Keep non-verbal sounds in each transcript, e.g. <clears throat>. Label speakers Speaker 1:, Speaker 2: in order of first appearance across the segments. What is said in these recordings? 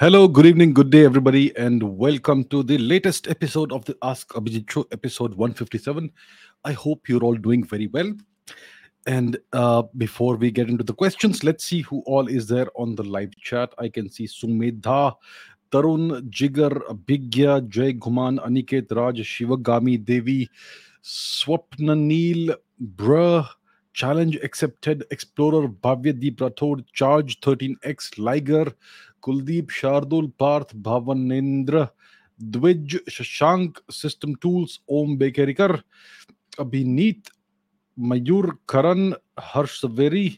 Speaker 1: Hello, good evening, good day, everybody, and welcome to the latest episode of the Ask Abhijit Show, episode 157. I hope you're all doing very well. And uh, before we get into the questions, let's see who all is there on the live chat. I can see Sumedha, Tarun, Jigar, Bigya, Jay Guman, Aniket Raj, Shivagami, Devi, Swapnanil, Bruh, Challenge Accepted, Explorer, Bhavyadeep Rathod, Charge 13X, Liger, Kuldeep Shardul, Parth भवनेन्द्र Dwij Shashank system tools Om Bekerikar, अभिनीत, मयूर करण हर्षवेरी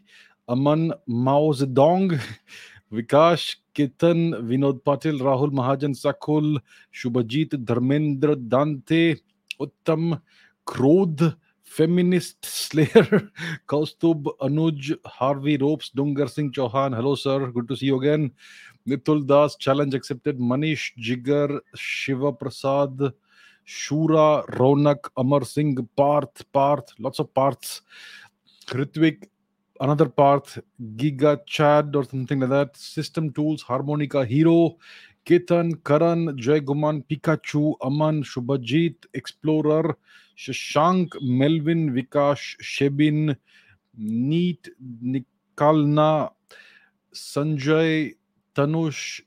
Speaker 1: अमन माओजोंग विकास केतन, विनोद पाटिल, राहुल महाजन सकुल, Subhajit Dharmendra Dante, Uttam Krodh feminist slayer Kaustubh Anuj, Harvey Ropes, Dungar Singh Chauhan hello sir good to see you Nitul Das challenge accepted Manish Jigar Shiv Prasad Shura Raunak Amar Singh Parth Parth lots of Parth Ritvik another Parth giga Chad और something like that system tools harmonica hero Ketan Karan Jay Guman Pikachu Aman Shubhajit explorer Shashank Melvin Vikas Shebin NEET निकालना Sanjay Tanush,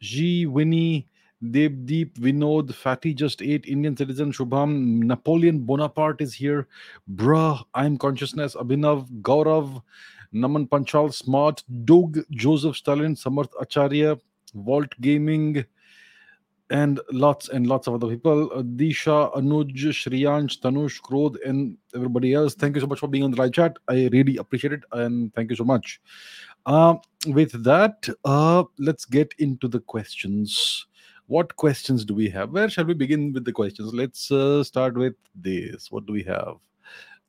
Speaker 1: G, Winnie, Devdeep, Vinod, Fatty just ate, Indian citizen, Shubham, Napoleon Bonaparte is here. Bruh, I'm consciousness, Abhinav, Gaurav, Naman Panchal, Smart, Doug, Joseph Stalin, Samarth Acharya, Vault Gaming, and lots and lots of other people. Disha, Anuj, Shriyansh, Tanush, Krodh, and everybody else. Thank you so much for being on the live chat. I really appreciate it, and thank you so much. Uh, with that, uh, let's get into the questions. What questions do we have? Where shall we begin with the questions? Let's uh, start with this. What do we have?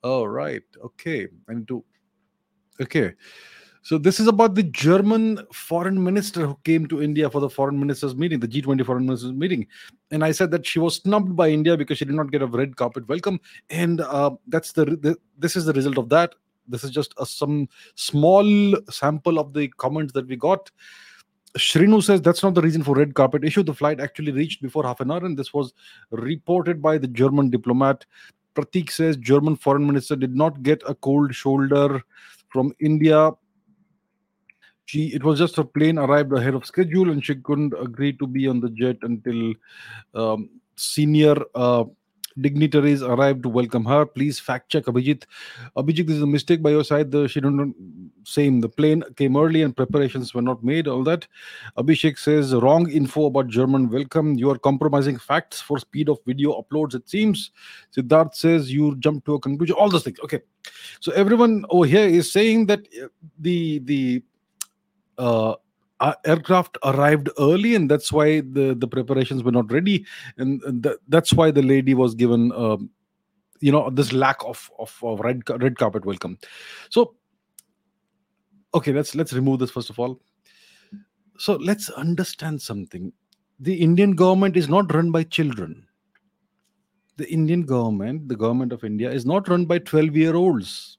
Speaker 1: All right. Okay. I need to. Okay. So this is about the German foreign minister who came to India for the foreign ministers meeting, the G20 foreign ministers meeting, and I said that she was snubbed by India because she did not get a red carpet welcome, and uh, that's the, the this is the result of that. This is just a, some small sample of the comments that we got. Shrinu says that's not the reason for red carpet issue. The flight actually reached before half an hour, and this was reported by the German diplomat. Pratik says German foreign minister did not get a cold shoulder from India she it was just her plane arrived ahead of schedule and she couldn't agree to be on the jet until um, senior uh, dignitaries arrived to welcome her. Please fact check abhijit. Abhijit this is a mistake by your side. The she don't same. The plane came early and preparations were not made all that. Abhishek says wrong info about german welcome. You are compromising facts for speed of video uploads it seems. Siddharth says you jumped to a conclusion. All those things. Okay. So everyone over here is saying that uh, the the uh, aircraft arrived early and that's why the the preparations were not ready. And, and th- that's why the lady was given um, you know this lack of, of of red red carpet welcome. So okay let's let's remove this first of all. So let's understand something. The indian government is not run by children. The indian government the government of india is not run by 12 year olds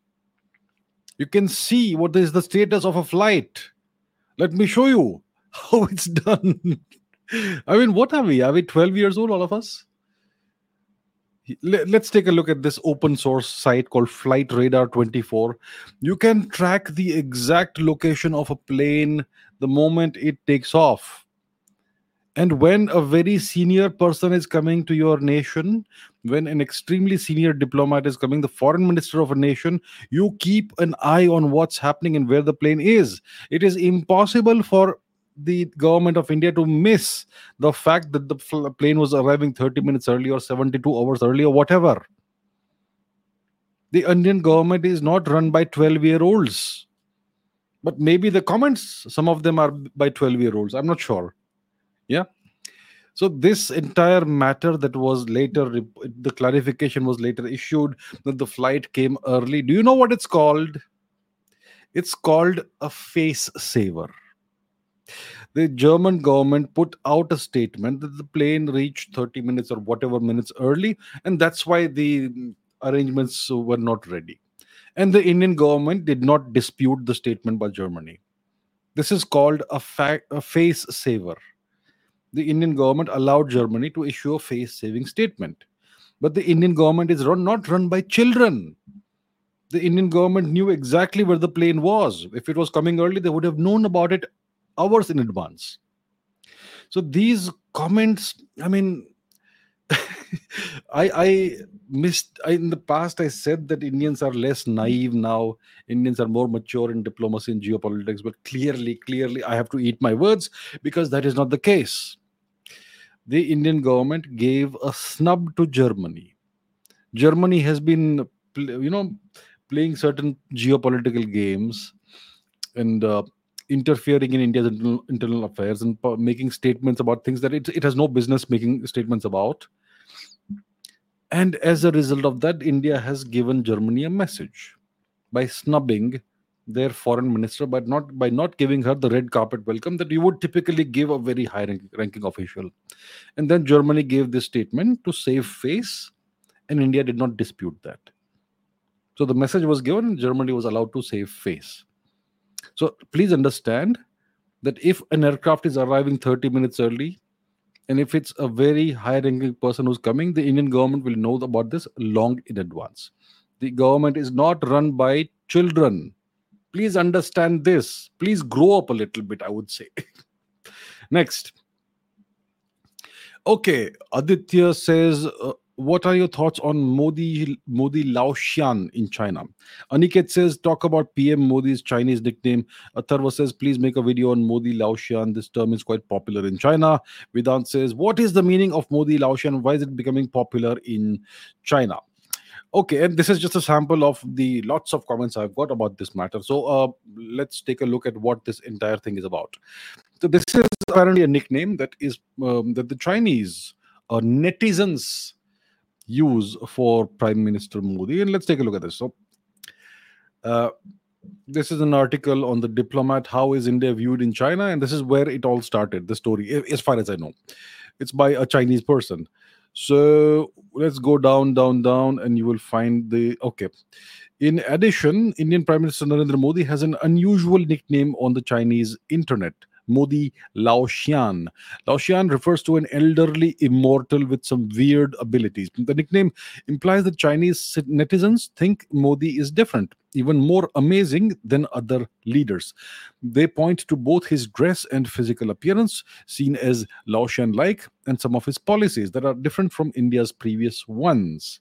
Speaker 1: you can see what is the status of a flight let me show you how <laughs> it's done. I mean, what are we? Are we 12 years old, all of us? Let's take a look at this open source site called Flight Radar 24. You can track the exact location of a plane the moment it takes off. And when a very senior person is coming to your nation, when an extremely senior diplomat is coming, the foreign minister of a nation, you keep an eye on what's happening and where the plane is. It is impossible for the government of India to miss the fact that the plane was arriving 30 minutes early or 72 hours early or whatever. The Indian government is not run by 12 year olds. But maybe the comments, some of them are by 12 year olds. I'm not sure yeah. So this entire matter that was later the clarification was later issued that the flight came early. Do you know what it's called? It's called a face saver. The german government put out a statement that the plane reached 30 minutes or whatever minutes early and that's why the arrangements were not ready. And the indian government did not dispute the statement by germany. This is called a, fa- a face saver. The Indian government allowed Germany to issue a face saving statement. But the Indian government is run, not run by children. The Indian government knew exactly where the plane was. If it was coming early, they would have known about it hours in advance. So these comments, I mean, <laughs> I I missed I, in the past. I said that Indians are less naive now. Indians are more mature in diplomacy and geopolitics. But clearly, clearly, I have to eat my words because that is not the case. The Indian government gave a snub to Germany. Germany has been, you know, playing certain geopolitical games and uh, interfering in India's internal, internal affairs and making statements about things that it, it has no business making statements about. And as a result of that, India has given Germany a message by snubbing their foreign minister, but not by not giving her the red carpet welcome that you would typically give a very high rank, ranking official. And then Germany gave this statement to save face, and India did not dispute that. So the message was given, Germany was allowed to save face. So please understand that if an aircraft is arriving 30 minutes early, and if it's a very high ranking person who's coming, the Indian government will know about this long in advance. The government is not run by children. Please understand this. Please grow up a little bit, I would say. <laughs> Next. Okay, Aditya says, uh, what are your thoughts on Modi Modi Laoxian in China? Aniket says, talk about PM Modi's Chinese nickname. Atharva says, please make a video on Modi Laoxian. This term is quite popular in China. Vedant says, what is the meaning of Modi Laoxian? Why is it becoming popular in China? Okay, and this is just a sample of the lots of comments I've got about this matter. So uh, let's take a look at what this entire thing is about. So this is apparently a nickname that is um, that the Chinese uh, netizens use for Prime Minister Modi. And let's take a look at this. So, uh, this is an article on the diplomat how is india viewed in china? And this is where it all started the story as far as i know. It's by a chinese person. So let's go down down down and you will find the okay. In addition indian prime minister narendra modi has an unusual nickname on the chinese internet Modi Laoxian. Laoxian refers to an elderly immortal with some weird abilities. The nickname implies that Chinese netizens think Modi is different, even more amazing than other leaders. They point to both his dress and physical appearance, seen as Laoxian like, and some of his policies that are different from India's previous ones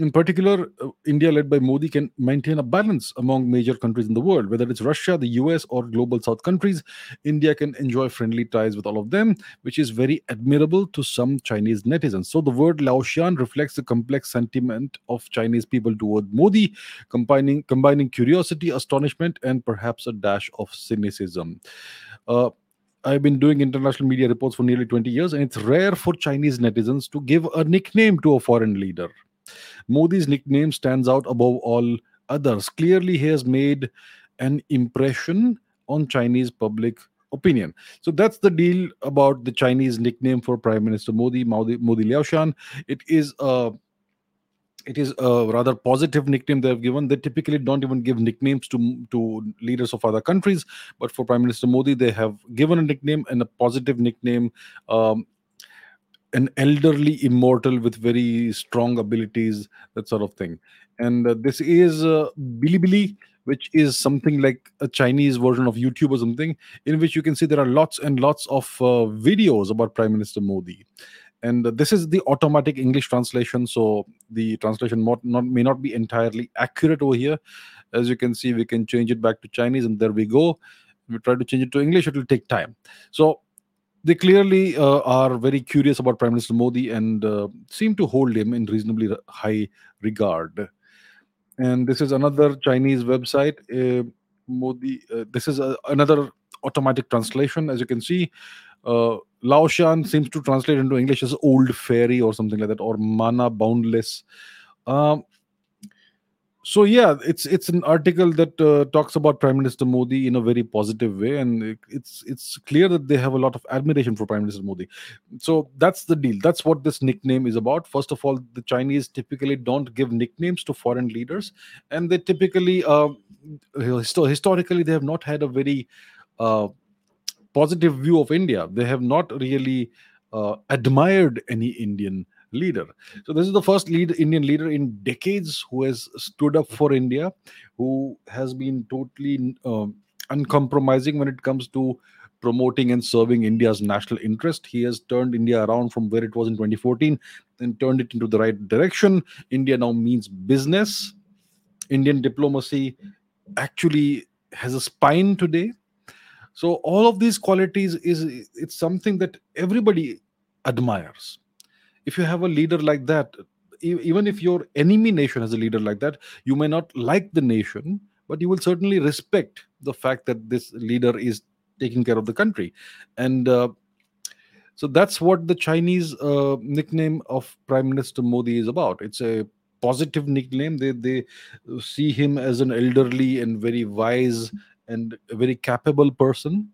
Speaker 1: in particular, uh, India, led by Modi, can maintain a balance among major countries in the world. Whether it's Russia, the US, or global South countries, India can enjoy friendly ties with all of them, which is very admirable to some Chinese netizens. So, the word Laoxian reflects the complex sentiment of Chinese people toward Modi, combining, combining curiosity, astonishment, and perhaps a dash of cynicism. Uh, I've been doing international media reports for nearly 20 years, and it's rare for Chinese netizens to give a nickname to a foreign leader. Modi's nickname stands out above all others. Clearly, he has made an impression on Chinese public opinion. So that's the deal about the Chinese nickname for Prime Minister Modi, Modi, Modi Liaoshan. It is a it is a rather positive nickname they have given. They typically don't even give nicknames to to leaders of other countries, but for Prime Minister Modi, they have given a nickname and a positive nickname. Um, an elderly immortal with very strong abilities, that sort of thing. And uh, this is uh, Bilibili, which is something like a Chinese version of YouTube or something, in which you can see there are lots and lots of uh, videos about Prime Minister Modi. And uh, this is the automatic English translation, so the translation not, may not be entirely accurate over here. As you can see, we can change it back to Chinese, and there we go. We try to change it to English, it will take time. So they clearly uh, are very curious about Prime Minister Modi and uh, seem to hold him in reasonably high regard. And this is another Chinese website. Uh, Modi. Uh, this is another automatic translation, as you can see. Uh, Laoshan seems to translate into English as old fairy or something like that, or mana boundless. Um, so yeah it's it's an article that uh, talks about prime minister modi in a very positive way and it's it's clear that they have a lot of admiration for prime minister modi. So that's the deal. That's what this nickname is about. First of all the chinese typically don't give nicknames to foreign leaders and they typically uh, historically they have not had a very uh, positive view of India. They have not really uh, admired any Indian leader. So this is the first lead Indian leader in decades who has stood up for India, who has been totally um, uncompromising when it comes to promoting and serving India's national interest. He has turned India around from where it was in 2014 and turned it into the right direction. India now means business. Indian diplomacy actually has a spine today. So all of these qualities is it's something that everybody admires. If you have a leader like that, even if your enemy nation has a leader like that, you may not like the nation, but you will certainly respect the fact that this leader is taking care of the country. And uh, so that's what the chinese uh, nickname of prime minister modi is about. It's a positive nickname. They they see him as an elderly and very wise and a very capable person.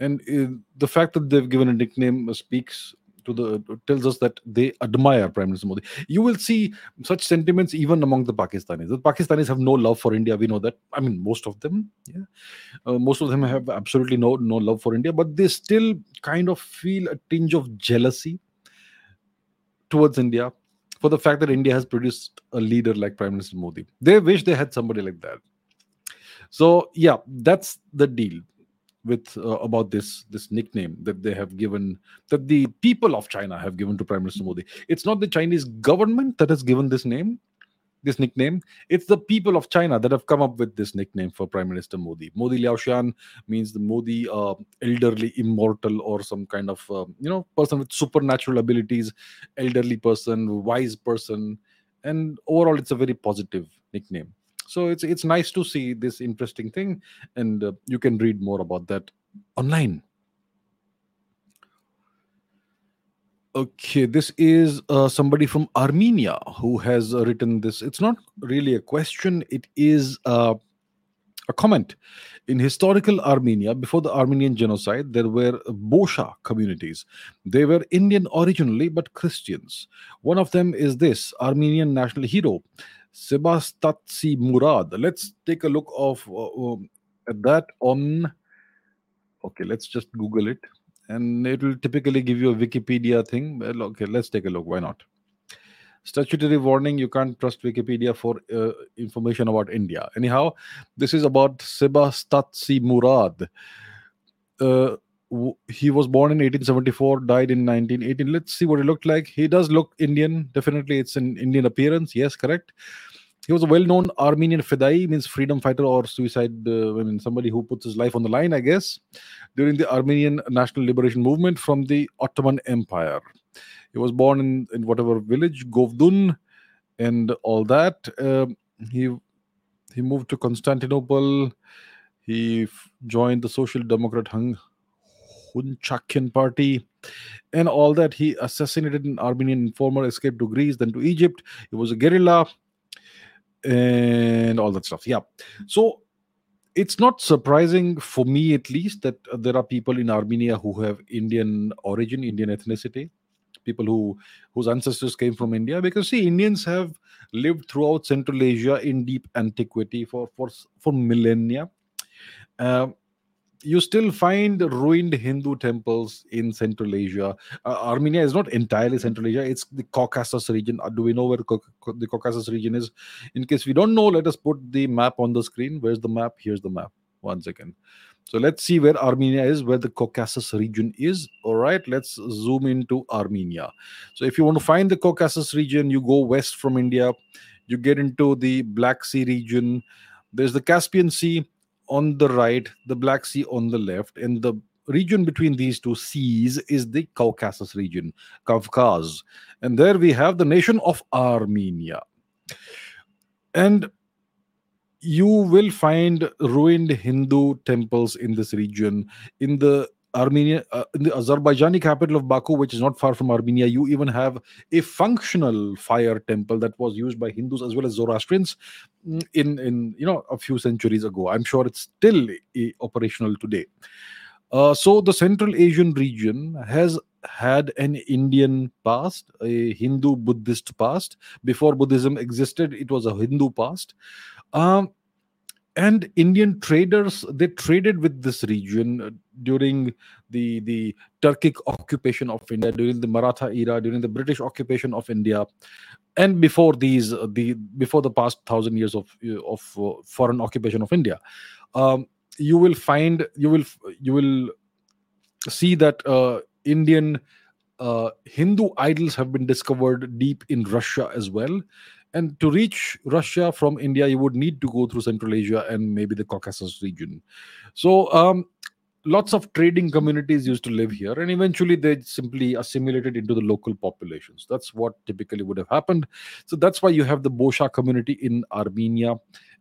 Speaker 1: And uh, the fact that they've given a nickname speaks to the tells us that they admire Prime Minister Modi. You will see such sentiments even among the Pakistanis. The Pakistanis have no love for India. We know that. I mean, most of them, yeah, uh, most of them have absolutely no no love for India, but they still kind of feel a tinge of jealousy towards India for the fact that India has produced a leader like Prime Minister Modi. They wish they had somebody like that. So yeah, that's the deal with uh, about this this nickname that they have given that the people of china have given to prime minister modi. It's not the chinese government that has given this name this nickname. It's the people of china that have come up with this nickname for prime minister modi. Modi liaoshan means the modi uh, elderly immortal or some kind of uh, you know person with supernatural abilities elderly person wise person. And overall it's a very positive nickname so it's it's nice to see this interesting thing and uh, you can read more about that online. Okay this is uh, somebody from armenia who has uh, written this. It's not really a question. It is uh, a comment. In historical armenia before the armenian genocide there were bosha communities. They were indian originally but christians. One of them is this armenian national hero Sebastatsi Murad. Let's take a look of uh, um, at that on. Okay, let's just Google it, and it will typically give you a Wikipedia thing. Well, okay, let's take a look. Why not? Statutory warning: You can't trust Wikipedia for uh, information about India. Anyhow, this is about Sebastatsi Murad. Uh, he was born in 1874 died in 1918 let's see what he looked like. He does look indian. Definitely it's an indian appearance. Yes correct. He was a well-known armenian fedai means freedom fighter or suicide uh, i mean somebody who puts his life on the line i guess during the armenian national liberation movement from the ottoman empire. He was born in, in whatever village govdun and all that. Um, he he moved to constantinople. He f- joined the social democrat hung Hunchakian party and all that. He assassinated an Armenian informer, escaped to Greece, then to Egypt. He was a guerrilla and all that stuff. Yeah. So it's not surprising for me, at least, that there are people in Armenia who have Indian origin, Indian ethnicity. People who whose ancestors came from India, because see, Indians have lived throughout Central Asia in deep antiquity for for for millennia. Uh, you still find ruined Hindu temples in Central Asia. Uh, Armenia is not entirely Central Asia; it's the Caucasus region. Uh, do we know where the Caucasus region is? In case we don't know, let us put the map on the screen. Where's the map? Here's the map. One second. So let's see where Armenia is, where the Caucasus region is. All right, let's zoom into Armenia. So if you want to find the Caucasus region, you go west from India, you get into the Black Sea region. There's the Caspian Sea on the right, the Black Sea on the left, and the region between these two seas is the Caucasus region, Kavkaz. And there we have the nation of Armenia. And you will find ruined Hindu temples in this region. In the Armenia, uh, in the Azerbaijani capital of Baku, which is not far from Armenia, you even have a functional fire temple that was used by Hindus as well as Zoroastrians mm, in in you know a few centuries ago. I'm sure it's still a, operational today. Uh, so the Central Asian region has had an Indian past, a Hindu Buddhist past. Before Buddhism existed, it was a Hindu past. Um, and Indian traders they traded with this region uh, during the the Turkic occupation of India, during the Maratha era, during the British occupation of India, and before these uh, the before the past thousand years of uh, of foreign occupation of India. Um, you will find you will you will see that uh, Indian uh, Hindu idols have been discovered deep in Russia as well and to reach Russia from India, you would need to go through Central Asia and maybe the Caucasus region. So, um, lots of trading communities used to live here, and eventually they simply assimilated into the local populations. That's what typically would have happened. So, that's why you have the Bosha community in Armenia.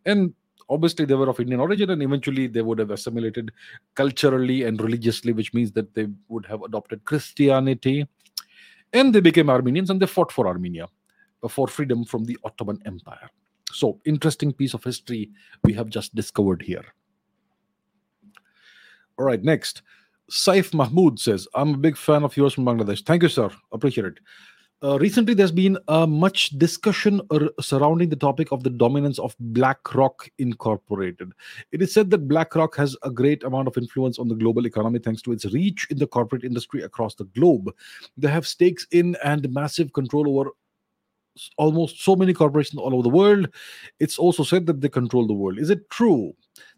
Speaker 1: And obviously, they were of Indian origin, and eventually they would have assimilated culturally and religiously, which means that they would have adopted Christianity. And they became Armenians and they fought for Armenia for freedom from the Ottoman Empire. So, interesting piece of history we have just discovered here. All right, next. Saif Mahmood says, I'm a big fan of yours from Bangladesh. Thank you, sir. Appreciate it. Uh, recently, there's been uh, much discussion surrounding the topic of the dominance of BlackRock Incorporated. It is said that BlackRock has a great amount of influence on the global economy thanks to its reach in the corporate industry across the globe. They have stakes in and massive control over almost so many corporations all over the world. It's also said that they control the world. Is it true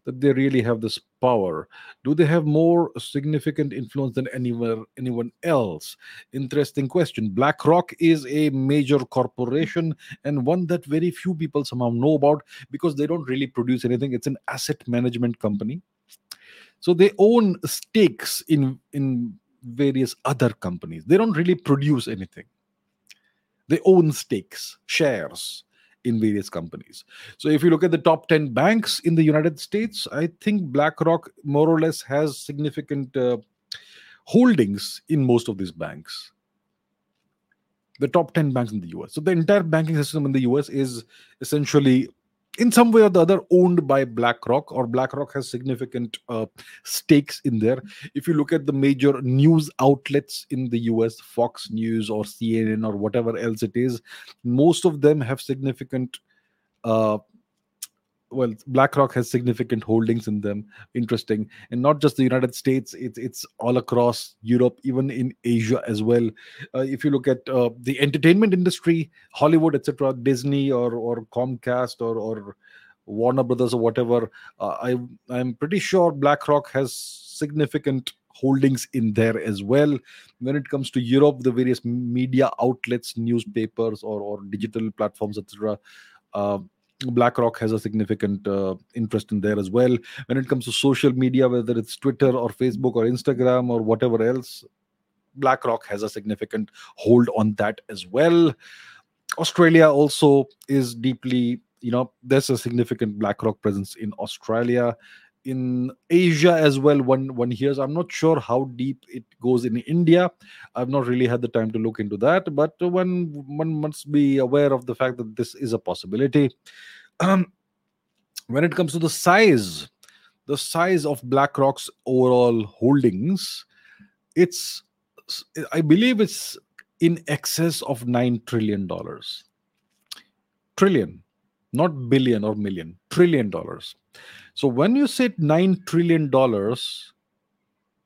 Speaker 1: that they really have this power? Do they have more significant influence than anywhere anyone else? Interesting question. BlackRock is a major corporation and one that very few people somehow know about because they don't really produce anything. It's an asset management company. So they own stakes in in various other companies. They don't really produce anything they own stakes, shares in various companies. So if you look at the top 10 banks in the United States, I think BlackRock more or less has significant uh, holdings in most of these banks. The top 10 banks in the US. So the entire banking system in the US is essentially in some way or the other owned by BlackRock, or BlackRock has significant uh, stakes in there. If you look at the major news outlets in the US, Fox News or CNN or whatever else it is, most of them have significant uh, well blackrock has significant holdings in them interesting. And not just the united states it's it's all across europe even in asia as well. Uh, if you look at uh, the entertainment industry hollywood etc disney or or comcast or or warner brothers or whatever uh, i i'm pretty sure blackrock has significant holdings in there as well. When it comes to europe the various media outlets newspapers or or digital platforms etc BlackRock has a significant uh, interest in there as well. When it comes to social media, whether it's Twitter or Facebook or Instagram or whatever else, BlackRock has a significant hold on that as well. Australia also is deeply, you know, there's a significant BlackRock presence in Australia. In Asia as well, one one hears. I'm not sure how deep it goes in India. I've not really had the time to look into that, but one one must be aware of the fact that this is a possibility um, when it comes to the size, the size of BlackRock's overall holdings, it's I believe it's in excess of nine trillion dollars. Trillion, not billion or million, trillion dollars. So when you say nine trillion dollars,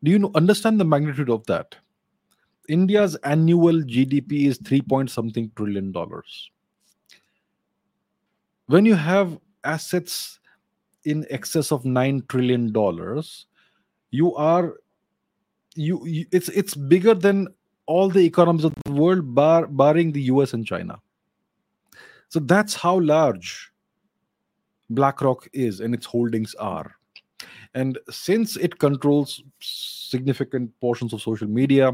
Speaker 1: do you understand the magnitude of that? India's annual GDP is three point something trillion dollars when you have assets in excess of 9 trillion dollars you are you, you, it's it's bigger than all the economies of the world bar, barring the US and China so that's how large BlackRock is and its holdings are and since it controls significant portions of social media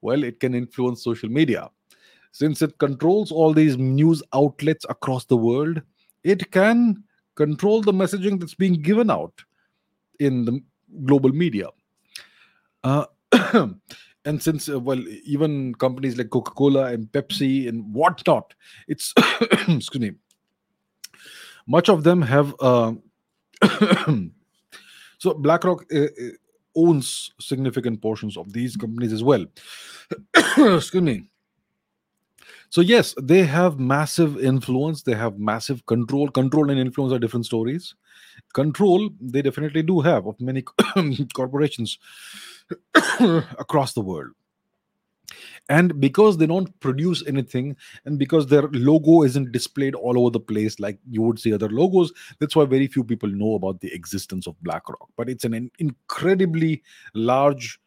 Speaker 1: well it can influence social media since it controls all these news outlets across the world it can control the messaging that's being given out in the global media. Uh, <clears throat> and since, uh, well, even companies like Coca Cola and Pepsi and whatnot, it's, <coughs> excuse me, much of them have. Uh, <coughs> so BlackRock uh, uh, owns significant portions of these companies as well. <coughs> excuse me. so yes they have massive influence they have massive control control and influence are different stories control they definitely do have of many <coughs> corporations across the world and because they don't produce anything and because their logo isn't displayed all over the place like you would see other logos that's why very few people know about the existence of blackrock but it's an incredibly large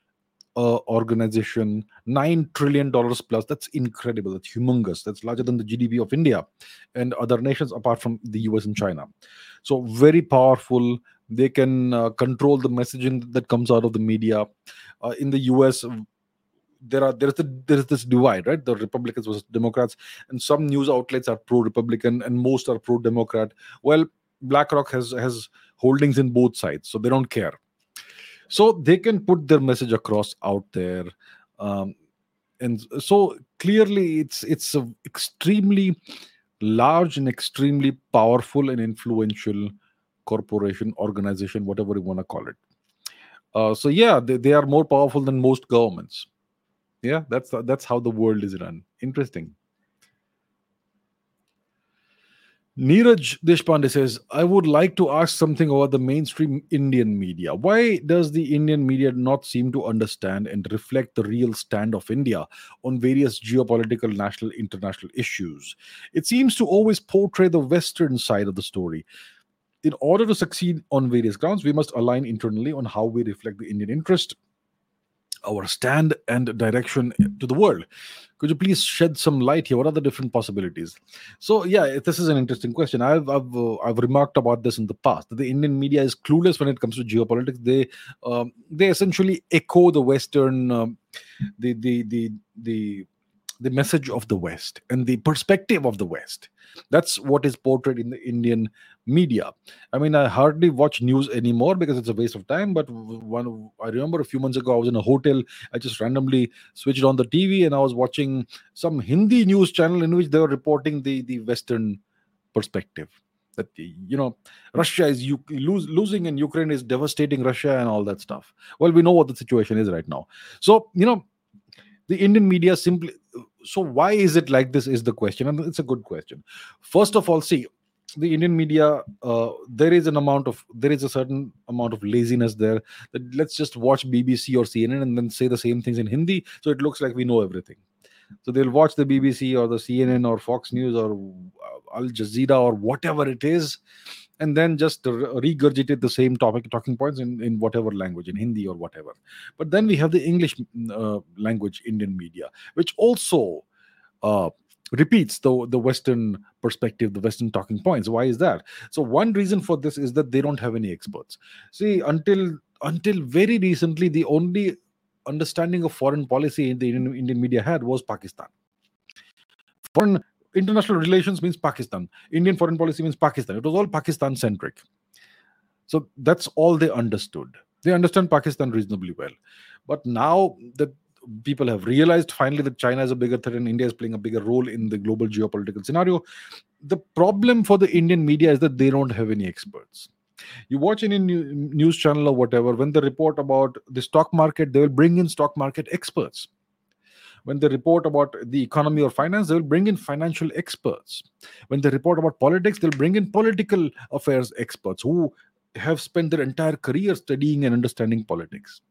Speaker 1: uh, organization, nine trillion dollars plus. That's incredible. That's humongous. That's larger than the GDP of India and other nations apart from the US and China. So very powerful. They can uh, control the messaging that comes out of the media. Uh, in the US, there are there's the, there's this divide, right? The Republicans versus Democrats, and some news outlets are pro-Republican and most are pro-Democrat. Well, BlackRock has has holdings in both sides, so they don't care so they can put their message across out there um, and so clearly it's it's a extremely large and extremely powerful and influential corporation organization whatever you want to call it uh, so yeah they, they are more powerful than most governments yeah that's that's how the world is run interesting Neeraj Deshpande says, I would like to ask something about the mainstream Indian media. Why does the Indian media not seem to understand and reflect the real stand of India on various geopolitical, national, international issues? It seems to always portray the Western side of the story. In order to succeed on various grounds, we must align internally on how we reflect the Indian interest our stand and direction to the world. Could you please shed some light here? What are the different possibilities? So, yeah, this is an interesting question. I've I've, uh, I've remarked about this in the past. The Indian media is clueless when it comes to geopolitics. They um, they essentially echo the Western, um, the the the the the message of the West and the perspective of the West. That's what is portrayed in the Indian media. I mean, I hardly watch news anymore because it's a waste of time. But one, I remember a few months ago, I was in a hotel. I just randomly switched on the TV and I was watching some Hindi news channel in which they were reporting the the Western perspective that you know russia is you lose, losing and ukraine is devastating russia and all that stuff well we know what the situation is right now so you know the indian media simply so why is it like this is the question and it's a good question. First of all see the indian media uh, there is an amount of there is a certain amount of laziness there. That let's just watch bbc or cnn and then say the same things in hindi so it looks like we know everything. So they'll watch the bbc or the cnn or fox news or uh, al jazeera or whatever it is and then just regurgitate the same topic talking points in, in whatever language in hindi or whatever. But then we have the english mm, uh, language indian media which also uh, repeats the, the western perspective the western talking points. Why is that? So one reason for this is that they don't have any experts. See until until very recently the only understanding of foreign policy in the indian, indian media had was pakistan. Foreign international relations means Pakistan. Indian foreign policy means Pakistan. It was all Pakistan centric. So that's all they understood. They understand Pakistan reasonably well. But now that people have realized finally that China is a bigger threat and India is playing a bigger role in the global geopolitical scenario, the problem for the Indian media is that they don't have any experts. You watch any news channel or whatever, when they report about the stock market, they will bring in stock market experts when they report about the economy or finance, they will bring in financial experts. When they report about politics, they'll bring in political affairs experts who have spent their entire career studying and understanding politics.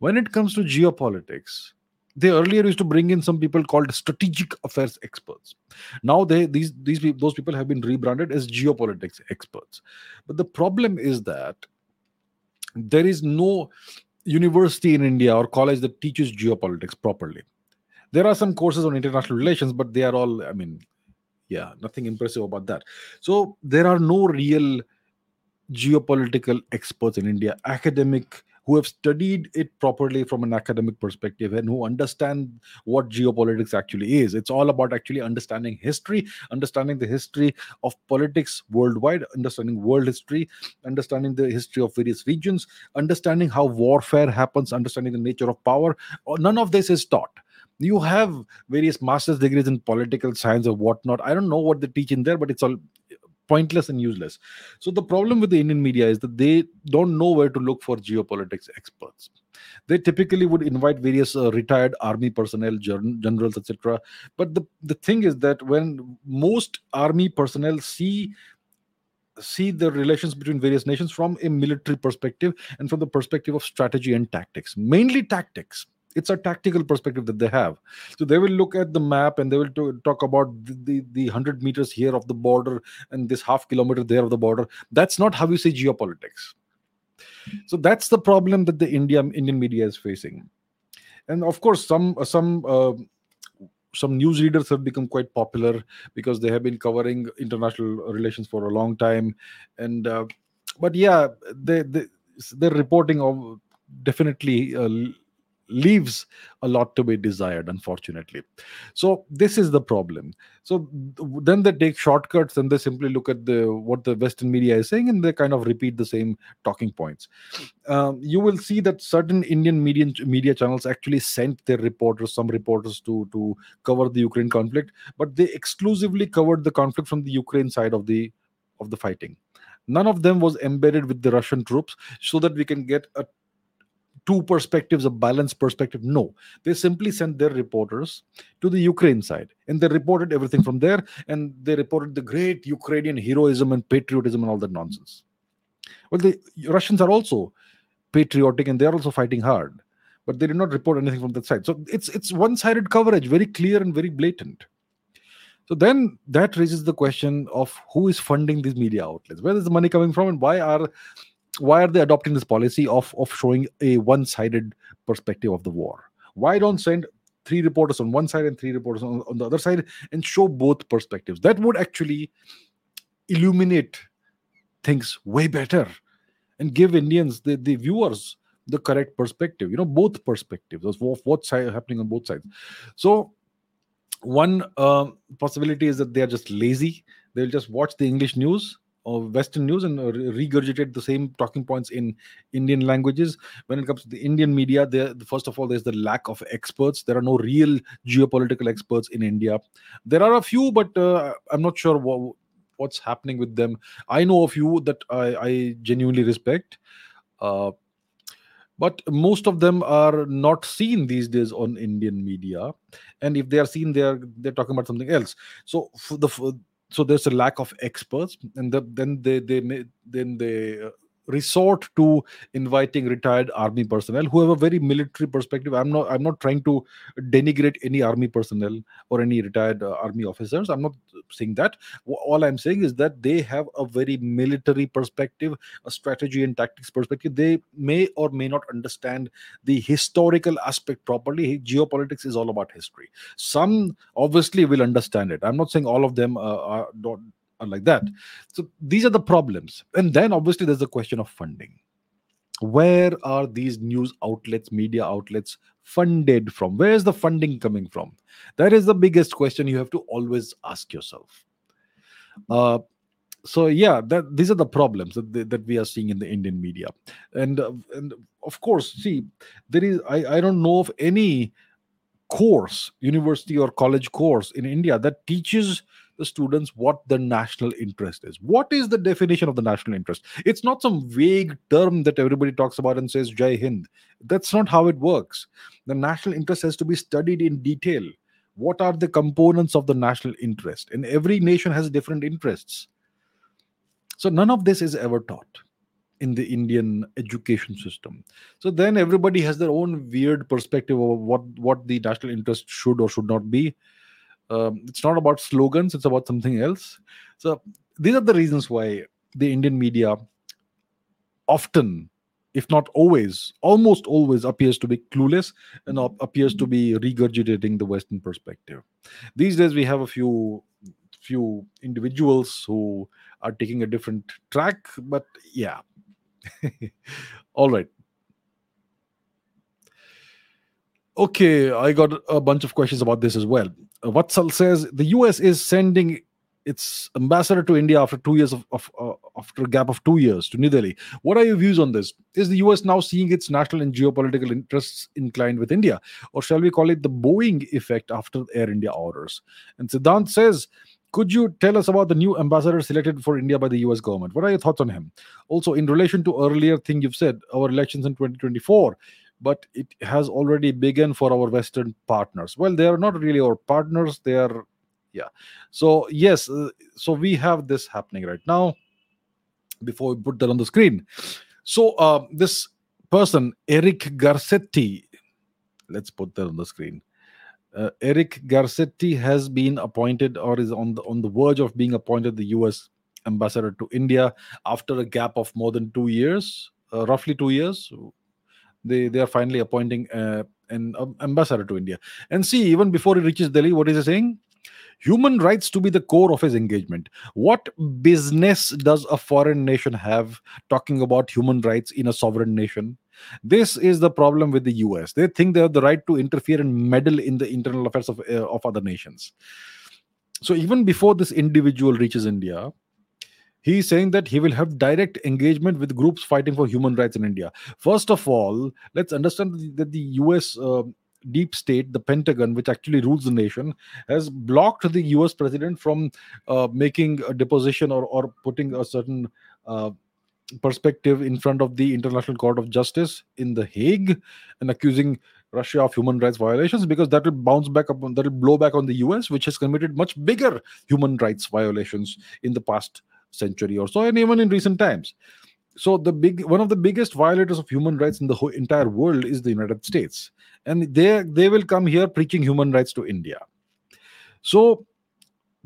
Speaker 1: When it comes to geopolitics, they earlier used to bring in some people called strategic affairs experts. Now they these these those people have been rebranded as geopolitics experts. But the problem is that there is no university in India or college that teaches geopolitics properly there are some courses on international relations but they are all i mean yeah nothing impressive about that so there are no real geopolitical experts in india academic who have studied it properly from an academic perspective and who understand what geopolitics actually is. It's all about actually understanding history, understanding the history of politics worldwide, understanding world history, understanding the history of various regions, understanding how warfare happens, understanding the nature of power. None of this is taught you have various master's degrees in political science or whatnot. I don't know what they teach in there, but it's all pointless and useless. So the problem with the Indian media is that they don't know where to look for geopolitics experts. They typically would invite various uh, retired army personnel, gen- generals, etc. But the, the thing is that when most army personnel see see the relations between various nations from a military perspective and from the perspective of strategy and tactics, mainly tactics it's a tactical perspective that they have. So they will look at the map and they will to, talk about the, the, the 100 meters here of the border and this half kilometer there of the border. That's not how you say geopolitics. So that's the problem that the india indian media is facing. And of course some some uh, some news readers have become quite popular because they have been covering international relations for a long time. And uh, but yeah they, they they're reporting of definitely uh, leaves a lot to be desired unfortunately. So this is the problem. So then they take shortcuts and they simply look at the what the western media is saying and they kind of repeat the same talking points. Um, you will see that certain indian media media channels actually sent their reporters some reporters to to cover the ukraine conflict but they exclusively covered the conflict from the ukraine side of the of the fighting. None of them was embedded with the russian troops so that we can get a two perspectives, a balanced perspective. No, they simply sent their reporters to the Ukraine side and they reported everything from there and they reported the great Ukrainian heroism and patriotism and all that nonsense. Well, the Russians are also patriotic and they're also fighting hard, but they did not report anything from that side. So it's it's one-sided coverage, very clear and very blatant. So then that raises the question of who is funding these media outlets? Where is the money coming from, and why are why are they adopting this policy of of showing a one-sided perspective of the war? Why don't send three reporters on one side and three reporters on, on the other side and show both perspectives? That would actually illuminate things way better and give indians the, the viewers the correct perspective you know both perspectives of what's happening on both sides. So one uh, possibility is that they are just lazy. They'll just watch the english news Western news and regurgitate the same talking points in Indian languages. When it comes to the Indian media, there first of all, there's the lack of experts. There are no real geopolitical experts in India. There are a few, but uh, I'm not sure what, what's happening with them. I know a few that I, I genuinely respect. Uh, but most of them are not seen these days on indian media and if they are seen they are they're talking about something else so the so there's a lack of experts and the, then they they then they uh, resort to inviting retired army personnel who have a very military perspective. I'm not i'm not trying to denigrate any army personnel or any retired uh, army officers. I'm not saying that. All i'm saying is that they have a very military perspective a strategy and tactics perspective. They may or may not understand the historical aspect properly. Geopolitics is all about history. Some obviously will understand it. I'm not saying all of them uh, are, don't are like that. So these are the problems. And then obviously there's the question of funding. Where are these news outlets, media outlets funded from? Where is the funding coming from? That is the biggest question you have to always ask yourself. Uh, so yeah that these are the problems that, that we are seeing in the indian media and uh, and of course see there is i i don't know of any course university or college course in india that teaches the students what the national interest is. What is the definition of the national interest? It's not some vague term that everybody talks about and says Jai Hind. That's not how it works. The national interest has to be studied in detail. What are the components of the national interest? And every nation has different interests. So none of this is ever taught in the Indian education system. So then everybody has their own weird perspective of what what the national interest should or should not be um, it's not about slogans it's about something else. So these are the reasons why the indian media often if not always almost always appears to be clueless and appears to be regurgitating the western perspective. These days we have a few few individuals who are taking a different track but yeah. <laughs> All right Okay, I got a bunch of questions about this as well. Uh, Vatsal says the US is sending its ambassador to India after two years of, of uh, after a gap of two years to New Delhi. What are your views on this? Is the US now seeing its national and geopolitical interests inclined with India, or shall we call it the Boeing effect after Air India orders? And Siddhant says Could you tell us about the new ambassador selected for India by the US government? What are your thoughts on him? Also, in relation to earlier thing you've said, our elections in 2024, but it has already begun for our Western partners. Well, they are not really our partners. They are, yeah. So yes, uh, so we have this happening right now. Before we put that on the screen, so uh, this person, Eric Garcetti, let's put that on the screen. Uh, Eric Garcetti has been appointed or is on the on the verge of being appointed the U.S. ambassador to India after a gap of more than two years, uh, roughly two years. They they are finally appointing uh, an um, ambassador to India. And see, even before he reaches Delhi, what is he saying? Human rights to be the core of his engagement. What business does a foreign nation have talking about human rights in a sovereign nation? This is the problem with the US. They think they have the right to interfere and meddle in the internal affairs of, uh, of other nations. So even before this individual reaches India, he's saying that he will have direct engagement with groups fighting for human rights in India. First of all, let's understand that the US uh, deep state, the Pentagon, which actually rules the nation, has blocked the US president from uh, making a deposition or, or putting a certain uh, perspective in front of the International Court of Justice in The Hague and accusing Russia of human rights violations because that will bounce back up, that will blow back on the US, which has committed much bigger human rights violations in the past century or so, and even in recent times. So the big one of the biggest violators of human rights in the whole entire world is the United States, and they they will come here preaching human rights to India. So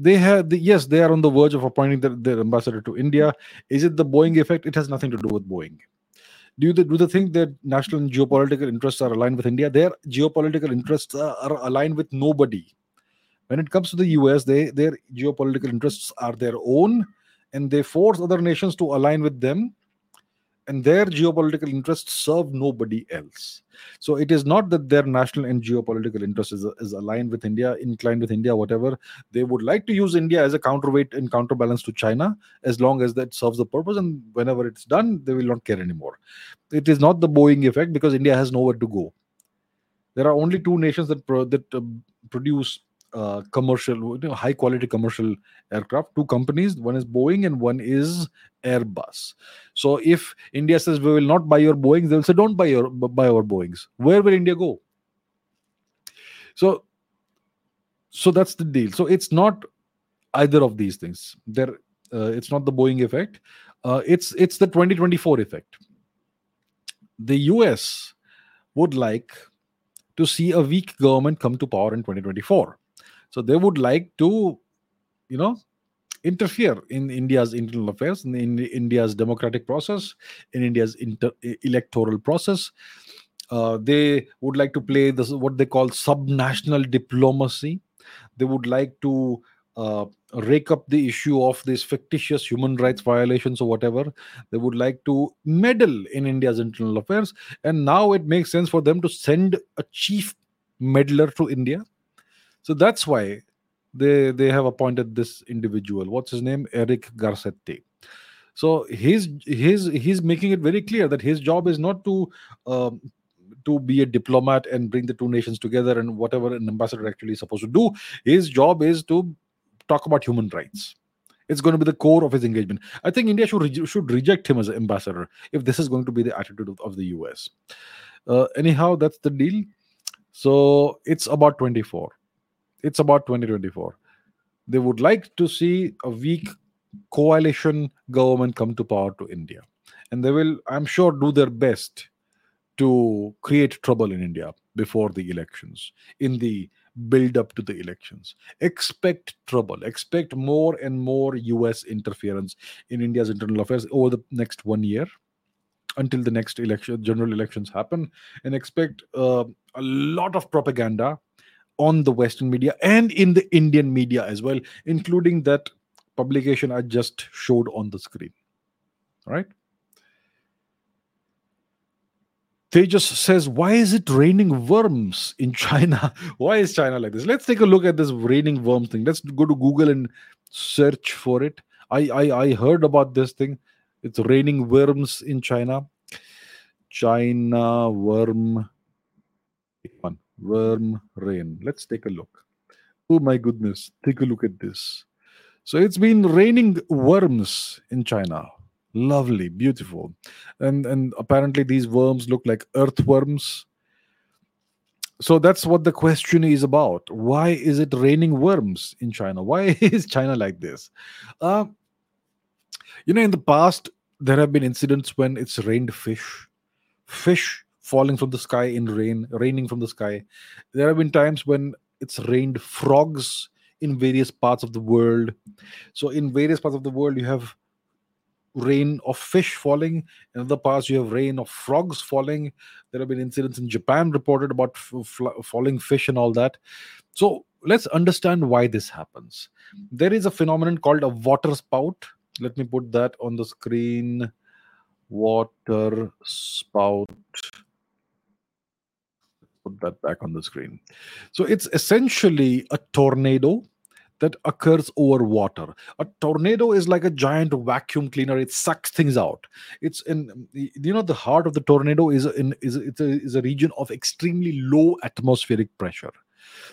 Speaker 1: they have the, yes they are on the verge of appointing their, their ambassador to india. Is it the boeing effect? It has nothing to do with boeing. Do you do they think that national and geopolitical interests are aligned with india? Their geopolitical interests are, are aligned with nobody. When it comes to the us they their geopolitical interests are their own and they force other nations to align with them and their geopolitical interests serve nobody else. So it is not that their national and geopolitical interest is, is aligned with India, inclined with India, whatever. They would like to use India as a counterweight and counterbalance to China as long as that serves the purpose. And whenever it's done, they will not care anymore. It is not the Boeing effect because India has nowhere to go. There are only two nations that pro- that uh, produce uh, commercial, you know, high quality commercial aircraft. Two companies, one is Boeing and one is Airbus. So if India says we will not buy your Boeings, they'll say don't buy your buy our Boeings. Where will India go? So, so that's the deal. So it's not either of these things. There, uh, it's not the Boeing effect. Uh, it's it's the 2024 effect. The US would like to see a weak government come to power in 2024 so they would like to, you know, interfere in India's internal affairs, in, in India's democratic process, in India's inter- electoral process. Uh, they would like to play this what they call subnational diplomacy. They would like to uh, rake up the issue of these fictitious human rights violations or whatever. They would like to meddle in India's internal affairs, and now it makes sense for them to send a chief meddler to India so that's why they they have appointed this individual. What's his name? Eric Garcetti. So he's he's he's making it very clear that his job is not to um, to be a diplomat and bring the two nations together and whatever an ambassador actually is supposed to do. His job is to talk about human rights. It's going to be the core of his engagement. I think India should re- should reject him as an ambassador if this is going to be the attitude of, of the US. Uh, anyhow, that's the deal. So it's about 24 it's about 2024 they would like to see a weak coalition government come to power to india. And they will i'm sure do their best to create trouble in india before the elections in the build up to the elections. Expect trouble. Expect more and more us interference in india's internal affairs over the next one year until the next election general elections happen. And expect uh, a lot of propaganda on the Western media and in the Indian media as well, including that publication I just showed on the screen. All right. Tejas says, Why is it raining worms in China? <laughs> Why is China like this? Let's take a look at this raining worm thing. Let's go to Google and search for it. I, I, I heard about this thing. It's raining worms in China. China worm. One worm rain. Let's take a look. Oh my goodness, take a look at this. So it's been raining worms in China. Lovely, beautiful. And and apparently these worms look like earthworms. So that's what the question is about. Why is it raining worms in China? Why <laughs> is China like this? Uh, you know, in the past, there have been incidents when it's rained fish, fish falling from the sky in rain, raining from the sky. There have been times when it's rained frogs in various parts of the world. So, in various parts of the world, you have rain of fish falling. In other parts, you have rain of frogs falling. There have been incidents in Japan reported about f- falling fish and all that. So, let's understand why this happens. There is a phenomenon called a water spout. Let me put that on the screen. Water spout put that back on the screen. So it's essentially a tornado that occurs over water. A tornado is like a giant vacuum cleaner. It sucks things out. It's in you know the heart of the tornado is in is it's a, is a region of extremely low atmospheric pressure.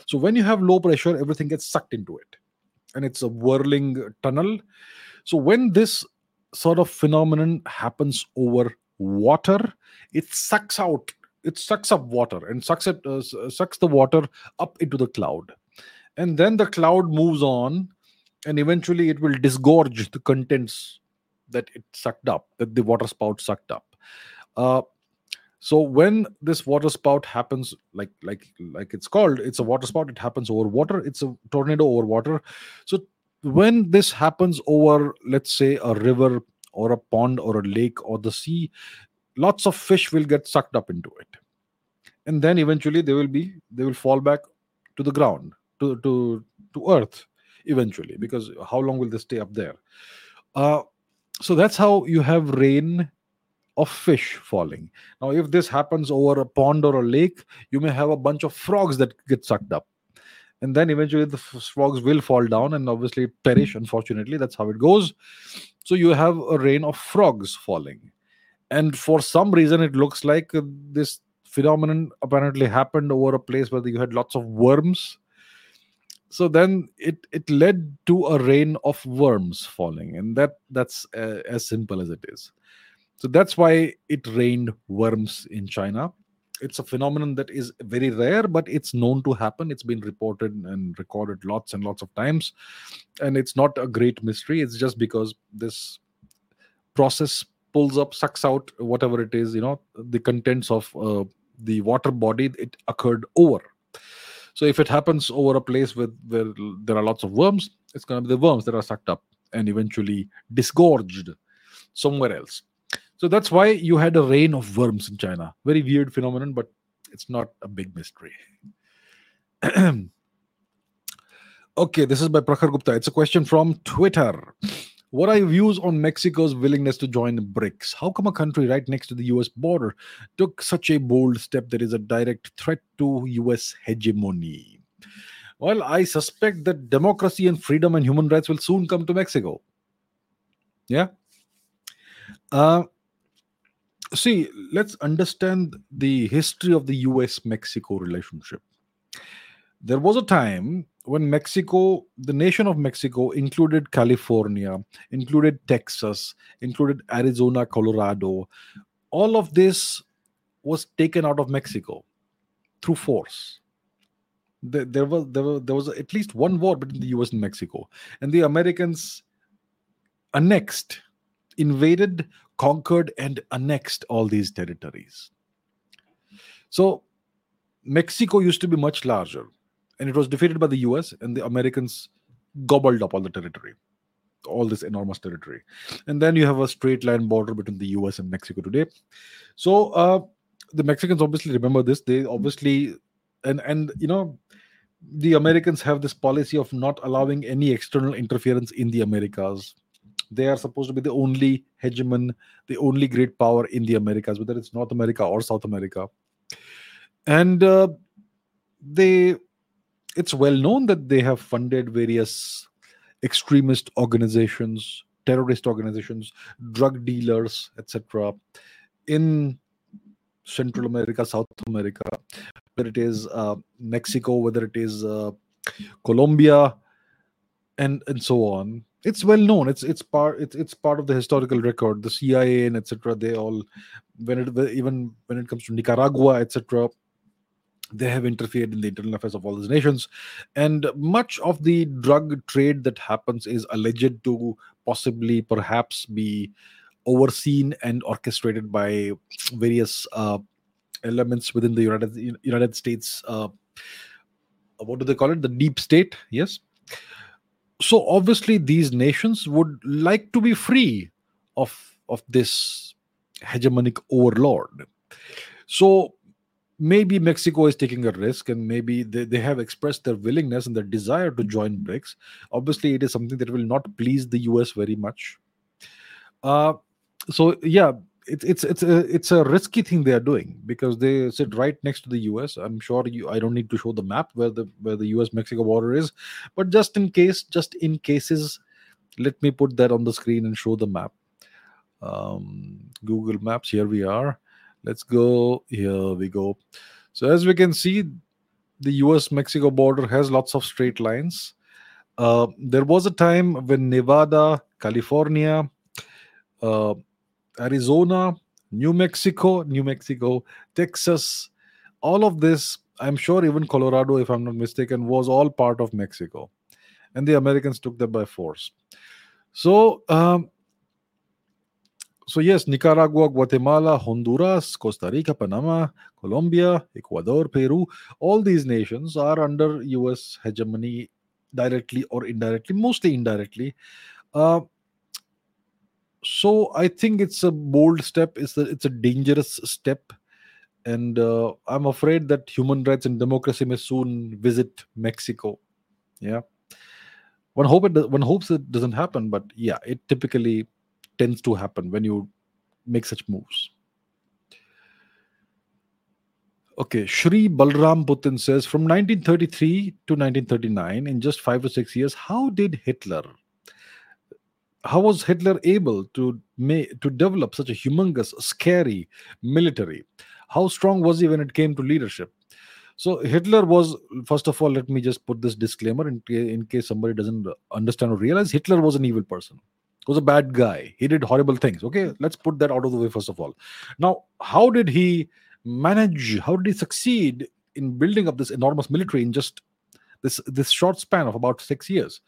Speaker 1: So when you have low pressure, everything gets sucked into it, and it's a whirling tunnel. So when this sort of phenomenon happens over water, it sucks out it sucks up water and sucks it uh, sucks the water up into the cloud. And then the cloud moves on and eventually it will disgorge the contents that it sucked up that the water spout sucked up. Uh, so when this water spout happens like like like it's called it's a water spout it happens over water it's a tornado over water. So when this happens over let's say a river or a pond or a lake or the sea lots of fish will get sucked up into it. And then eventually they will be they will fall back to the ground to to to earth eventually because how long will they stay up there? Uh, so that's how you have rain of fish falling. Now if this happens over a pond or a lake you may have a bunch of frogs that get sucked up. And then eventually the frogs will fall down and obviously perish unfortunately. That's how it goes. So you have a rain of frogs falling and for some reason it looks like this phenomenon apparently happened over a place where you had lots of worms. So then it it led to a rain of worms falling. And that that's uh, as simple as it is. So that's why it rained worms in china. It's a phenomenon that is very rare but it's known to happen. It's been reported and recorded lots and lots of times. And it's not a great mystery. It's just because this process pulls up sucks out whatever it is you know the contents of uh, the water body it occurred over so if it happens over a place with where there are lots of worms, it's going to be the worms that are sucked up and eventually disgorged somewhere else. So that's why you had a rain of worms in China. Very weird phenomenon, but it's not a big mystery. <clears throat> okay, this is by Prakhar Gupta. It's a question from Twitter. What are your views on Mexico's willingness to join the BRICS? How come a country right next to the US border took such a bold step that is a direct threat to US hegemony? Well, I suspect that democracy and freedom and human rights will soon come to Mexico. Yeah. Uh, see, let's understand the history of the US Mexico relationship. There was a time when Mexico, the nation of Mexico, included California, included Texas, included Arizona, Colorado, all of this was taken out of Mexico through force. There, there was there, there was at least one war between the U.S. and Mexico, and the Americans annexed, invaded, conquered, and annexed all these territories. So Mexico used to be much larger and it was defeated by the US, and the Americans gobbled up all the territory, all this enormous territory. And then you have a straight line border between the US and Mexico today. So uh, the Mexicans obviously remember this. They obviously, and and you know, the Americans have this policy of not allowing any external interference in the Americas. They are supposed to be the only hegemon, the only great power in the Americas, whether it's North America or South America. And uh, they it's well known that they have funded various extremist organizations, terrorist organizations, drug dealers, etc., in Central America, South America, whether it is uh, Mexico, whether it is uh, Colombia, and and so on. It's well known. It's it's part it's it's part of the historical record. The CIA and etc. They all when it even when it comes to Nicaragua etc. They have interfered in the internal affairs of all these nations, and much of the drug trade that happens is alleged to possibly perhaps be overseen and orchestrated by various uh, elements within the United United States. Uh, what do they call it? The deep state. Yes. So obviously, these nations would like to be free of of this hegemonic overlord. So maybe Mexico is taking a risk and maybe they, they have expressed their willingness and their desire to join BRICS. Obviously, it is something that will not please the US very much. Uh, so yeah, it's it's it's a it's a risky thing they are doing because they sit right next to the US. I'm sure you I don't need to show the map where the where the US Mexico border is, but just in case, just in cases, let me put that on the screen and show the map. Um, Google Maps. Here we are. Let's go. Here we go. So as we can see, the US Mexico border has lots of straight lines. Uh, there was a time when Nevada, California, uh, Arizona, New Mexico, New Mexico, Texas, all of this, I'm sure even Colorado, if I'm not mistaken, was all part of Mexico. And the Americans took that by force. So, um, so yes, Nicaragua, Guatemala, Honduras, Costa Rica, Panama, Colombia, Ecuador, Peru, all these nations are under US hegemony directly or indirectly, mostly indirectly. Uh, so I think it's a bold step. It's a it's a dangerous step, and uh, I'm afraid that human rights and democracy may soon visit Mexico. Yeah, one hope it one hopes it doesn't happen, but yeah, it typically tends to happen when you make such moves. Okay, Shri Balram Putin says from 1933 to 1939, in just five or six years, how did Hitler how was Hitler able to make, to develop such a humongous, scary military? How strong was he when it came to leadership? So Hitler was, first of all, let me just put this disclaimer in, in case somebody doesn't understand or realize Hitler was an evil person. Was a bad guy. He did horrible things. Okay, hmm. let's put that out of the way first of all. Now, how did he manage? How did he succeed in building up this enormous military in just this this short span of about six years?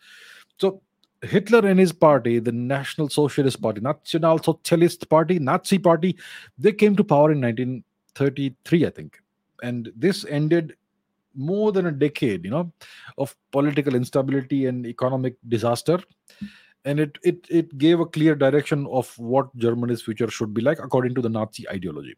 Speaker 1: So Hitler and his party, the National Socialist Party, National Socialist Party, Nazi Party, they came to power in 1933, I think. And this ended more than a decade, you know, of political instability and economic disaster. And it, it it gave a clear direction of what Germany's future should be like according to the Nazi ideology.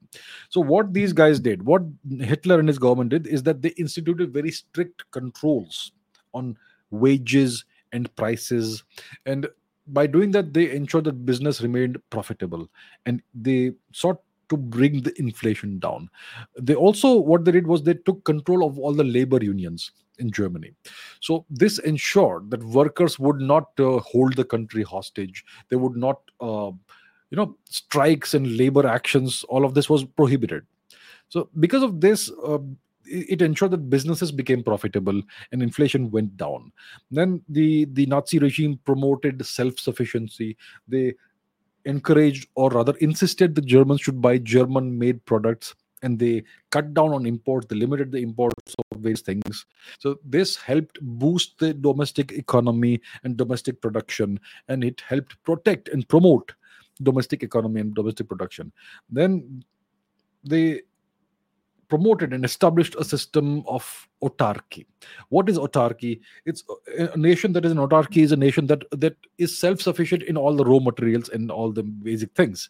Speaker 1: So what these guys did, what Hitler and his government did, is that they instituted very strict controls on wages and prices. And by doing that they ensured that business remained profitable. And they sought to bring the inflation down. They also what they did was they took control of all the labor unions in germany. So this ensured that workers would not uh, hold the country hostage. They would not uh, you know strikes and labor actions all of this was prohibited. So because of this uh, it ensured that businesses became profitable and inflation went down. Then the the nazi regime promoted self-sufficiency. They encouraged or rather insisted the germans should buy german made products and they cut down on imports they limited the imports of various things so this helped boost the domestic economy and domestic production and it helped protect and promote domestic economy and domestic production then they promoted and established a system of autarky. What is autarky? It's a nation that is an autarky is a nation that that is self-sufficient in all the raw materials and all the basic things.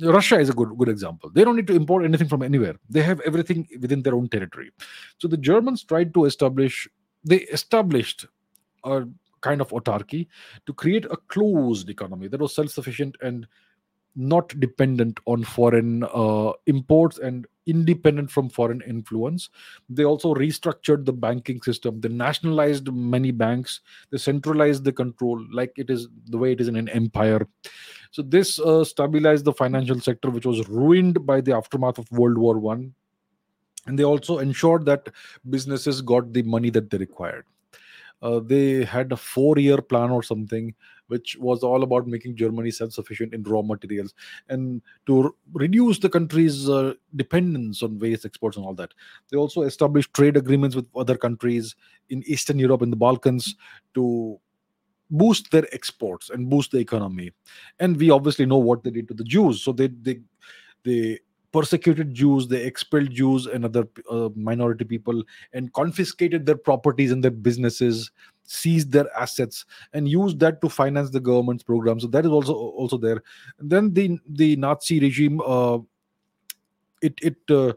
Speaker 1: Russia is a good good example. They don't need to import anything from anywhere. They have everything within their own territory. So the Germans tried to establish they established a kind of autarky to create a closed economy that was self-sufficient and not dependent on foreign uh, imports and independent from foreign influence. They also restructured the banking system. They nationalized many banks. They centralized the control, like it is the way it is in an empire. So this uh, stabilized the financial sector, which was ruined by the aftermath of World War One, and they also ensured that businesses got the money that they required. uh, they had a four-year plan or something, which was all about making Germany self-sufficient in raw materials and to r- reduce the country's uh, dependence on various exports and all that. They also established trade agreements with other countries in Eastern Europe and the Balkans to boost their exports and boost the economy. And we obviously know what they did to the Jews. So they they they persecuted Jews, they expelled Jews and other uh, minority people, and confiscated their properties and their businesses, seized their assets, and used that to finance the government's program. So that is also also there. And then the the Nazi regime, uh, it it uh,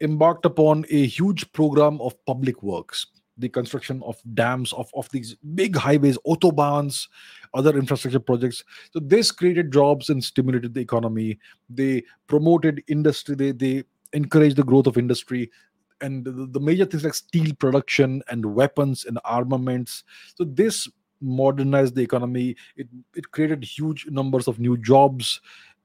Speaker 1: embarked upon a huge program of public works the construction of dams of, of these big highways autobahns other infrastructure projects. So this created jobs and stimulated the economy. They promoted industry. They, they encouraged the growth of industry. And the, the major things like steel production and weapons and armaments. So this modernized the economy. It, it created huge numbers of new jobs.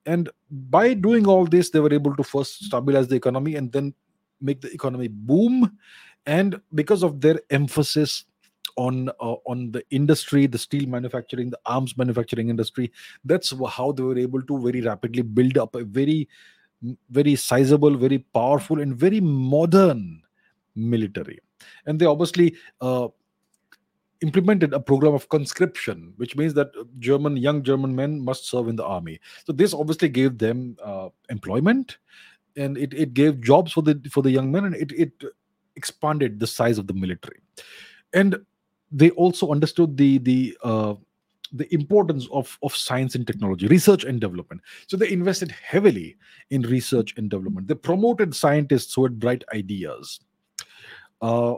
Speaker 1: And by doing all this they were able to first stabilize the economy and then make the economy boom and because of their emphasis on uh, on the industry the steel manufacturing the arms manufacturing industry that's how they were able to very rapidly build up a very very sizable very powerful and very modern military. And they obviously uh, implemented a program of conscription which means that german young german men must serve in the army. So this obviously gave them uh, employment and it, it gave jobs for the for the young men and it, it expanded the size of the military. And they also understood the the uh, the importance of of science and technology research and development. So they invested heavily in research and development. They promoted scientists who had bright ideas. Uh,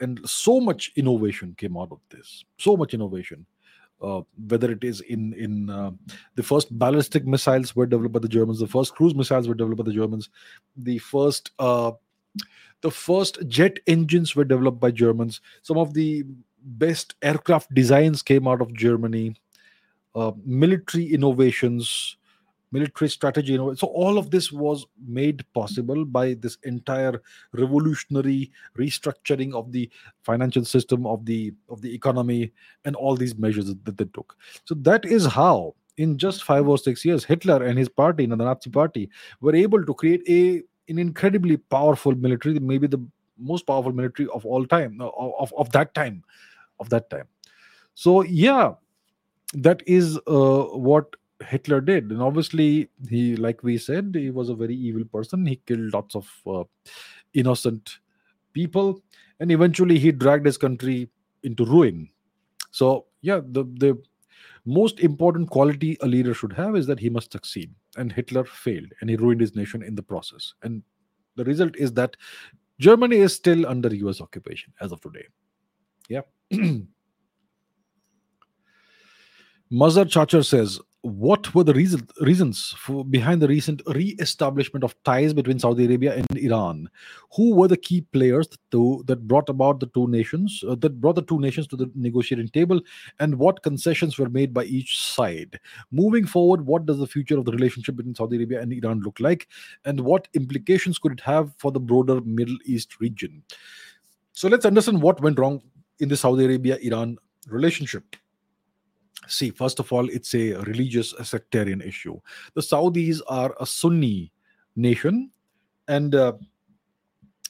Speaker 1: and so much innovation came out of this. So much innovation. Uh, whether it is in in uh, the first ballistic missiles were developed by the Germans, the first cruise missiles were developed by the Germans, the first uh, the first jet engines were developed by Germans. Some of the best aircraft designs came out of Germany. Uh, military innovations, military strategy. Know, so all of this was made possible by this entire revolutionary restructuring of the financial system of the of the economy and all these measures that, they took. So that is how. In just five or six years, Hitler and his party, the Nazi Party, were able to create a an incredibly powerful military, maybe the most powerful military of all time, uh, of, of that time, of that time. So yeah, that is uh, what Hitler did, and obviously he, like we said, he was a very evil person. He killed lots of uh, innocent people, and eventually he dragged his country into ruin. So yeah, the the most important quality a leader should have is that he must succeed and hitler failed and he ruined his nation in the process. And the result is that germany is still under us occupation as of today. Yeah. <clears throat> Mazar Chachar says, what were the reason, reasons for, behind the recent re-establishment of ties between Saudi Arabia and Iran? Who were the key players to, that brought about the two nations, uh, that brought the two nations to the negotiating table, and what concessions were made by each side? Moving forward, what does the future of the relationship between Saudi Arabia and Iran look like, and what implications could it have for the broader Middle East region? So let's understand what went wrong in the Saudi Arabia-Iran relationship see first of all it's a religious a sectarian issue. The saudis are a sunni nation and uh,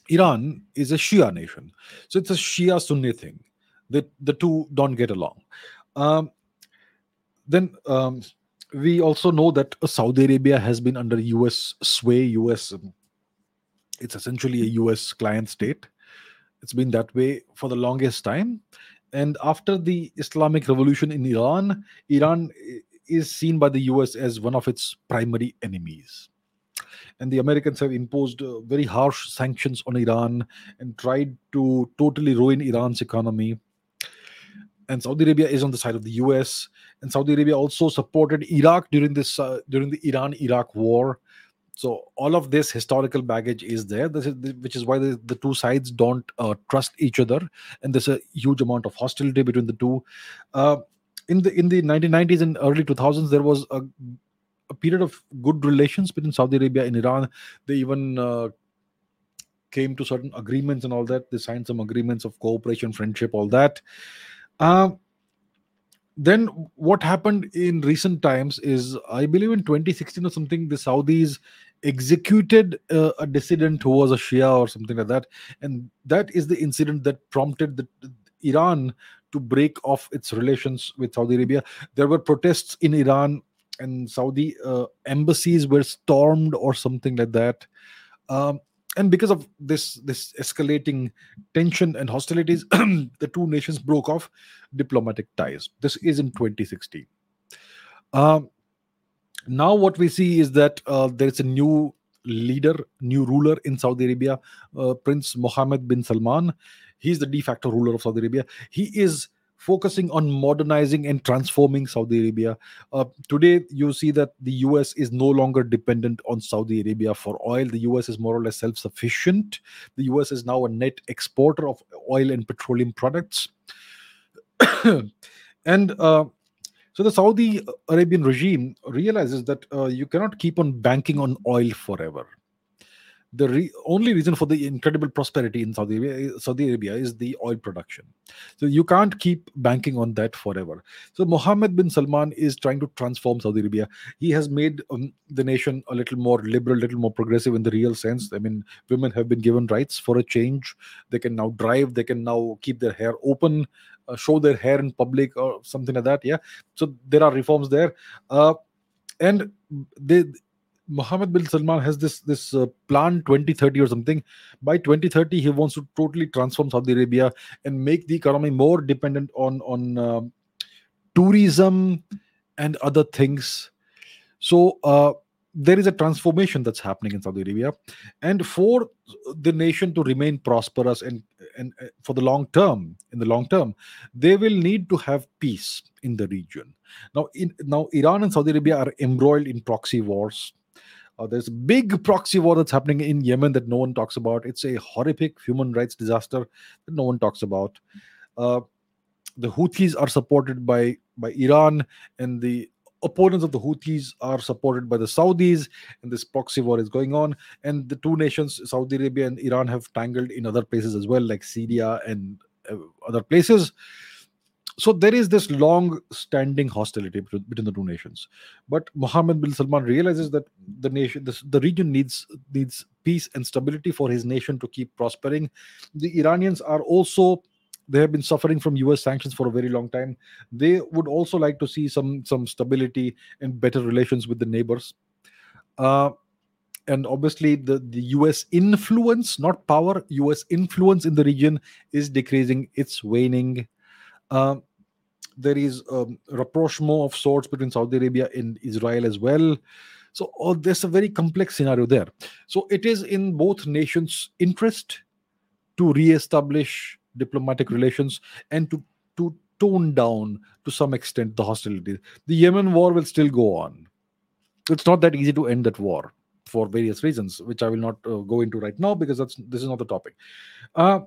Speaker 1: iran is a shia nation. So it's a shia sunni thing. The, the two don't get along. Um, then um, we also know that saudi arabia has been under us sway us um, it's essentially a us client state. It's been that way for the longest time and after the Islamic Revolution in Iran, Iran is seen by the US as one of its primary enemies. And the Americans have imposed uh, very harsh sanctions on Iran and tried to totally ruin Iran's economy. And Saudi Arabia is on the side of the US. And Saudi Arabia also supported Iraq during this uh, during the Iran-Iraq war so all of this historical baggage is there this is, which is why the, the two sides don't uh, trust each other and there's a huge amount of hostility between the two uh, in the in the 1990s and early 2000s there was a, a period of good relations between saudi arabia and iran they even uh, came to certain agreements and all that. They signed some agreements of cooperation, friendship, all that. Uh, then what happened in recent times is, I believe in 2016 or something, the Saudis executed uh, a dissident who was a Shia or something like that, and that is the incident that prompted the, Iran to break off its relations with Saudi Arabia. There were protests in Iran, and Saudi uh, embassies were stormed or something like that. Um, and because of this this escalating tension and hostilities <clears throat> the two nations broke off diplomatic ties this is in 2016 um, now what we see is that uh, there is a new leader new ruler in saudi arabia uh, prince mohammed bin salman he's the de facto ruler of saudi arabia he is focusing on modernizing and transforming Saudi Arabia. Uh, today, you see that the US is no longer dependent on Saudi Arabia for oil. The US is more or less self sufficient. The US is now a net exporter of oil and petroleum products. <coughs> and uh, so the Saudi Arabian regime realizes that uh, you cannot keep on banking on oil forever the re- only reason for the incredible prosperity in Saudi Arabia, Saudi Arabia is the oil production. So you can't keep banking on that forever. So Mohammed bin Salman is trying to transform Saudi Arabia. He has made um, the nation a little more liberal, a little more progressive in the real sense. I mean, women have been given rights for a change. They can now drive. They can now keep their hair open, uh, show their hair in public, or something like that. Yeah. So there are reforms there. Uh, and they Mohammed bin Salman has this this uh, plan 2030 or something. By 2030, he wants to totally transform Saudi Arabia and make the economy more dependent on on uh, tourism and other things. So uh, there is a transformation that's happening in Saudi Arabia, and for the nation to remain prosperous and and uh, for the long term, in the long term, they will need to have peace in the region. Now, in, now Iran and Saudi Arabia are embroiled in proxy wars uh, there's a big proxy war that's happening in Yemen that no one talks about. It's a horrific human rights disaster that no one talks about. Uh, the Houthis are supported by by Iran, and the opponents of the Houthis are supported by the Saudis, and this proxy war is going on. And the two nations, Saudi Arabia and Iran, have tangled in other places as well, like Syria and uh, other places so there is this long standing hostility between the two nations. But mohammed bin salman realizes that the nation this, the region needs needs peace and stability for his nation to keep prospering. The iranians are also they have been suffering from us sanctions for a very long time. They would also like to see some some stability and better relations with the neighbors. Uh, and obviously the, the us influence not power us influence in the region is decreasing. It's waning uh, there is um, rapprochement of sorts between Saudi Arabia and Israel as well. So oh, there's a very complex scenario there. So it is in both nations' interest to re-establish diplomatic relations and to to tone down to some extent the hostility. The Yemen war will still go on. It's not that easy to end that war for various reasons, which I will not uh, go into right now because that's this is not the topic. Uh,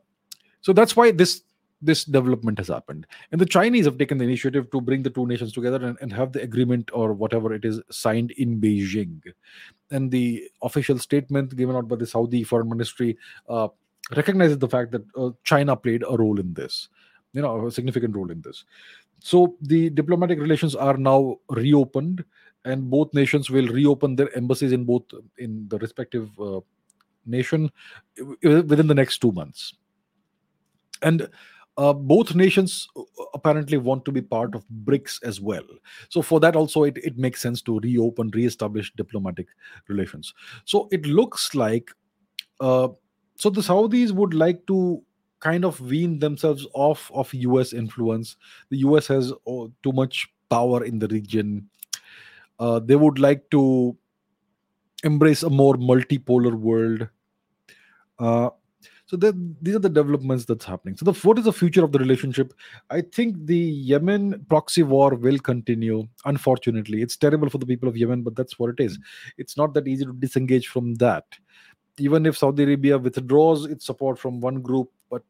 Speaker 1: so that's why this this development has happened. And the Chinese have taken the initiative to bring the two nations together and, and have the agreement or whatever it is signed in Beijing. And the official statement given out by the Saudi Foreign Ministry uh, recognizes the fact that uh, China played a role in this, you know, a significant role in this. So the diplomatic relations are now reopened, and both nations will reopen their embassies in both in the respective uh, nation within the next two months. And uh, both nations uh, apparently want to be part of BRICS as well. So for that also, it, it makes sense to reopen, re-establish diplomatic relations. So it looks like, uh, so the Saudis would like to kind of wean themselves off of U.S. influence. The U.S. has oh, too much power in the region. Uh, they would like to embrace a more multipolar world. So the, these are the developments that's happening. So the what is the future of the relationship? I think the Yemen proxy war will continue. Unfortunately, it's terrible for the people of Yemen, but that's what it is. It's not that easy to disengage from that. Even if Saudi Arabia withdraws its support from one group, but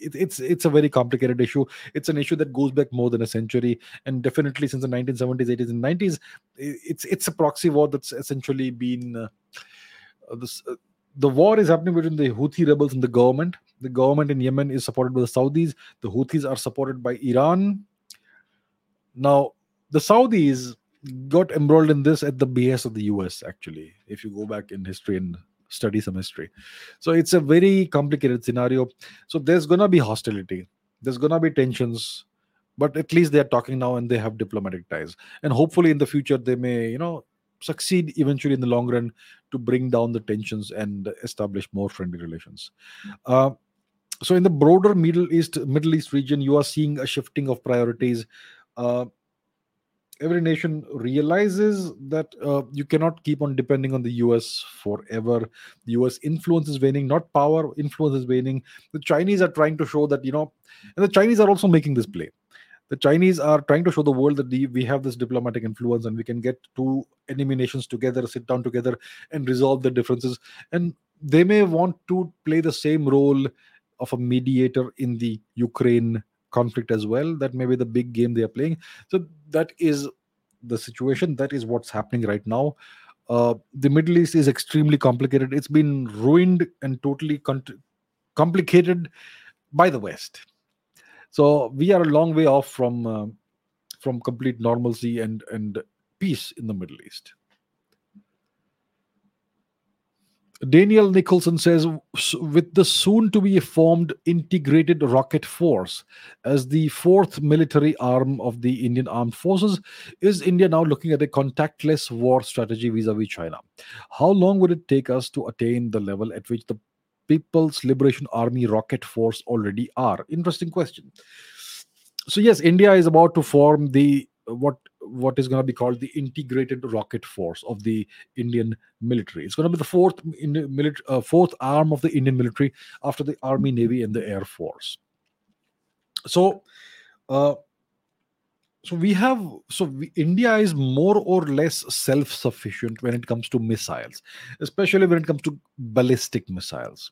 Speaker 1: it, it's it's a very complicated issue. It's an issue that goes back more than a century, and definitely since the 1970s, 80s, and 90s, it's it's a proxy war that's essentially been uh, this, uh, the war is happening between the Houthi rebels and the government. The government in Yemen is supported by the Saudis. The Houthis are supported by Iran. Now, the Saudis got embroiled in this at the behest of the US, actually, if you go back in history and study some history. So it's a very complicated scenario. So there's going to be hostility, there's going to be tensions, but at least they're talking now and they have diplomatic ties. And hopefully in the future, they may, you know, succeed eventually in the long run to bring down the tensions and establish more friendly relations. Uh, so in the broader Middle East Middle East region, you are seeing a shifting of priorities. Uh, every nation realizes that uh, you cannot keep on depending on the US forever. The US influence is waning, not power, influence is waning. The Chinese are trying to show that, you know, and the Chinese are also making this play. The Chinese are trying to show the world that we have this diplomatic influence and we can get two enemy nations together, sit down together, and resolve the differences. And they may want to play the same role of a mediator in the Ukraine conflict as well. That may be the big game they are playing. So that is the situation. That is what's happening right now. Uh, the Middle East is extremely complicated. It's been ruined and totally con- complicated by the West. So we are a long way off from uh, from complete normalcy and and peace in the Middle East. Daniel Nicholson says, with the soon to be formed Integrated Rocket Force as the fourth military arm of the Indian Armed Forces, is India now looking at a contactless war strategy vis a vis China? How long would it take us to attain the level at which the People's Liberation Army Rocket Force already are? Interesting question. So, yes, India is about to form the what what is going to be called the integrated rocket force of the Indian military. It's going to be the fourth in military, uh, fourth arm of the Indian military after the Army, Navy, and the Air Force. So, uh, so we have so we, India is more or less self-sufficient when it comes to missiles, especially when it comes to ballistic missiles.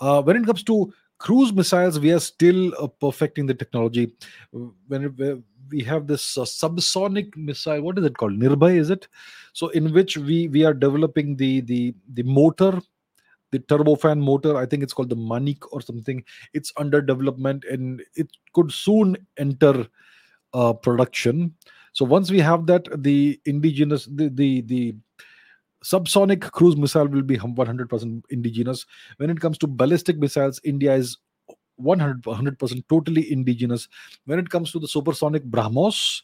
Speaker 1: Uh, when it comes to cruise missiles, we are still uh, perfecting the technology. When it, we have this uh, subsonic missile what is it called nirbhay is it so in which we we are developing the the the motor the turbofan motor i think it's called the manik or something it's under development and it could soon enter uh, production so once we have that the indigenous the the, the subsonic cruise missile will be 100% indigenous when it comes to ballistic missiles india is 100 percent totally indigenous. When it comes to the supersonic BrahMos,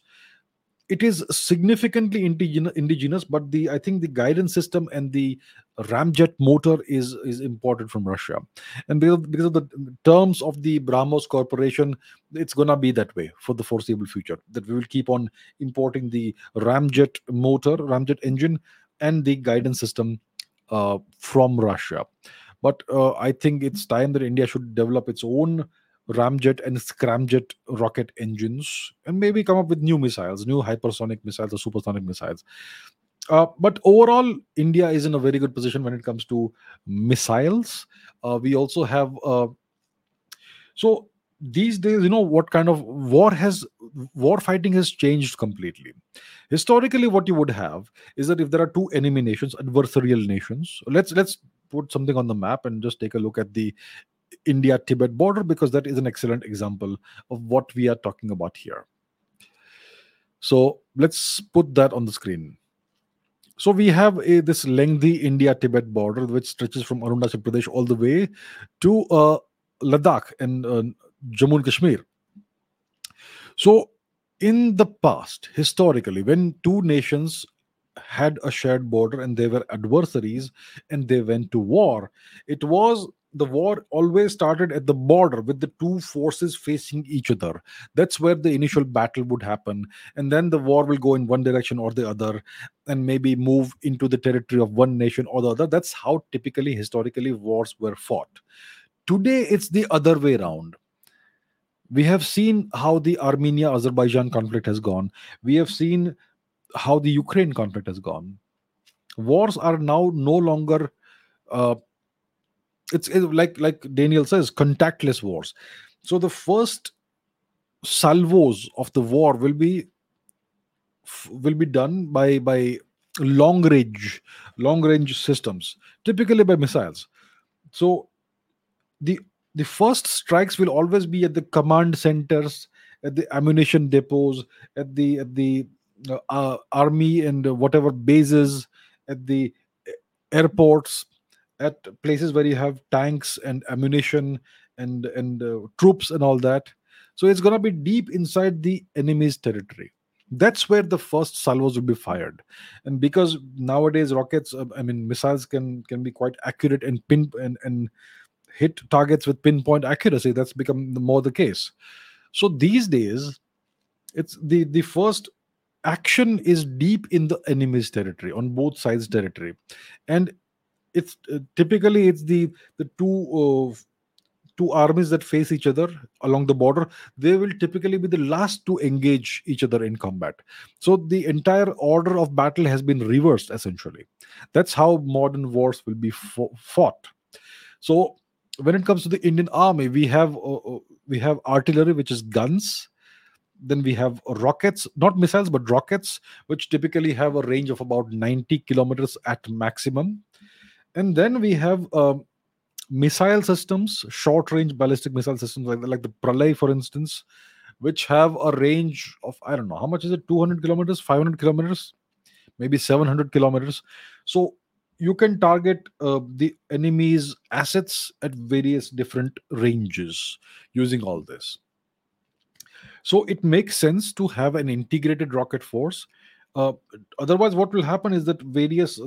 Speaker 1: it is significantly indigenous, but the I think the guidance system and the ramjet motor is is imported from Russia, and because, of the terms of the BrahMos Corporation, it's gonna be that way for the foreseeable future. That we will keep on importing the ramjet motor, ramjet engine, and the guidance system uh, from Russia. But uh, I think it's time that India should develop its own ramjet and scramjet rocket engines and maybe come up with new missiles, new hypersonic missiles or supersonic missiles. Uh, but overall, India is in a very good position when it comes to missiles. Uh, we also have uh, so these days, you know, what kind of war has war fighting has changed completely. Historically, what you would have is that if there are two enemy nations, adversarial nations, let's let's put something on the map and just take a look at the India Tibet border because that is an excellent example of what we are talking about here. So let's put that on the screen. So we have a, this lengthy India Tibet border which stretches from Arunachal Pradesh all the way to uh, Ladakh and uh, Jammu and Kashmir. So in the past, historically, when two nations had a shared border and they were adversaries and they went to war it was the war always started at the border with the two forces facing each other. That's where the initial battle would happen. And then the war will go in one direction or the other and maybe move into the territory of one nation or the other. That's how typically historically wars were fought. Today it's the other way around. We have seen how the armenia azerbaijan conflict has gone. We have seen how the Ukraine conflict has gone. Wars are now no longer uh, it's, it's like like Daniel says, contactless wars. So the first salvos of the war will be will be done by by long range long range systems typically by missiles so the the first strikes will always be at the command centers at the ammunition depots at the at the uh, uh, army and whatever bases at the airports at places where you have tanks and ammunition and and uh, troops and all that. So it's going to be deep inside the enemy's territory. That's where the first salvos will be fired. And because nowadays rockets uh, i mean missiles can can be quite accurate and pin and, and hit targets with pinpoint accuracy. That's become more the case. So these days it's the the first action is deep in the enemy's territory on both sides territory. And it's uh, typically it's the the two uh, two armies that face each other along the border. They will typically be the last to engage each other in combat. So the entire order of battle has been reversed essentially. That's how modern wars will be fought. So when it comes to the indian army we have uh, uh, we have artillery which is guns. Then we have rockets not missiles but rockets which typically have a range of about 90 kilometers at maximum and then we have um, missile systems, short range ballistic missile systems like, like the Pralay, for instance, which have a range of, I don't know, how much is it? 200 kilometers, 500 kilometers, maybe 700 kilometers. So you can target uh, the enemy's assets at various different ranges using all this. So it makes sense to have an integrated rocket force uh, otherwise, what will happen is that various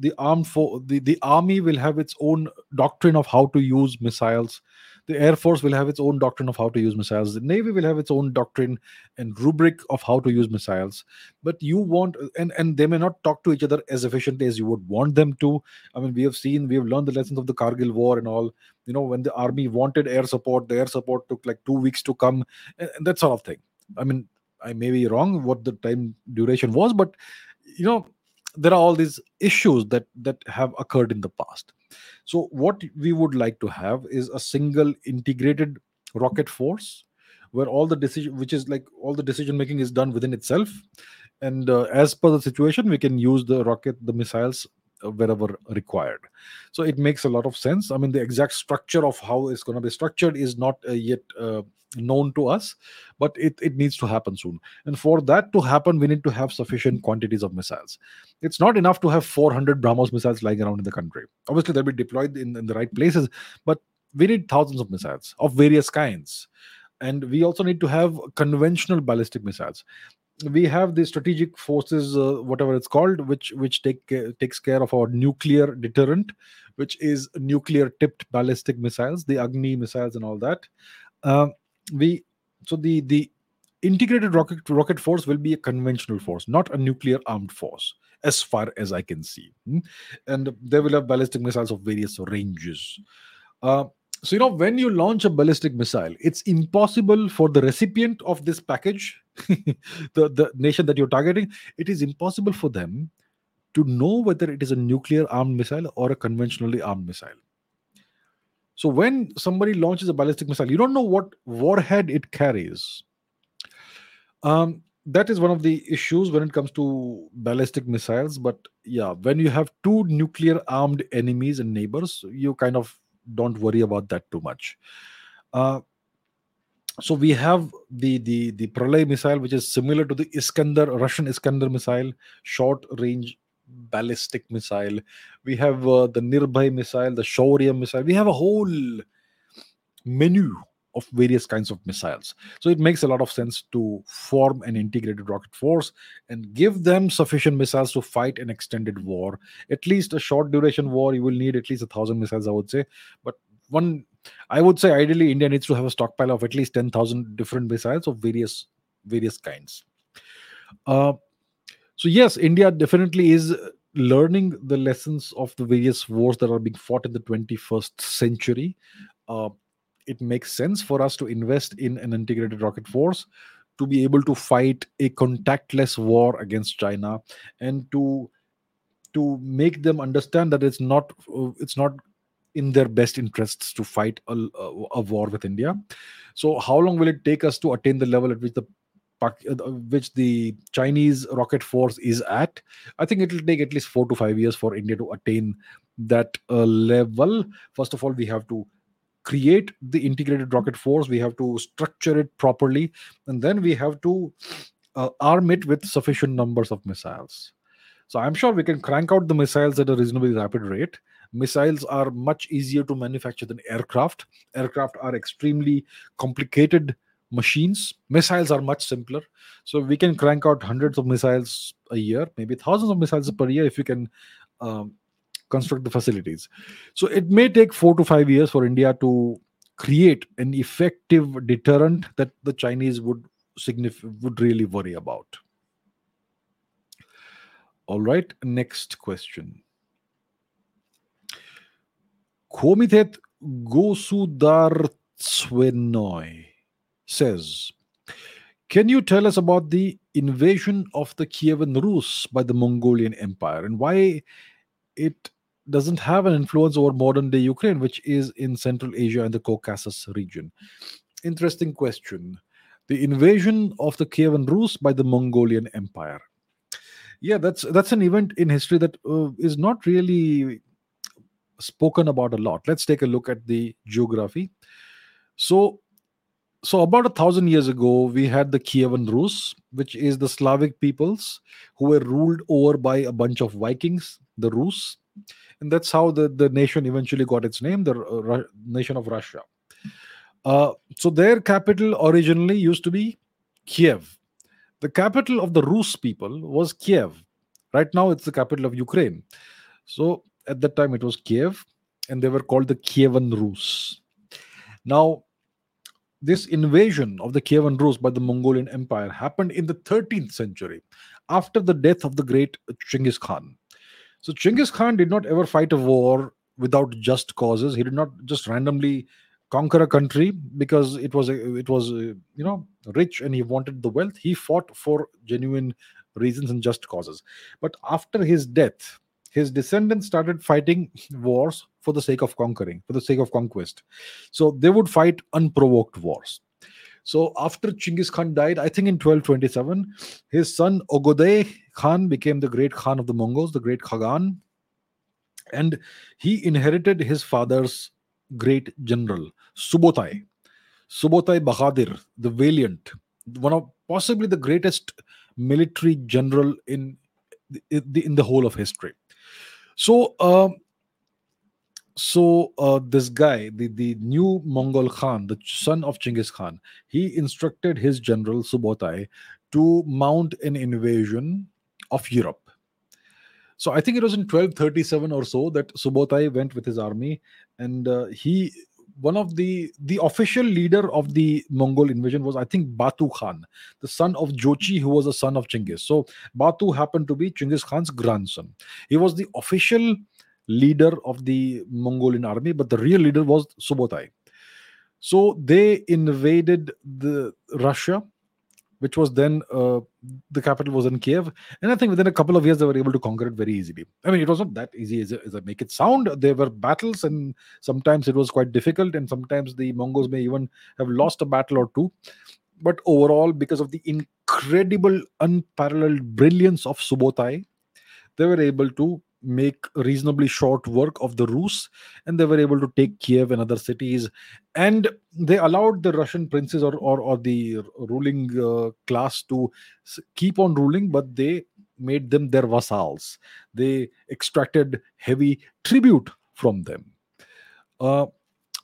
Speaker 1: the armed for the, the army will have its own doctrine of how to use missiles. The air force will have its own doctrine of how to use missiles. The navy will have its own doctrine and rubric of how to use missiles. But you want and and they may not talk to each other as efficiently as you would want them to. I mean, we have seen we have learned the lessons of the Kargil war and all. You know, when the army wanted air support, the air support took like two weeks to come, and, and that sort of thing. I mean, I may be wrong what the time duration was, but you know there are all these issues that that have occurred in the past. So what we would like to have is a single integrated rocket force where all the decision which is like all the decision making is done within itself and uh, as per the situation we can use the rocket the missiles wherever required. So it makes a lot of sense. I mean the exact structure of how it's going to be structured is not uh, yet uh, known to us but it, it needs to happen soon. And for that to happen we need to have sufficient quantities of missiles. It's not enough to have 400 brahmos missiles lying around in the country. Obviously they'll be deployed in, in the right places but we need thousands of missiles of various kinds. And we also need to have conventional ballistic missiles we have the strategic forces uh, whatever it's called which which take uh, takes care of our nuclear deterrent which is nuclear tipped ballistic missiles the agni missiles and all that. Uh, we so the the integrated rocket rocket force will be a conventional force not a nuclear armed force as far as i can see. Hmm? and they will have ballistic missiles of various ranges. Uh, so you know when you launch a ballistic missile it's impossible for the recipient of this package <laughs> the, the nation that you're targeting it is impossible for them to know whether it is a nuclear armed missile or a conventionally armed missile. So when somebody launches a ballistic missile you don't know what warhead it carries. Um, that is one of the issues when it comes to ballistic missiles but yeah when you have two nuclear armed enemies and neighbors you kind of don't worry about that too much. Uh, so we have the the the Pralay missile, which is similar to the Iskander Russian Iskander missile, short range ballistic missile. We have uh, the Nirbhay missile, the Shaurya missile. We have a whole menu of various kinds of missiles. So it makes a lot of sense to form an integrated rocket force and give them sufficient missiles to fight an extended war. At least a short duration war, you will need at least a thousand missiles, I would say. But one, I would say, ideally, India needs to have a stockpile of at least ten thousand different missiles of various various kinds. Uh, so yes, India definitely is learning the lessons of the various wars that are being fought in the 21st century. Uh, it makes sense for us to invest in an integrated rocket force to be able to fight a contactless war against China and to to make them understand that it's not uh, it's not in their best interests to fight a, a, war with India. So how long will it take us to attain the level at which the uh, which the Chinese rocket force is at, I think it will take at least four to five years for India to attain that uh, level. First of all, we have to create the integrated rocket force, we have to structure it properly, and then we have to uh, arm it with sufficient numbers of missiles. So I'm sure we can crank out the missiles at a reasonably rapid rate. Missiles are much easier to manufacture than aircraft. Aircraft are extremely complicated machines. Missiles are much simpler. So we can crank out hundreds of missiles a year, maybe thousands of missiles per year if we can um, construct the facilities. So it may take four to five years for India to create an effective deterrent that the Chinese would signif- would really worry about. All right, next question. Komitet Gosudarstvennoy says, Can you tell us about the invasion of the Kievan Rus by the Mongolian Empire and why it doesn't have an influence over modern day Ukraine, which is in Central Asia and the Caucasus region? Interesting question. The invasion of the Kievan Rus by the Mongolian Empire. Yeah, that's that's an event in history that uh, is not really spoken about a lot. Let's take a look at the geography. So, so about a thousand years ago, we had the Kievan Rus, which is the Slavic peoples who were ruled over by a bunch of Vikings, the Rus, and that's how the, the nation eventually got its name, the uh, nation of Russia. Uh, so their capital originally used to be Kiev. The capital of the Rus people was Kiev. Right now, it's the capital of Ukraine. So at that time, it was Kiev, and they were called the Kievan Rus. Now, this invasion of the Kievan Rus by the Mongolian Empire happened in the 13th century after the death of the great Chinggis Khan. So, Chinggis Khan did not ever fight a war without just causes. He did not just randomly conquer a country because it was it was a, you know rich and he wanted the wealth. He fought for genuine reasons and just causes. But after his death his descendants started fighting wars for the sake of conquering for the sake of conquest. So they would fight unprovoked wars so after Chinggis Khan died, I think in 1227, his son Ogodei Khan became the great Khan of the Mongols, the great Khagan. And he inherited his father's great general, Subotai. Subotai Bahadir, the valiant, one of possibly the greatest military general in the, in the whole of history. So, uh, so uh, this guy, the, the new Mongol Khan, the son of Genghis Khan, he instructed his general Subotai to mount an invasion of Europe. So I think it was in 1237 or so that Subotai went with his army, and uh, he one of the the official leader of the Mongol invasion was I think Batu Khan, the son of Jochi, who was a son of Chinggis. So Batu happened to be Chinggis Khan's grandson. He was the official leader of the Mongolian army, but the real leader was Subotai. So they invaded the Russia which was then uh, the capital was in Kiev. And I think within a couple of years, they were able to conquer it very easily. I mean, it was not that easy as, as I make it sound. There were battles, and sometimes it was quite difficult, and sometimes the Mongols may even have lost a battle or two. But overall, because of the incredible, unparalleled brilliance of Subotai, they were able to make reasonably short work of the Rus, and they were able to take Kiev and other cities. And they allowed the Russian princes or or, or the ruling uh, class to keep on ruling, but they made them their vassals. They extracted heavy tribute from them. Uh,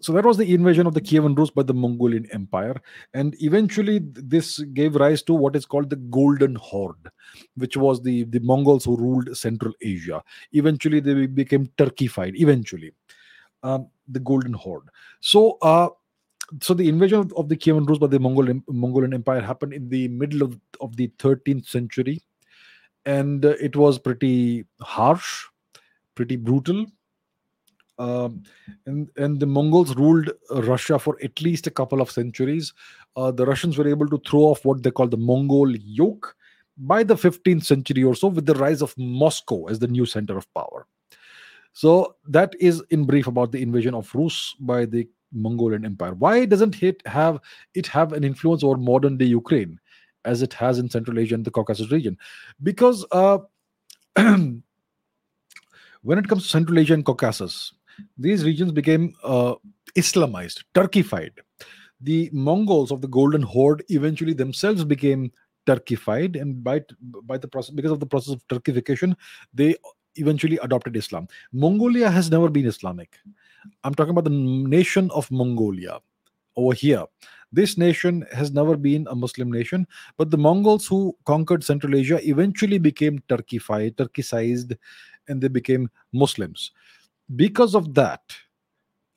Speaker 1: so that was the invasion of the Kievan Rus by the Mongolian Empire, and eventually this gave rise to what is called the Golden Horde, which was the the Mongols who ruled Central Asia. Eventually, they became Turkified. Eventually, um, the Golden Horde. So. Uh, so the invasion of, of the Kievan Rus by the Mongol, Mongolian Empire happened in the middle of, of the 13th century, and uh, it was pretty harsh, pretty brutal um, and and the Mongols ruled Russia for at least a couple of centuries. Uh, the Russians were able to throw off what they call the Mongol yoke by the 15th century or so, with the rise of Moscow as the new center of power. So that is in brief about the invasion of Rus by the Mongolian Empire. Why doesn't it have it have an influence over modern day Ukraine? as it has in Central Asia and the Caucasus region. Because uh, <clears throat> when it comes to Central Asia and Caucasus, these regions became uh, Islamized, Turkified. The Mongols of the Golden Horde eventually themselves became Turkified, and by by the process because of the process of Turkification, they eventually adopted Islam. Mongolia has never been Islamic. I'm talking about the nation of Mongolia over here. This nation has never been a Muslim nation, but the Mongols who conquered Central Asia eventually became Turkified, Turkicized, and they became Muslims. Because of that,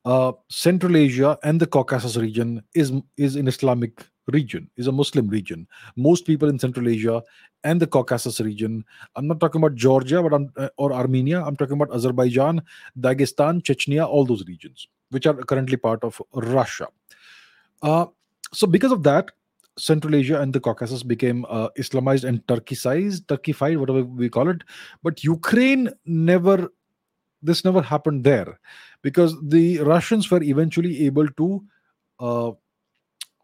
Speaker 1: uh, Central Asia and the Caucasus region is is an Islamic region, is a Muslim region. Most people in Central Asia and the Caucasus region. I'm not talking about Georgia, but I'm, uh, or Armenia. I'm talking about Azerbaijan, Dagestan, Chechnya, all those regions, which are currently part of Russia. Uh, so because of that, Central Asia and the Caucasus became uh, Islamized and Turkicized, Turkified, whatever we call it. But Ukraine never, this never happened there because the Russians were eventually able to uh,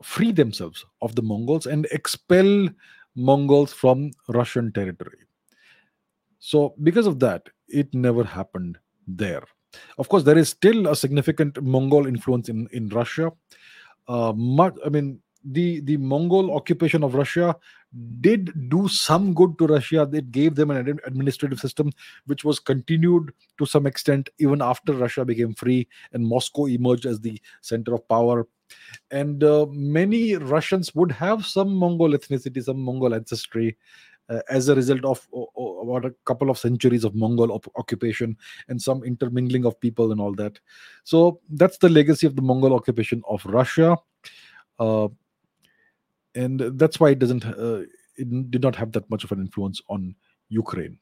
Speaker 1: free themselves of the Mongols and expel Mongols from Russian territory. So, because of that, it never happened there. Of course, there is still a significant Mongol influence in, in Russia. Uh, much, I mean, the the Mongol occupation of Russia did do some good to Russia. It gave them an administrative system which was continued to some extent even after Russia became free and Moscow emerged as the center of power. And uh, many Russians would have some Mongol ethnicity, some Mongol ancestry. Uh, as a result of uh, about a couple of centuries of Mongol op- occupation and some intermingling of people and all that. So that's the legacy of the Mongol occupation of Russia. Uh, and that's why it doesn't uh, it did not have that much of an influence on Ukraine.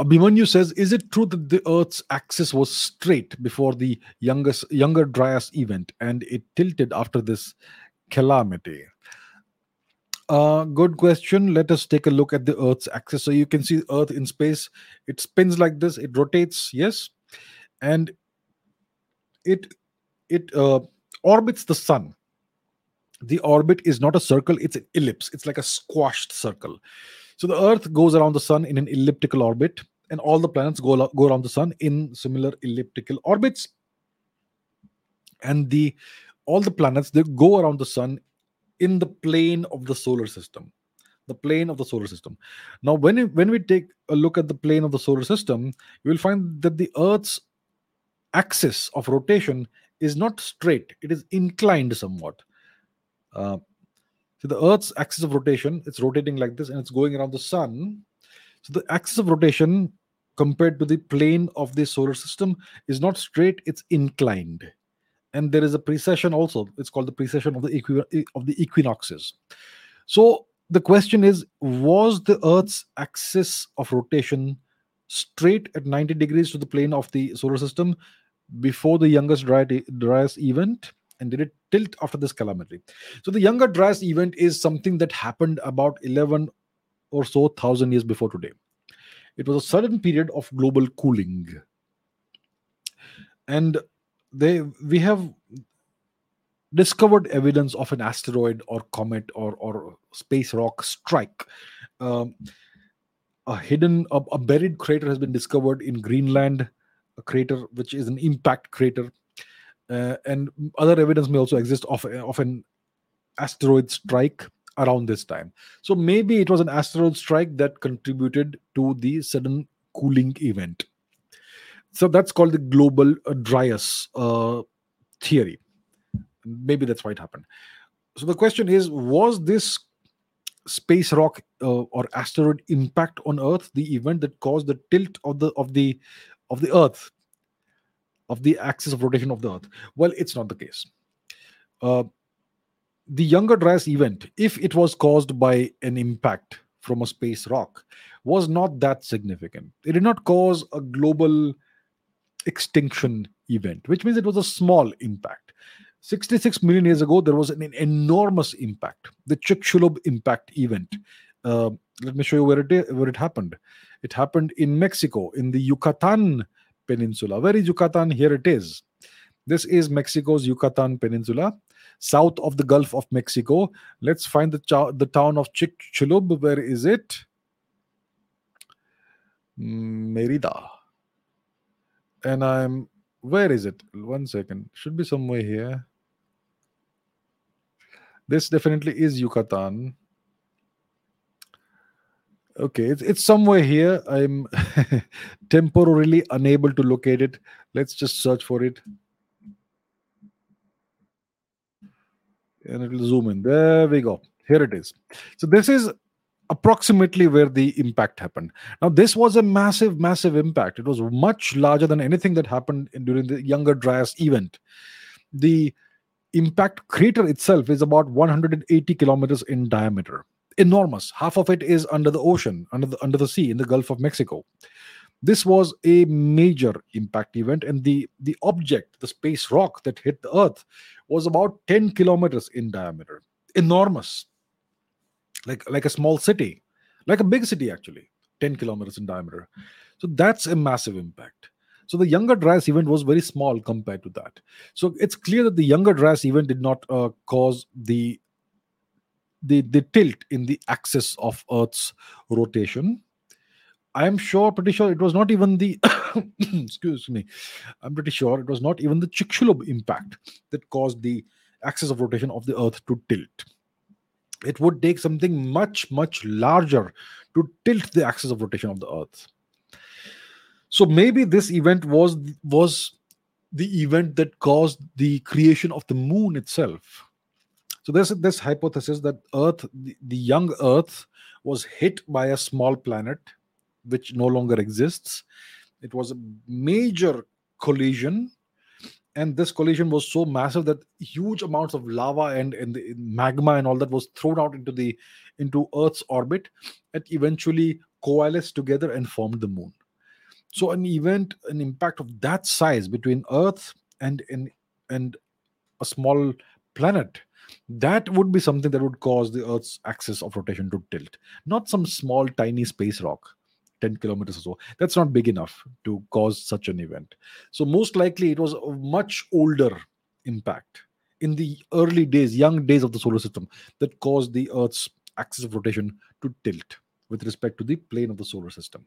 Speaker 1: Abhimanyu says, "Is it true that the Earth's axis was straight before the youngest younger Dryas event, and it tilted after this calamity?" Uh, good question. Let us take a look at the Earth's axis. So you can see Earth in space. It spins like this. It rotates. Yes, and it it uh, orbits the sun. The orbit is not a circle it's an ellipse. It's like a squashed circle. So the earth goes around the sun in an elliptical orbit and all the planets go, go around the sun in similar elliptical orbits. And the all the planets they go around the sun in the plane of the solar system the plane of the solar system. Now when when we take a look at the plane of the solar system you will find that the earth's axis of rotation is not straight, it is inclined somewhat. Uh, so the Earth's axis of rotation, it's rotating like this and it's going around the sun. So the axis of rotation compared to the plane of the solar system is not straight, it's inclined. And there is a precession also. It's called the precession of the equi- of the equinoxes. So the question is was the earth's axis of rotation straight at 90 degrees to the plane of the solar system before the youngest Dryas event and did it tilt after this calamity. So the younger Dryas event is something that happened about 11 or so thousand years before today. It was a sudden period of global cooling. And they we have discovered evidence of an asteroid or comet or, or space rock strike. Um, a hidden, a, a buried crater has been discovered in Greenland a crater which is an impact crater uh, and other evidence may also exist of, of an asteroid strike around this time. So maybe it was an asteroid strike that contributed to the sudden cooling event. So that's called the global uh, dryas uh, theory. Maybe that's why it happened. So the question is was this space rock uh, or asteroid impact on earth the event that caused the tilt of the of the of the earth of the axis of rotation of the earth. Well it's not the case. Uh, the younger dryas event if it was caused by an impact from a space rock was not that significant. It did not cause a global extinction event which means it was a small impact. 66 million years ago there was an, enormous impact the chicxulub impact event. Uh, let me show you where it where it happened it happened in Mexico, in the Yucatan Peninsula. Where is Yucatan? Here it is. This is Mexico's Yucatan Peninsula. south of the Gulf of Mexico. Let's find the, the town of Chicxulub. Where is it? Mm, Merida. And I'm, where is it? One second. Should be somewhere here. This definitely is Yucatan. Okay, it's, it's somewhere here. I'm <laughs> temporarily unable to locate it. Let's just search for it. And it will zoom in. There we go. Here it is. So this is approximately where the impact happened. Now, this was a massive, massive impact. It was much larger than anything that happened during the Younger Dryas event. The impact crater itself is about 180 kilometers in diameter enormous. Half of it is under the ocean under the under the sea in the gulf of mexico. This was a major impact event and the the object the space rock that hit the earth was about 10 kilometers in diameter. Enormous. Like like a small city. Like a big city actually. 10 kilometers in diameter. So that's a massive impact. So the younger dryas event was very small compared to that. So it's clear that the younger dryas event did not uh, cause the the, the tilt in the axis of Earth's rotation. I am sure, pretty sure it was not even the, <coughs> excuse me, I'm pretty sure it was not even the Chicxulub impact that caused the axis of rotation of the Earth to tilt. It would take something much, much larger to tilt the axis of rotation of the Earth. So maybe this event was was the event that caused the creation of the moon itself so there's this hypothesis that Earth, the, young Earth, was hit by a small planet which no longer exists. It was a major collision, and this collision was so massive that huge amounts of lava and, and magma and all that was thrown out into the into Earth's orbit, and eventually coalesced together and formed the moon. So an event, an impact of that size between Earth and and and a small planet that would be something that would cause the Earth's axis of rotation to tilt, not some small, tiny space rock. 10 kilometers or so. That's not big enough to cause such an event. So, most likely, it was a much older impact in the early days, young days of the solar system, that caused the Earth's axis of rotation to tilt with respect to the plane of the solar system.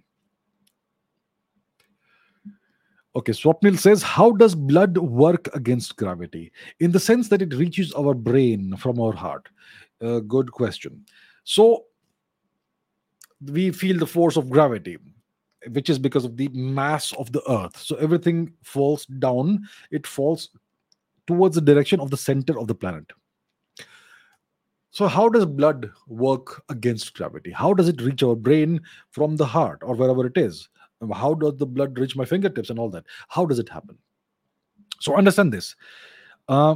Speaker 1: Okay, Swapnil says, How does blood work against gravity? In the sense that it reaches our brain from our heart. Uh, good question. So, we feel the force of gravity, which is because of the mass of the earth. So, everything falls down, it falls towards the direction of the center of the planet. So, how does blood work against gravity? How does it reach our brain from the heart or wherever it is? How does the blood reach my fingertips and all that? How does it happen? So understand this. Uh,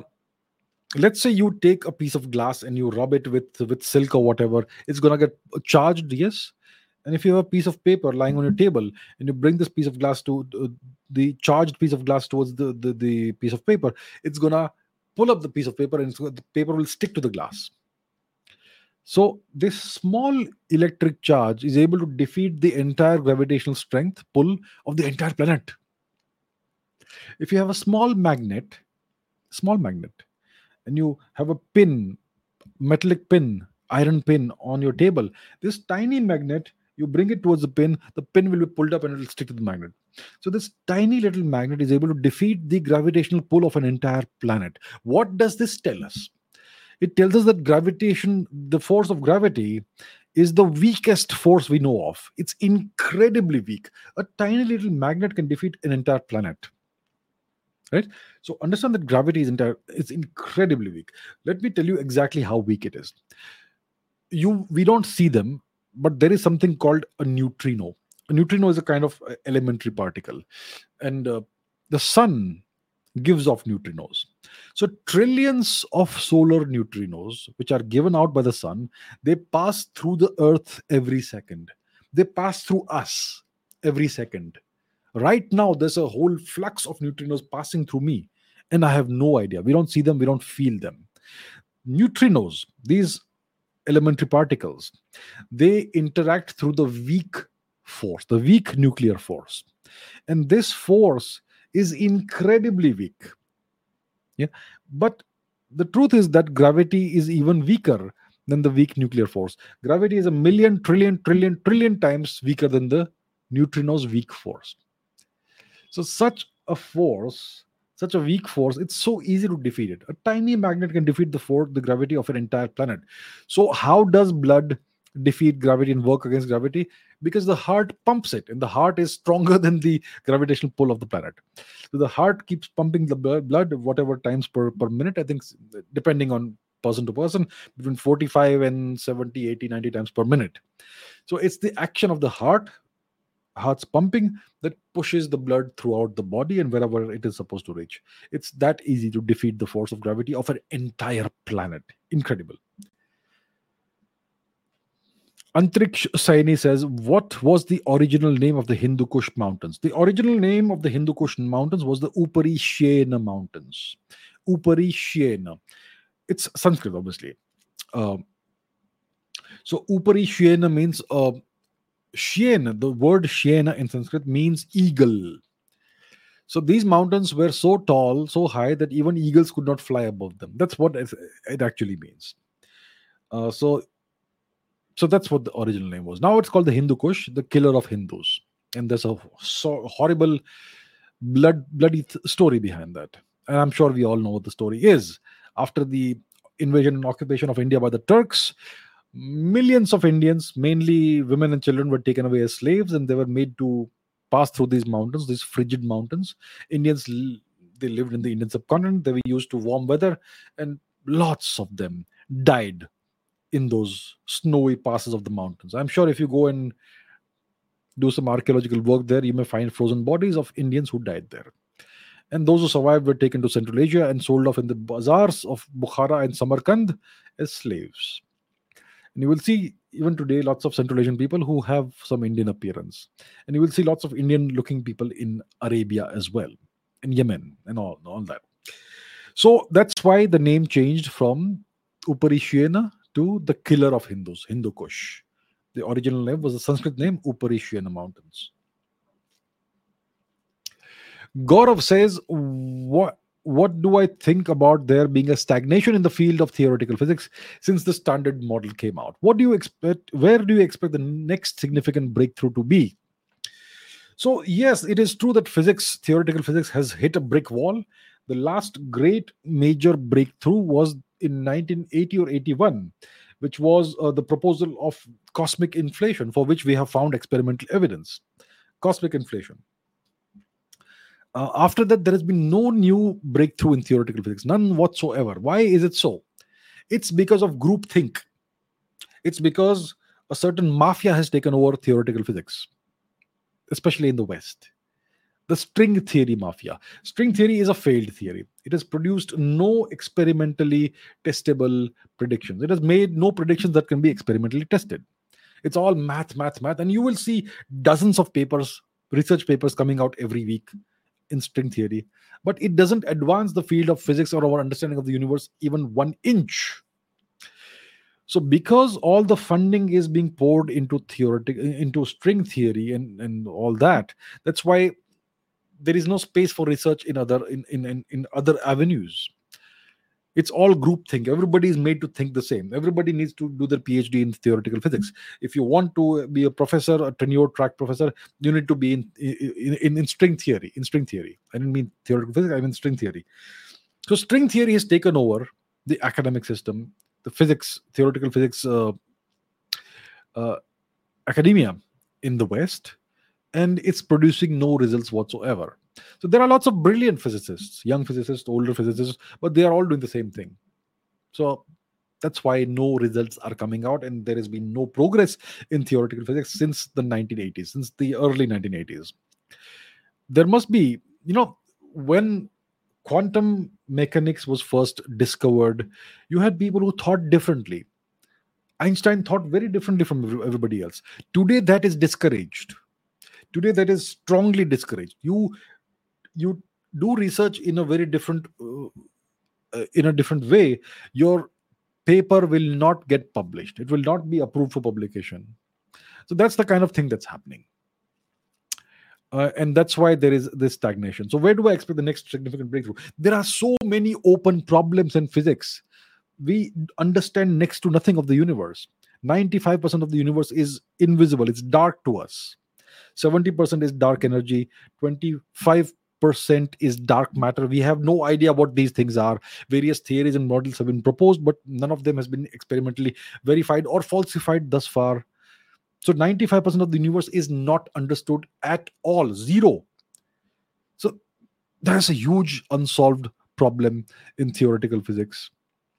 Speaker 1: let's say you take a piece of glass and you rub it with with silk or whatever it's gonna get charged yes? And if you have a piece of paper lying on your table and you bring this piece of glass to uh, the charged piece of glass towards the, the the piece of paper it's gonna pull up the piece of paper and the paper will stick to the glass so, this small electric charge is able to defeat the entire gravitational strength pull of the entire planet. If you have a small magnet, small magnet, and you have a pin, metallic pin, iron pin on your table, this tiny magnet, you bring it towards the pin, the pin will be pulled up and it will stick to the magnet. So, this tiny little magnet is able to defeat the gravitational pull of an entire planet. What does this tell us? It tells us that gravitation, the force of gravity, is the weakest force we know of. It's incredibly weak. A tiny little magnet can defeat an entire planet. Right? So understand that gravity is entire it's incredibly weak. Let me tell you exactly how weak it is. You we don't see them, but there is something called a neutrino. A neutrino is a kind of uh, elementary particle, and uh, the sun gives off neutrinos. So trillions of solar neutrinos, which are given out by the sun, they pass through the earth every second. They pass through us every second. Right now, there's a whole flux of neutrinos passing through me, and I have no idea. We don't see them, we don't feel them. Neutrinos, these elementary particles, they interact through the weak force, the weak nuclear force. And this force is incredibly weak. Yeah. But the truth is that gravity is even weaker than the weak nuclear force. Gravity is a million, trillion, trillion, trillion times weaker than the neutrino's weak force. So, such a force, such a weak force, it's so easy to defeat it. A tiny magnet can defeat the force, the gravity of an entire planet. So, how does blood defeat gravity and work against gravity? Because the heart pumps it, and the heart is stronger <laughs> than the gravitational pull of the planet. So, the heart keeps pumping the blood whatever times per, per minute, I think, depending on person to person between 45 and 70 80 90 times per minute so it's the action of the heart heart's pumping that pushes the blood throughout the body and wherever it is supposed to reach it's that easy to defeat the force of gravity of an entire planet incredible Antriksh Saini says, What was the original name of the Hindu Kush Mountains? The original name of the Hindu Kush Mountains was the Upari Shena Mountains. Upari Shena it's Sanskrit, obviously. Uh, so Upari Shena means uh, Shena, the word Shena in Sanskrit means eagle. So these mountains were so tall, so high that even eagles could not fly above them. That's what it actually means. Uh, so, so that's what the original name was. Now it's called the Hindu Kush, the killer of Hindus, and there's a so horrible, blood bloody th- story behind that. And I'm sure we all know what the story is after the invasion and occupation of India by the Turks, millions of Indians, mainly women and children, were taken away as slaves and they were made to pass through these mountains, these frigid mountains. Indians, they lived in the Indian subcontinent, they were used to warm weather, and lots of them died in those snowy passes of the mountains. I'm sure if you go and do some archaeological work there, you may find frozen bodies of Indians who died there and those who survived were taken to Central Asia and sold off in the bazaars of Bukhara and Samarkand as slaves. And you will see even today lots of Central Asian people who have some Indian appearance. And you will see lots of Indian looking people in Arabia as well, in Yemen and all, all that. So that's why the name changed from Upari to the killer of Hindus, Hindu Kush. The original name was the Sanskrit name Upari Mountains. Gaurav says, what what do I think about there being a stagnation in the field of theoretical physics since the standard model came out? What do you expect? Where do you expect the next significant breakthrough to be? So, yes, it is true that physics, theoretical physics, has hit a brick wall. The last great major breakthrough was in 1980 or 81, which was uh, the proposal of cosmic inflation, for which we have found experimental evidence. Cosmic inflation. Uh, after that, there has been no new breakthrough in theoretical physics, none whatsoever. Why is it so? It's because of groupthink. It's because a certain mafia has taken over theoretical physics, especially in the West. The string theory mafia. String theory is a failed theory. It has produced no experimentally testable predictions. It has made no predictions that can be experimentally tested. It's all math, math, math. And you will see dozens of papers, research papers coming out every week in string theory, but it doesn't advance the field of physics or our understanding of the universe even one inch. So, because all the funding is being poured into theoretic into string theory and, and all that, that's why there is no space for research in other in, in, in other avenues. It's all group think everybody is made to think the same. Everybody needs to do their phd in theoretical physics. If you want to be a professor a tenure track professor you need to be in in, in, in string theory in string theory. I didn't mean theoretical physics i mean string theory. So string theory has taken over the academic system the physics theoretical physics uh, uh, academia in the west and it's producing no results whatsoever so there are lots of brilliant physicists, young physicists, older physicists, but they are all doing the same thing. So that's why no results are coming out, and there has been no progress in theoretical physics since the 1980s, since the early 1980s. There must be, you know, when quantum mechanics was first discovered, you had people who thought differently. Einstein thought very differently from everybody else. Today, that is discouraged. Today, that is strongly discouraged. You you do research in a very different uh, uh, in a different way your paper will not get published it will not be approved for publication so that's the kind of thing that's happening Uh, and that's why there is this stagnation. So, where do I expect the next significant breakthrough? There are so many open problems in physics. We understand next to nothing of the universe. 95% of the universe is invisible, it's dark to us. 70% is dark energy, 25 percent is dark matter. We have no idea what these things are. Various theories and models have been proposed but none of them has been experimentally verified or falsified thus far. So 95% of the universe is not understood at all zero. So there's a huge unsolved problem in theoretical physics.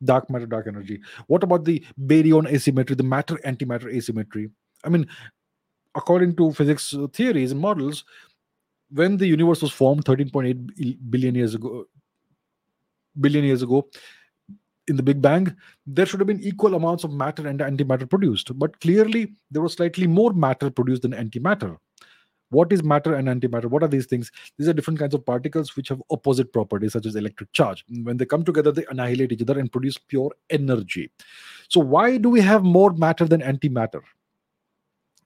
Speaker 1: Dark matter dark energy. What about the baryon asymmetry the matter antimatter asymmetry? I mean according to physics theories and models when the universe was formed 13.8 billion years ago billion years ago in the big bang there should have been equal amounts of matter and antimatter produced. But clearly there was slightly more matter produced than antimatter. What is matter and antimatter? What are these things? These are different kinds of particles which have opposite properties such as electric charge. When they come together they annihilate each other and produce pure energy. So why do we have more matter than antimatter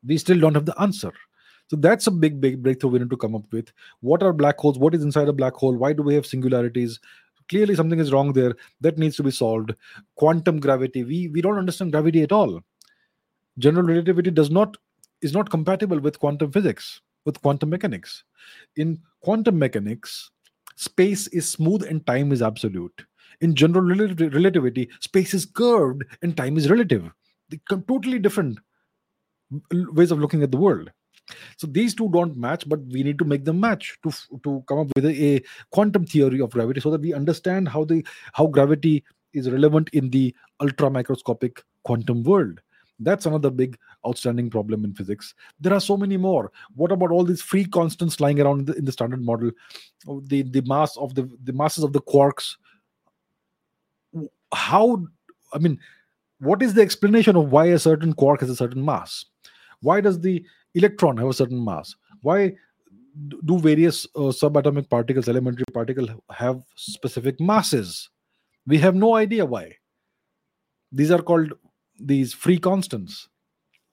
Speaker 1: we still don't have the answer so that's a big, big breakthrough we need to come up with. What are black holes? What is inside a black hole? Why do we have singularities? Clearly, something is wrong there. That needs to be solved. Quantum gravity. We we don't understand gravity at all. General relativity does not is not compatible with quantum physics, with quantum mechanics. In quantum mechanics, space is smooth and time is absolute. In general relativity, space is curved and time is relative. They're totally different ways of looking at the world. So these two don't match, but we need to make them match to to come up with a, a quantum theory of gravity, so that we understand how the how gravity is relevant in the ultra microscopic quantum world. That's another big outstanding problem in physics. There are so many more. What about all these free constants lying around in the, in the standard model? Oh, the the mass of the the masses of the quarks. How I mean, what is the explanation of why a certain quark has a certain mass? Why does the electron have a certain mass? Why do various uh, subatomic particles elementary particles have specific masses? We have no idea why. These are called these free constants.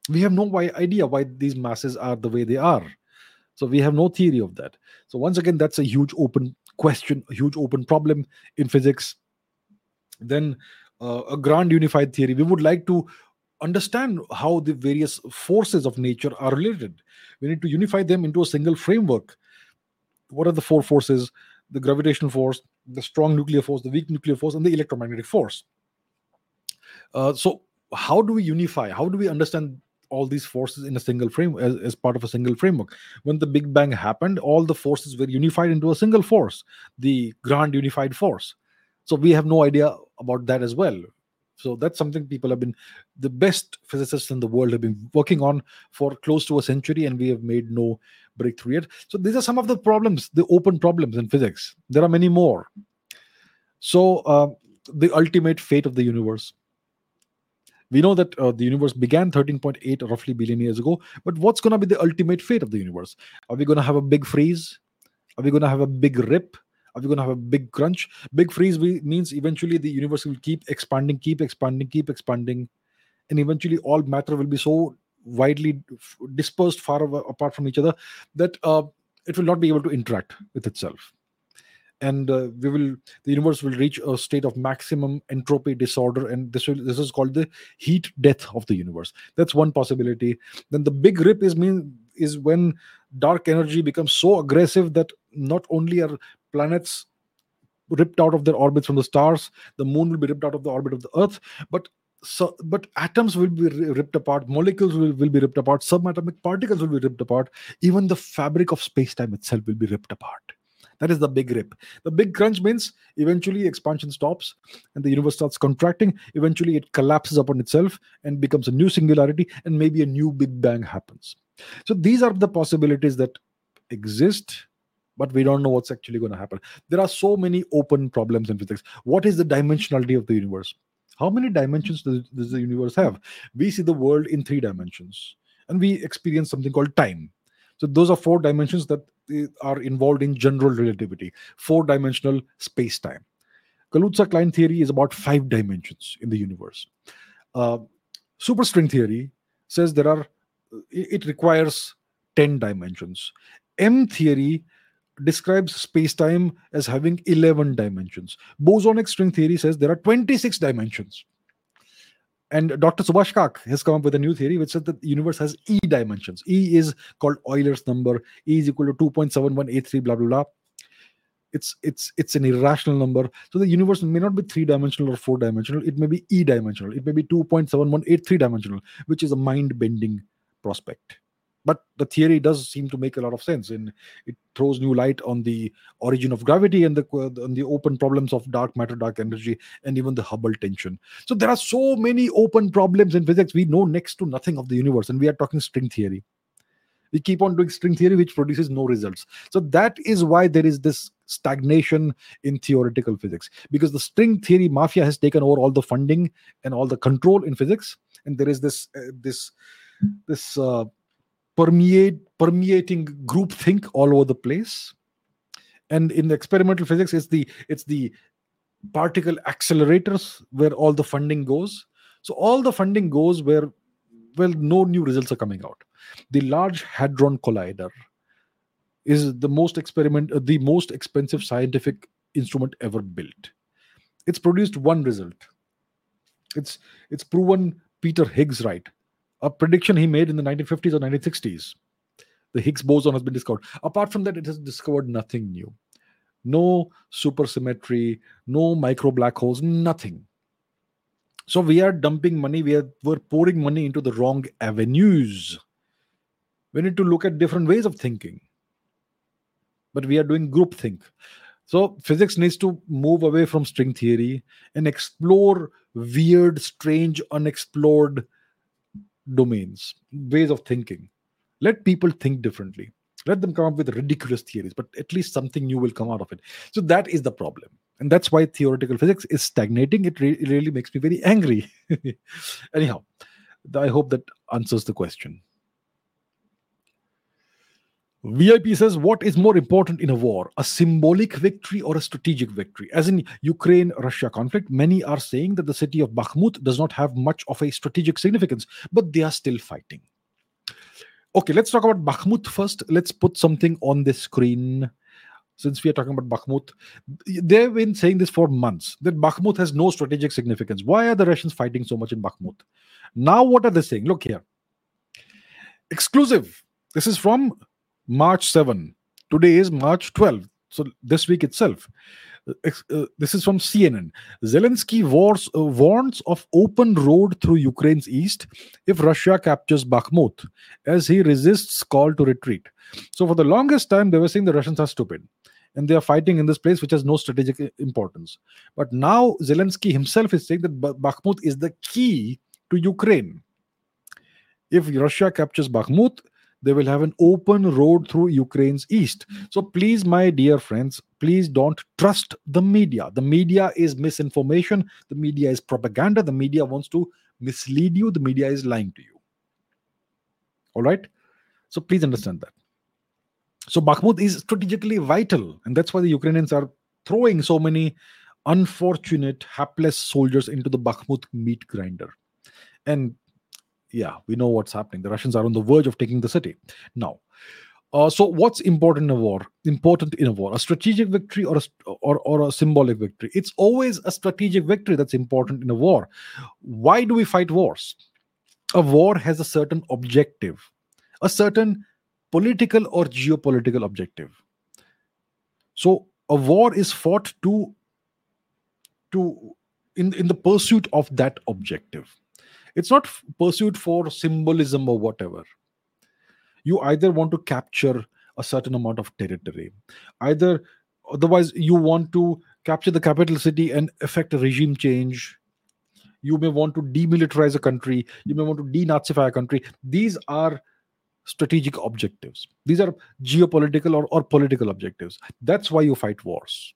Speaker 1: We have no idea why these masses are the way they are. So we have no theory of that. So once again that's a huge open question a huge open problem in physics. Then uh, a grand unified theory. We would like to understand how the various forces of nature are related. We need to unify them into a single framework. What are the four forces? The gravitational force, the strong nuclear force, the weak nuclear force, and the electromagnetic force. Uh, so, how do we unify? How do we understand all these forces in a single frame as, as, part of a single framework? When the Big Bang happened, all the forces were unified into a single force, the grand unified force. So, we have no idea about that as well. So that's something people have been, the best physicists in the world have been working on for close to a century, and we have made no breakthrough yet. So these are some of the problems, the open problems in physics. There are many more. So uh, the ultimate fate of the universe. We know that uh, the universe began 13.8 roughly billion years ago, but what's going to be the ultimate fate of the universe? Are we going to have a big freeze? Are we going to have a big rip? Are we going to have a big crunch? Big freeze means eventually the universe will keep expanding, keep expanding, keep expanding, and eventually all matter will be so widely dispersed far apart from each other that uh, it will not be able to interact with itself. And uh, we will the universe will reach a state of maximum entropy disorder and this will this is called the heat death of the universe. That's one possibility. Then the big rip is mean is when dark energy becomes so aggressive that not only are planets ripped out of their orbits from the stars. The moon will be ripped out of the orbit of the earth. But so but atoms will be ripped apart. Molecules will, will be ripped apart. Subatomic particles will be ripped apart. Even the fabric of space-time itself will be ripped apart. That is the big rip. The big crunch means eventually expansion stops and the universe starts contracting. Eventually it collapses upon itself and becomes a new singularity and maybe a new big bang happens. So these are the possibilities that exist but we don't know what's actually going to happen. There are so many open problems in physics. What is the dimensionality of the universe? How many dimensions does, does the universe have? We see the world in three dimensions, and we experience something called time. So those are four dimensions that eh, are involved in general relativity, four-dimensional space-time. Kaluza-Klein theory is about five dimensions in the universe. Uh, superstring theory says there are it requires 10 dimensions M theory describes space-time as having 11 dimensions. Bosonic string theory says there are 26 dimensions. And Dr. Subhash Kak has come up with a new theory which says that the universe has E dimensions. E is called Euler's number. E is equal to 2.7183, blah, blah, blah. It's it's it's an irrational number. So the universe may not be three dimensional or four dimensional. It may be E dimensional. It may be 2.7183 dimensional, which is a mind-bending prospect but the theory does seem to make a lot of sense and it throws new light on the origin of gravity and the on the open problems of dark matter dark energy and even the hubble tension. So there are so many open problems in physics we know next to nothing of the universe and we are talking string theory. We keep on doing string theory which produces no results. So that is why there is this stagnation in theoretical physics because the string theory mafia has taken over all the funding and all the control in physics and there is this uh, this this uh, permeate permeating groupthink all over the place. And in the experimental physics it's the it's the particle accelerators where all the funding goes. So all the funding goes where well no new results are coming out. The large hadron collider is the most experiment uh, the most expensive scientific instrument ever built. It's produced one result. It's it's proven peter higgs right a prediction he made in the 1950s or 1960s. The Higgs boson has been discovered. Apart from that, it has discovered nothing new. No supersymmetry, no micro black holes, nothing. So we are dumping money, we are we're pouring money into the wrong avenues. We need to look at different ways of thinking. But we are doing group think. So physics needs to move away from string theory and explore weird, strange, unexplored domains, ways of thinking. Let people think differently. Let them come up with ridiculous theories, but at least something new will come out of it. So that is the problem. And that's why theoretical physics is stagnating. It, re- it really makes me very angry. <laughs> Anyhow, I hope that answers the question. VIP says, What is more important in a war, a symbolic victory or a strategic victory? As in Ukraine Russia conflict, many are saying that the city of Bakhmut does not have much of a strategic significance, but they are still fighting. Okay, let's talk about Bakhmut first. Let's put something on the screen. Since we are talking about Bakhmut, they've been saying this for months that Bakhmut has no strategic significance. Why are the Russians fighting so much in Bakhmut? Now, what are they saying? Look here. Exclusive. This is from March 7. Today is March 12. So this week itself. Uh, uh, this is from CNN. Zelensky wars, uh, warns of open road through Ukraine's east if Russia captures Bakhmut, as he resists call to retreat. So for the longest time, they were saying the Russians are stupid and they are fighting in this place which has no strategic uh, importance. But now Zelensky himself is saying that Bakhmut is the key to Ukraine. If Russia captures Bakhmut, they will have an open road through Ukraine's east. So please, my dear friends, please don't trust the media. The media is misinformation, the media is propaganda, the media wants to mislead you, the media is lying to you. All right? So please understand that. So Bakhmut is strategically vital, and that's why the Ukrainians are throwing so many unfortunate, hapless soldiers into the Bakhmut meat grinder. And yeah, we know what's happening. The Russians are on the verge of taking the city. Now, uh, so what's important in a war? Important in a war, a strategic victory or a, or, or a symbolic victory? It's always a strategic victory that's important in a war. Why do we fight wars? A war has a certain objective, a certain political or geopolitical objective. So a war is fought to to in, in the pursuit of that objective it's not pursued for symbolism or whatever. You either want to capture a certain amount of territory either otherwise you want to capture the capital city and effect a regime change. You may want to demilitarize a country. You may want to denazify a country. These are strategic objectives. These are geopolitical or, or political objectives. That's why you fight wars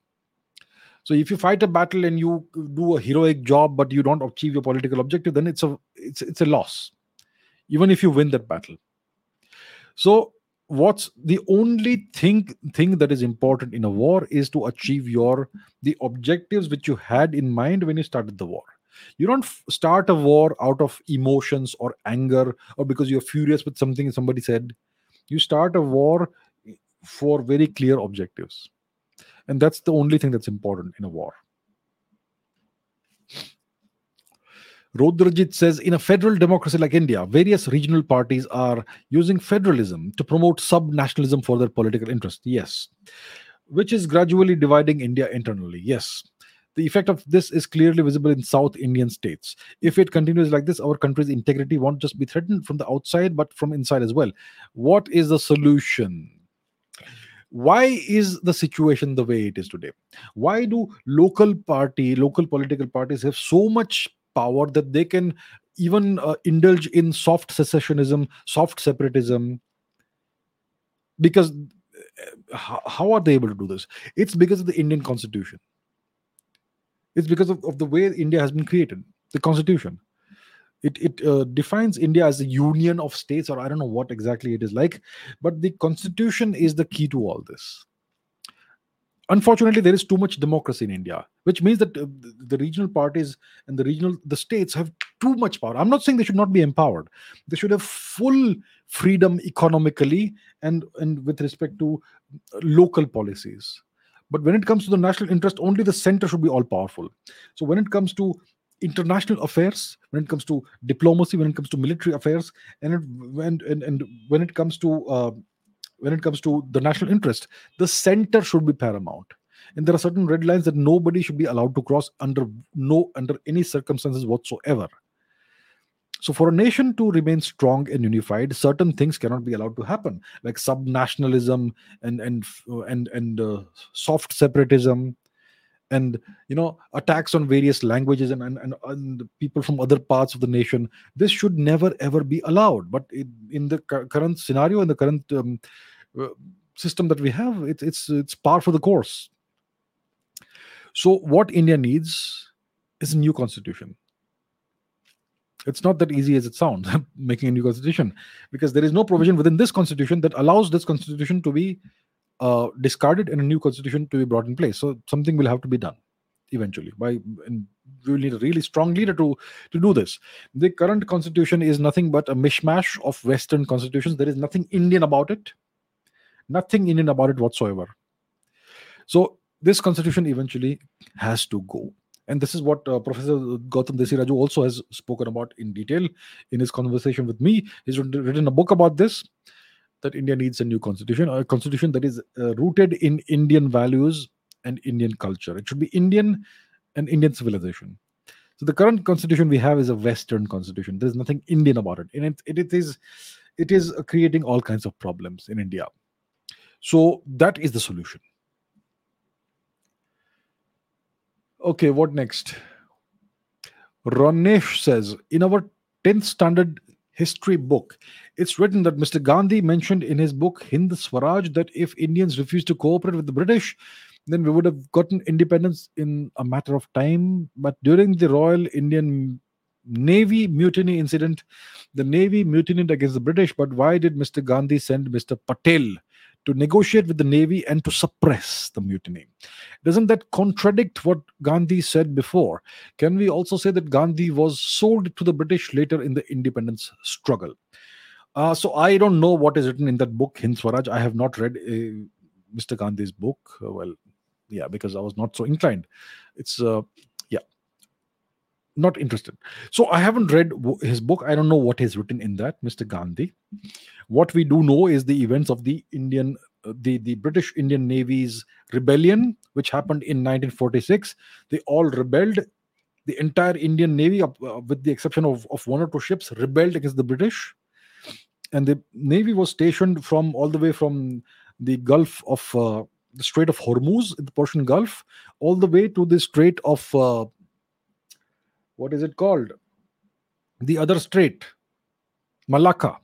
Speaker 1: so if you fight a battle and you do a heroic job, but you don't achieve your political objective, then it's a it's it's a loss, even if you win that battle. So what's the only thing thing that is important in a war is to achieve your the objectives which you had in mind when you started the war you don't f- start a war out of emotions or anger or because you're furious with something somebody said you start a war for very clear objectives. And that's the only thing that's important in a war. Rodrajit says in a federal democracy like India, various regional parties are using federalism to promote sub nationalism for their political interest. Yes. Which is gradually dividing India internally. Yes. The effect of this is clearly visible in South Indian states. If it continues like this, our country's integrity won't just be threatened from the outside, but from inside as well. What is the solution? Why is the situation the way it is today why do local party local political parties have so much power that they can even uh, indulge in soft secessionism, soft separatism. Because uh, how, are they able to do this? It's because of the Indian constitution. It's because of, of the way India has been created, the constitution. It, it uh, defines India as a union of states, or I don't know what exactly it is like, but the constitution is the key to all this. Unfortunately there is too much democracy in india which means that uh, the regional parties and the regional the states have too much power. I'm not saying they should not be empowered. They should have full freedom economically and and with respect to uh, local policies. But when it comes to the national interest only the center should be all powerful. So when it comes to international affairs when it comes to diplomacy when it comes to military affairs and it, when and, and when it comes to uh, when it comes to the national interest, the center should be paramount. And there are certain red lines that nobody should be allowed to cross under no under any circumstances whatsoever. So, for a nation to remain strong and unified, certain things cannot be allowed to happen, like subnationalism and and and and uh, soft separatism, and you know attacks on various languages and, and, and, and, people from other parts of the nation. This should never ever be allowed. But in, in the current scenario, in the current um, uh, system that we have, it, it's it's par for the course. So what India needs is a new constitution. It's not that easy as it sounds, <laughs> making a new constitution, because there is no provision within this constitution that allows this constitution to be uh, discarded and a new constitution to be brought in place. So something will have to be done eventually. By we will need a really strong leader to to do this. The current constitution is nothing but a mishmash of Western constitutions. There is nothing Indian about it nothing Indian about it whatsoever. So this constitution eventually has to go. And this is what uh, Professor Gautam Desiraju also has spoken about in detail in his conversation with me. He's written a book about this that India needs a new constitution, a constitution that is uh, rooted in Indian values and Indian culture. It should be Indian and Indian civilization. So the current constitution we have is a Western constitution. There's nothing Indian about it, and it, it, it is it is creating all kinds of problems in India. So that is the solution. Okay, what next? Ranesh says in our 10th standard history book, it's written that Mr. Gandhi mentioned in his book Hind Swaraj that if Indians refused to cooperate with the British, then we would have gotten independence in a matter of time. But during the Royal Indian Navy mutiny incident, the Navy mutinied against the British. But why did Mr. Gandhi send Mr. Patel to negotiate with the Navy and to suppress the mutiny. Doesn't that contradict what Gandhi said before? Can we also say that Gandhi was sold to the British later in the independence struggle? Uh, so I don't know what is written in that book, Hind Swaraj. I have not read uh, Mr. Gandhi's book. Uh, well, yeah, because I was not so inclined. It's uh, not interested. So I haven't read his book. I don't know what is written in that, Mr. Gandhi. What we do know is the events of the Indian, uh, the the British Indian Navy's rebellion, which happened in 1946. They all rebelled. The entire Indian Navy, uh, with the exception of, of one or two ships, rebelled against the British. And the Navy was stationed from all the way from the Gulf of uh, the Strait of Hormuz, the Persian Gulf, all the way to the Strait of uh, what is it called? The other strait, Malacca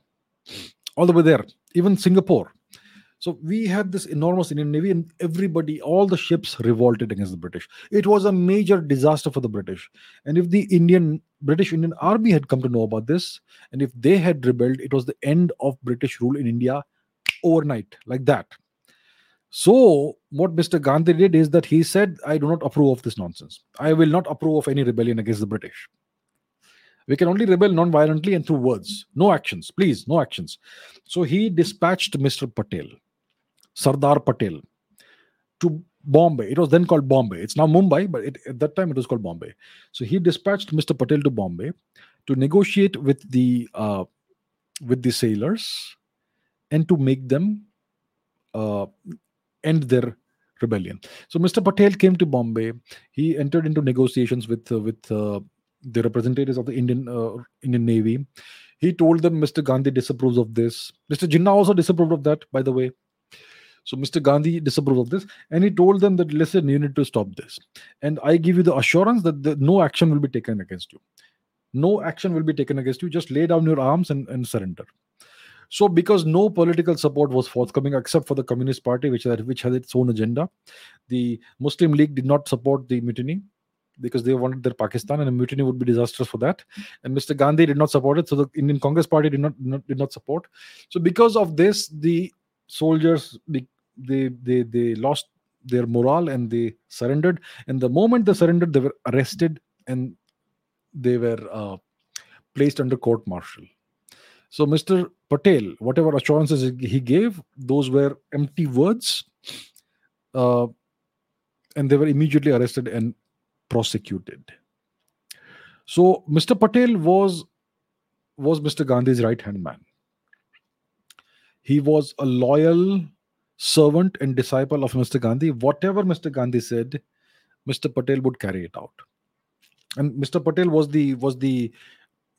Speaker 1: all the way there, even Singapore. So we had this enormous Indian Navy, and everybody, all the ships revolted against the British. It was a major disaster for the British. And if the Indian British Indian Army had come to know about this, and if they had rebelled, it was the end of British rule in India overnight, like that. So, what Mr. Gandhi did is that he said, I do not approve of this nonsense. I will not approve of any rebellion against the British. We can only rebel non violently and through words. No actions, please, no actions. So he dispatched Mr. Patel Sardar Patel to Bombay. It was then called Bombay. It's now Mumbai, but it, at that time it was called Bombay. So he dispatched Mr. Patel to Bombay to negotiate with the uh, with the sailors and to make them uh, end their rebellion. So Mr. Patel came to Bombay. He entered into negotiations with uh, with uh, the representatives of the Indian uh, Indian Navy. He told them Mr. Gandhi disapproves of this. Mr. Jinnah also disapproved of that, by the way. So Mr. Gandhi disapproved of this, and he told them that listen, you need to stop this, and I give you the assurance that the, no action will be taken against you. No action will be taken against you. Just lay down your arms and, and surrender. So, because no political support was forthcoming except for the Communist Party, which had, which had its own agenda, the Muslim League did not support the mutiny because they wanted their Pakistan, and a mutiny would be disastrous for that. And Mr. Gandhi did not support it, so the Indian Congress Party did not, not did not support. So, because of this, the soldiers they they they lost their morale and they surrendered and the moment they surrendered they were arrested and they were uh, placed under court martial so mr patel whatever assurances he gave those were empty words uh, and they were immediately arrested and prosecuted so mr patel was was mr gandhi's right hand man he was a loyal servant and disciple of Mr. Gandhi. Whatever Mr. Gandhi said, Mr. Patel would carry it out. And Mr. Patel was the was the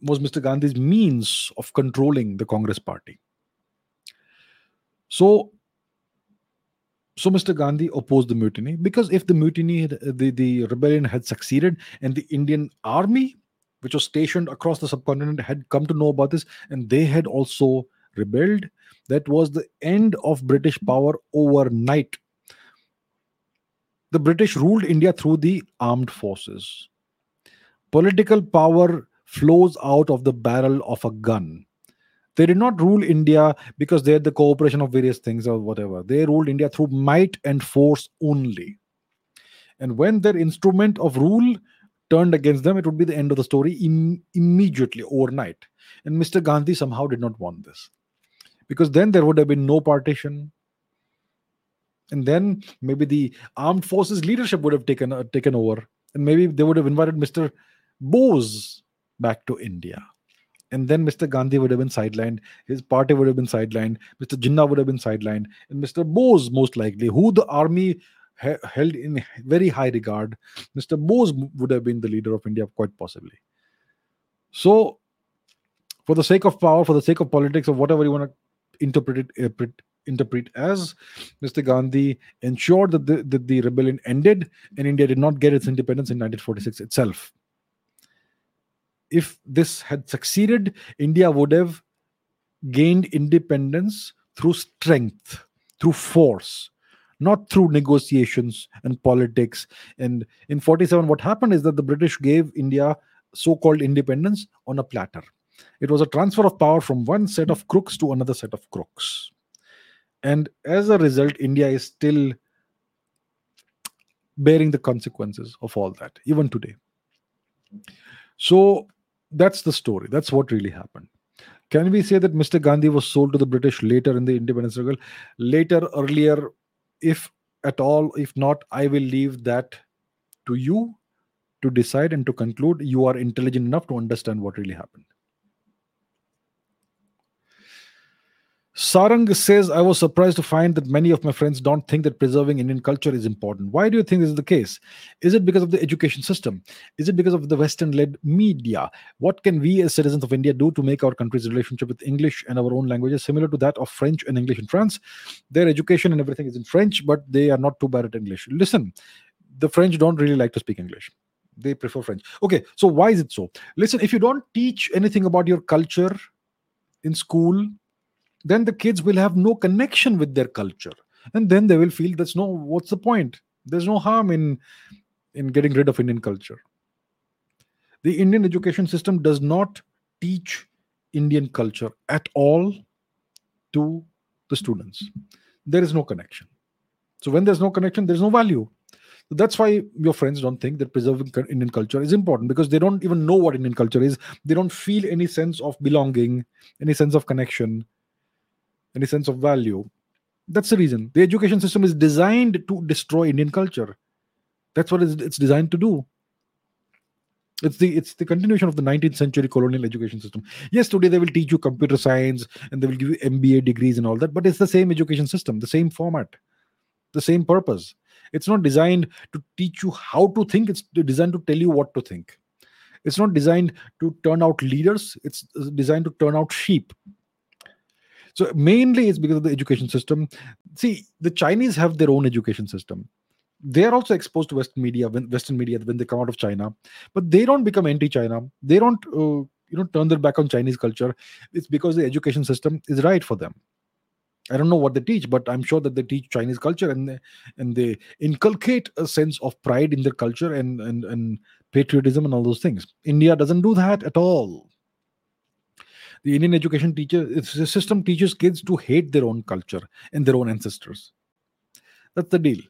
Speaker 1: was Mr. Gandhi's means of controlling the Congress party. So so Mr. Gandhi opposed the mutiny because if the mutiny, the, the rebellion had succeeded and the Indian army, which was stationed across the subcontinent, had come to know about this and they had also rebelled, that was the end of British power overnight. The British ruled India through the armed forces. Political power flows out of the barrel of a gun. They did not rule India because they had the cooperation of various things or whatever. They ruled India through might and force only. And when their instrument of rule turned against them, it would be the end of the story Im- immediately, overnight. And Mr. Gandhi somehow did not want this because then there would have been no partition and then maybe the armed forces leadership would have taken uh, taken over and maybe they would have invited mr bose back to india and then mr gandhi would have been sidelined his party would have been sidelined mr jinnah would have been sidelined and mr bose most likely who the army ha- held in very high regard mr bose would have been the leader of india quite possibly so for the sake of power for the sake of politics or whatever you want to interpreted uh, interpret as Mr. Gandhi ensured that the, that the rebellion ended and India did not get its independence in 1946 itself. If this had succeeded, India would have gained independence through strength, through force, not through negotiations and politics. And in 47, what happened is that the British gave India so called independence on a platter. It was a transfer of power from one set of crooks to another set of crooks. And as a result, India is still bearing the consequences of all that, even today. So that's the story. That's what really happened. Can we say that Mr. Gandhi was sold to the British later in the independence struggle? Later, earlier, if at all, if not, I will leave that to you to decide and to conclude. You are intelligent enough to understand what really happened. Sarang says, I was surprised to find that many of my friends don't think that preserving Indian culture is important. Why do you think this is the case? Is it because of the education system? Is it because of the Western led media? What can we as citizens of India do to make our country's relationship with English and our own languages similar to that of French and English in France? Their education and everything is in French, but they are not too bad at English. Listen, the French don't really like to speak English they prefer French. Okay, so why is it so? Listen, if you don't teach anything about your culture in school, then the kids will have no connection with their culture. And then they will feel that's no what's the point? There's no harm in in getting rid of indian culture. The indian education system does not teach indian culture at all to the students. There is no connection. So when there's no connection there's no value. That's why your friends don't think that preserving Indian culture is important because they don't even know what Indian culture is. They don't feel any sense of belonging, any sense of connection any sense of value That's the reason. The education system is designed to destroy Indian culture. That's what it's designed to do. It's the it's the continuation of the 19th century colonial education system. Yes, today they will teach you computer science and they will give you MBA degrees and all that, but it's the same education system, the same format, the same purpose. It's not designed to teach you how to think, it's designed to tell you what to think. It's not designed to turn out leaders, it's designed to turn out sheep. So mainly it's because of the education system. See, the Chinese have their own education system. They are also exposed to Western media, when Western media when they come out of China, but they don't become anti-China. They don't, uh, you know, turn their back on Chinese culture. It's because the education system is right for them. I don't know what they teach, but I'm sure that they teach Chinese culture and they, and they inculcate a sense of pride in their culture and, and and patriotism and all those things. India doesn't do that at all. The Indian education teacher system teaches kids to hate their own culture and their own ancestors. That's the deal.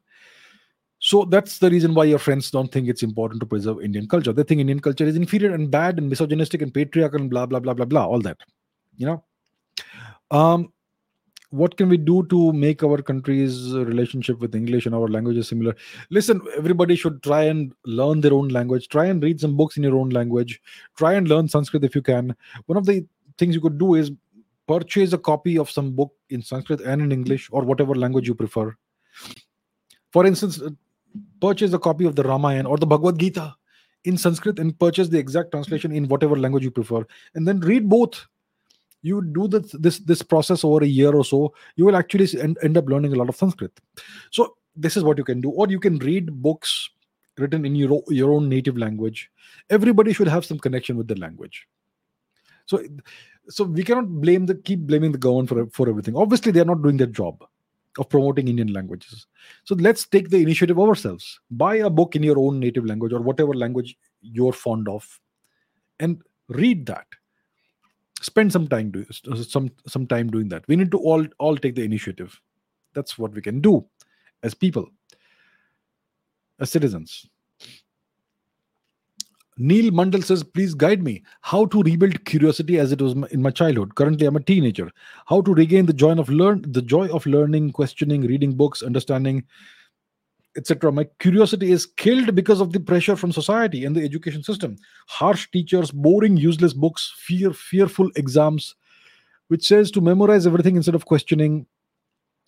Speaker 1: So that's the reason why your friends don't think it's important to preserve Indian culture. They think Indian culture is inferior and bad and misogynistic and patriarchal and blah blah blah blah blah. All that, you know. Um, what can we do to make our country's relationship with english and our languages similar listen everybody should try and learn their own language try and read some books in your own language try and learn sanskrit if you can one of the things you could do is purchase a copy of some book in sanskrit and in english or whatever language you prefer. For instance uh, purchase a copy of the ramayana or the bhagavad gita in sanskrit and purchase the exact translation in whatever language you prefer. And then read both. You do this this this process over a year or so you will actually end, end up learning a lot of sanskrit. So this is what you can do. Or you can read books written in your, your own native language. Everybody should have some connection with the language so so we cannot blame the keep blaming the government for for everything. Obviously they are not doing their job of promoting indian languages. So let's take the initiative ourselves. Buy a book in your own native language or whatever language you're fond of and read that. Spend some time do some some time doing that. We need to all all take the initiative. That's what we can do as people as citizens Neil Mundell says, please guide me. How to rebuild curiosity as it was in my childhood. Currently, I'm a teenager. How to regain the joy of learn the joy of learning, questioning, reading books, understanding etc. My curiosity is killed because of the pressure from society and the education system. Harsh teachers, boring, useless books, fear, fearful exams, which says to memorize everything instead of questioning.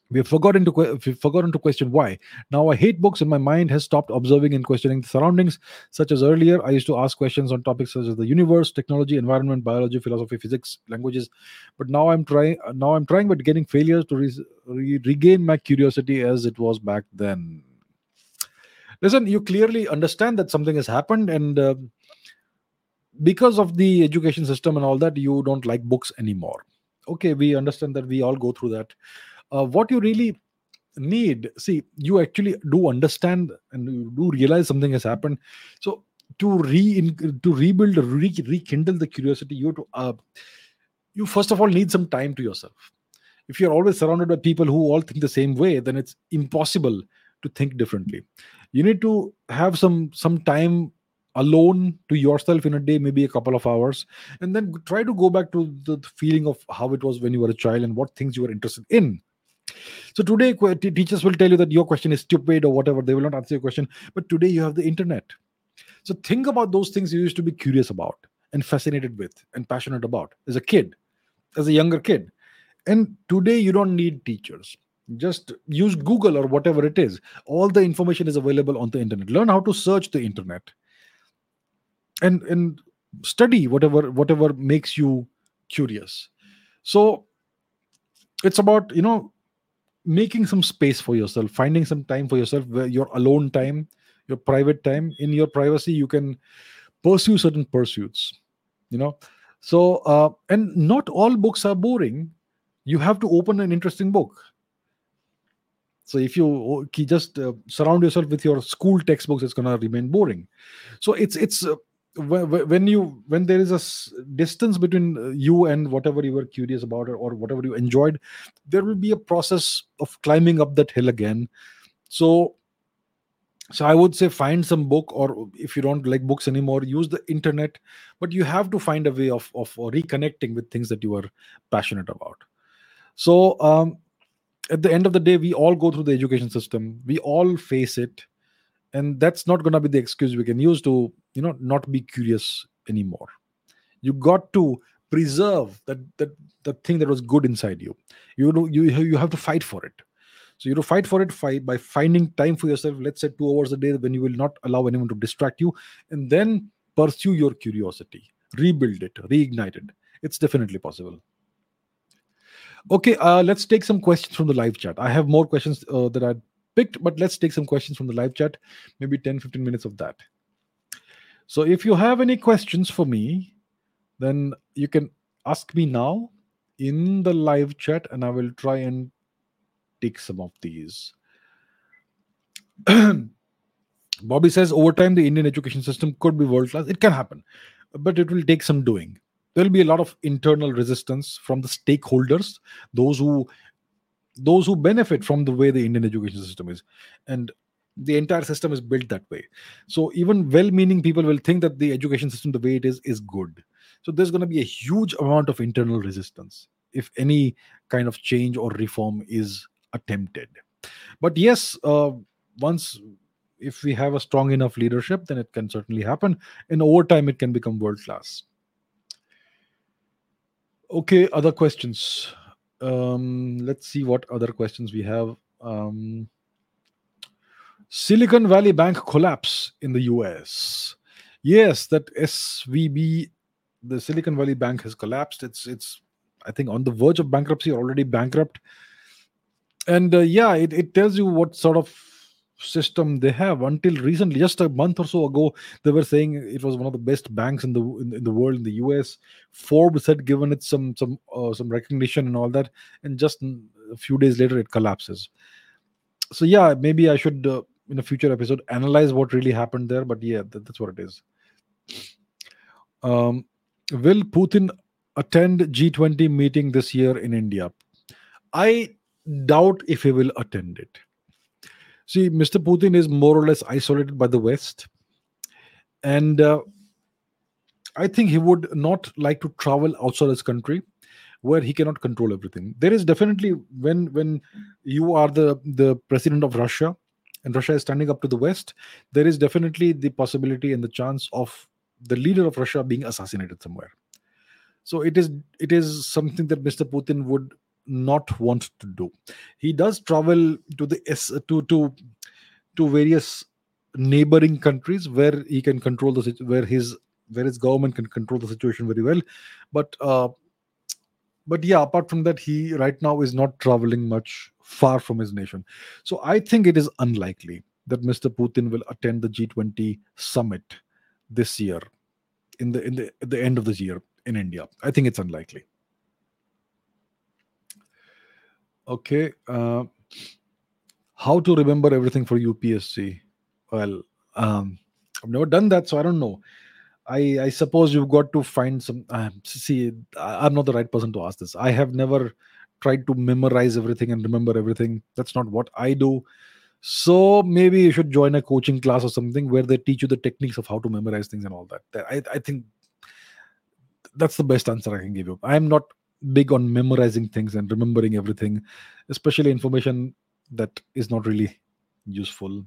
Speaker 1: We have forgotten to forgotten to question why. Now I hate books, and my mind has stopped observing and questioning the surroundings. Such as earlier, I used to ask questions on topics such as the universe, technology, environment, biology, philosophy, physics, languages. But now I'm trying. Now I'm trying, but getting failures to re- re- regain my curiosity as it was back then listen you clearly understand that something has happened and uh, because of the education system and all that you don't like books anymore okay we understand that we all go through that uh, what you really need see you actually do understand and you do realize something has happened. So to re to rebuild re, rekindle the curiosity you to uh, you first of all need some time to yourself. If you're always surrounded by people who all think the same way then it's impossible to think differently. You need to have some some time alone to yourself in a day maybe a couple of hours and then try to go back to the feeling of how it was when you were a child and what things you were interested in so today teachers will tell you that your question is stupid or whatever they will not answer your question but today you have the internet. So think about those things you used to be curious about and fascinated with and passionate about as a kid as a younger kid. And today you don't need teachers. Just use google or whatever it is. All the information is available on the internet. Learn how to search the internet and and study whatever whatever makes you curious. So it's about you know making some space for yourself finding some time for yourself where your alone time your private time in your privacy you can pursue certain pursuits you know? So uh, and not all books are boring. You have to open an interesting book. So if you just uh, surround yourself with your school textbooks, it's going to remain boring. So it's it's uh, when you when there is a distance between uh, you and whatever you were curious about or, or whatever you enjoyed, there will be a process of climbing up that hill again. So so i would say find some book or if you don't like books anymore use the internet but you have to find a way of of reconnecting with things that you are passionate about. So um at the end of the day we all go through the education system. We all face it and that's not going to be the excuse we can use to you know not be curious anymore. You got to preserve that that the thing that was good inside you. You know you you have to fight for it. So you to fight for it fight by finding time for yourself let's say two hours a day when you will not allow anyone to distract you and then pursue your curiosity. Rebuild it reignite it. It's definitely possible. Okay uh, let's take some questions from the live chat. I have more questions uh, that i picked but let's take some questions from the live chat maybe 10 15 minutes of that so if you have any questions for me then you can ask me now in the live chat and I will try and take some of these. <clears throat> Bobby says over time the Indian education system could be world class. It can happen, but it will take some doing. There will be a lot of internal resistance from the stakeholders, those who those who benefit from the way the Indian education system is. And the entire system is built that way. So even well-meaning people will think that the education system the way it is is good so there's going to be a huge amount of internal resistance if any kind of change or reform is attempted. But yes, uh, once if we have a strong enough leadership, then it can certainly happen. And over time, it can become world class. Okay, other questions. Um, let's see what other questions we have. Um, Silicon Valley Bank collapse in the US. Yes, that SVB the Silicon Valley Bank has collapsed. It's it's I think on the verge of bankruptcy, or already bankrupt. And uh, yeah, it, it tells you what sort of system they have. Until recently, just a month or so ago, they were saying it was one of the best banks in the in, in the world in the US. Forbes had given it some some uh, some recognition and all that, and just a few days later, it collapses. So yeah, maybe I should uh, in a future episode analyze what really happened there. But yeah, that, that's what it is. Um, will Putin attend G20 meeting this year in India? I doubt if he will attend it. See, Mr. Putin is more or less isolated by the West, and uh, I think he would not like to travel outside his country where he cannot control everything. There is definitely when when you are the the president of Russia and Russia is standing up to the West, there is definitely the possibility and the chance of the leader of Russia being assassinated somewhere. So it is it is something that Mr. Putin would not want to do. He does travel to the to to to various neighboring countries where he can control the where his where his government can control the situation very well, but uh, but yeah, apart from that, he right now is not traveling much far from his nation. So I think it is unlikely that Mr. Putin will attend the G20 summit this year in the in the the end of this year in India. I think it's unlikely. Okay. Uh, how to remember everything for UPSC? Well, um, I've never done that, so I don't know. I I suppose you've got to find some. Uh, see, I'm not the right person to ask this. I have never tried to memorize everything and remember everything. That's not what I do. So maybe you should join a coaching class or something where they teach you the techniques of how to memorize things and all that. I, I think that's the best answer I can give you. I'm not big on memorizing things and remembering everything, especially information that is not really useful.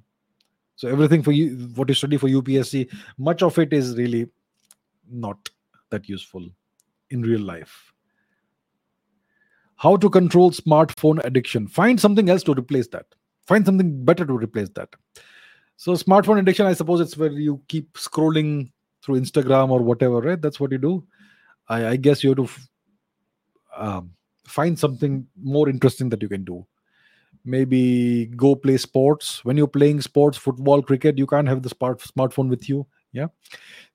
Speaker 1: So everything for you, what you study for UPSC, much of it is really not that useful in real life. How to control smartphone addiction? Find something else to replace that find something better to replace that so smartphone addiction i suppose it's where you keep scrolling through instagram or whatever right that's what you do i, I guess you have to f- um, find something more interesting that you can do maybe go play sports when you're playing sports football cricket you can't have the smart smartphone with you yeah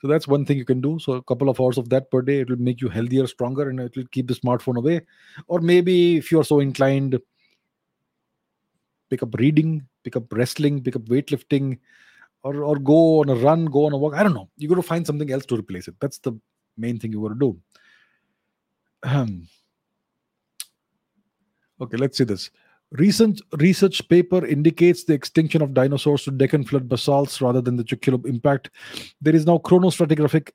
Speaker 1: so that's one thing you can do so a couple of hours of that per day it will make you healthier stronger and it will keep the smartphone away or maybe if you're so inclined pick up reading, pick up wrestling, pick up weightlifting, or or go on a run, go on a walk. I don't know. You got to find something else to replace it. That's the main thing you got to do. Um, okay, let's see this. Recent research paper indicates the extinction of dinosaurs to Deccan flood basalts rather than the Chicxulub impact. There is now chronostratigraphic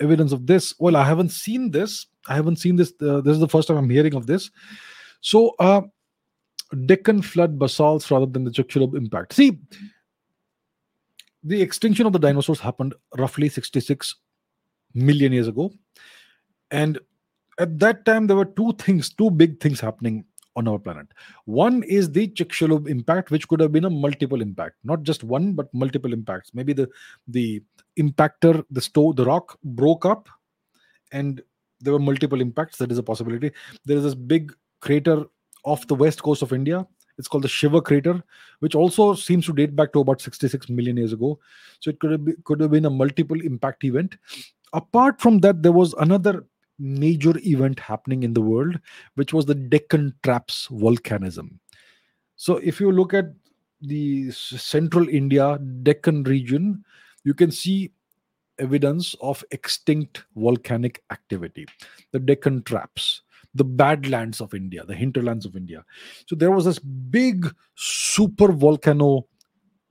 Speaker 1: evidence of this. Well, I haven't seen this. I haven't seen this. Uh, this is the first time I'm hearing of this. So, uh, Deccan flood basalts rather than the Chicxulub impact. See, the extinction of the dinosaurs happened roughly 66 million years ago. And at that time, there were two things, two big things happening on our planet. One is the Chicxulub impact, which could have been a multiple impact, not just one, but multiple impacts. Maybe the the impactor, the store, the rock broke up, and there were multiple impacts. That is a possibility. There is this big crater off the west coast of India. It's called the Shiva crater, which also seems to date back to about 66 million years ago. So it could have could have been a multiple impact event. Apart from that, there was another major event happening in the world, which was the Deccan Traps volcanism. So, if you look at the central India, Deccan region, you can see evidence of extinct volcanic activity, the Deccan Traps, the Badlands of India, the hinterlands of India. So, there was this big super volcano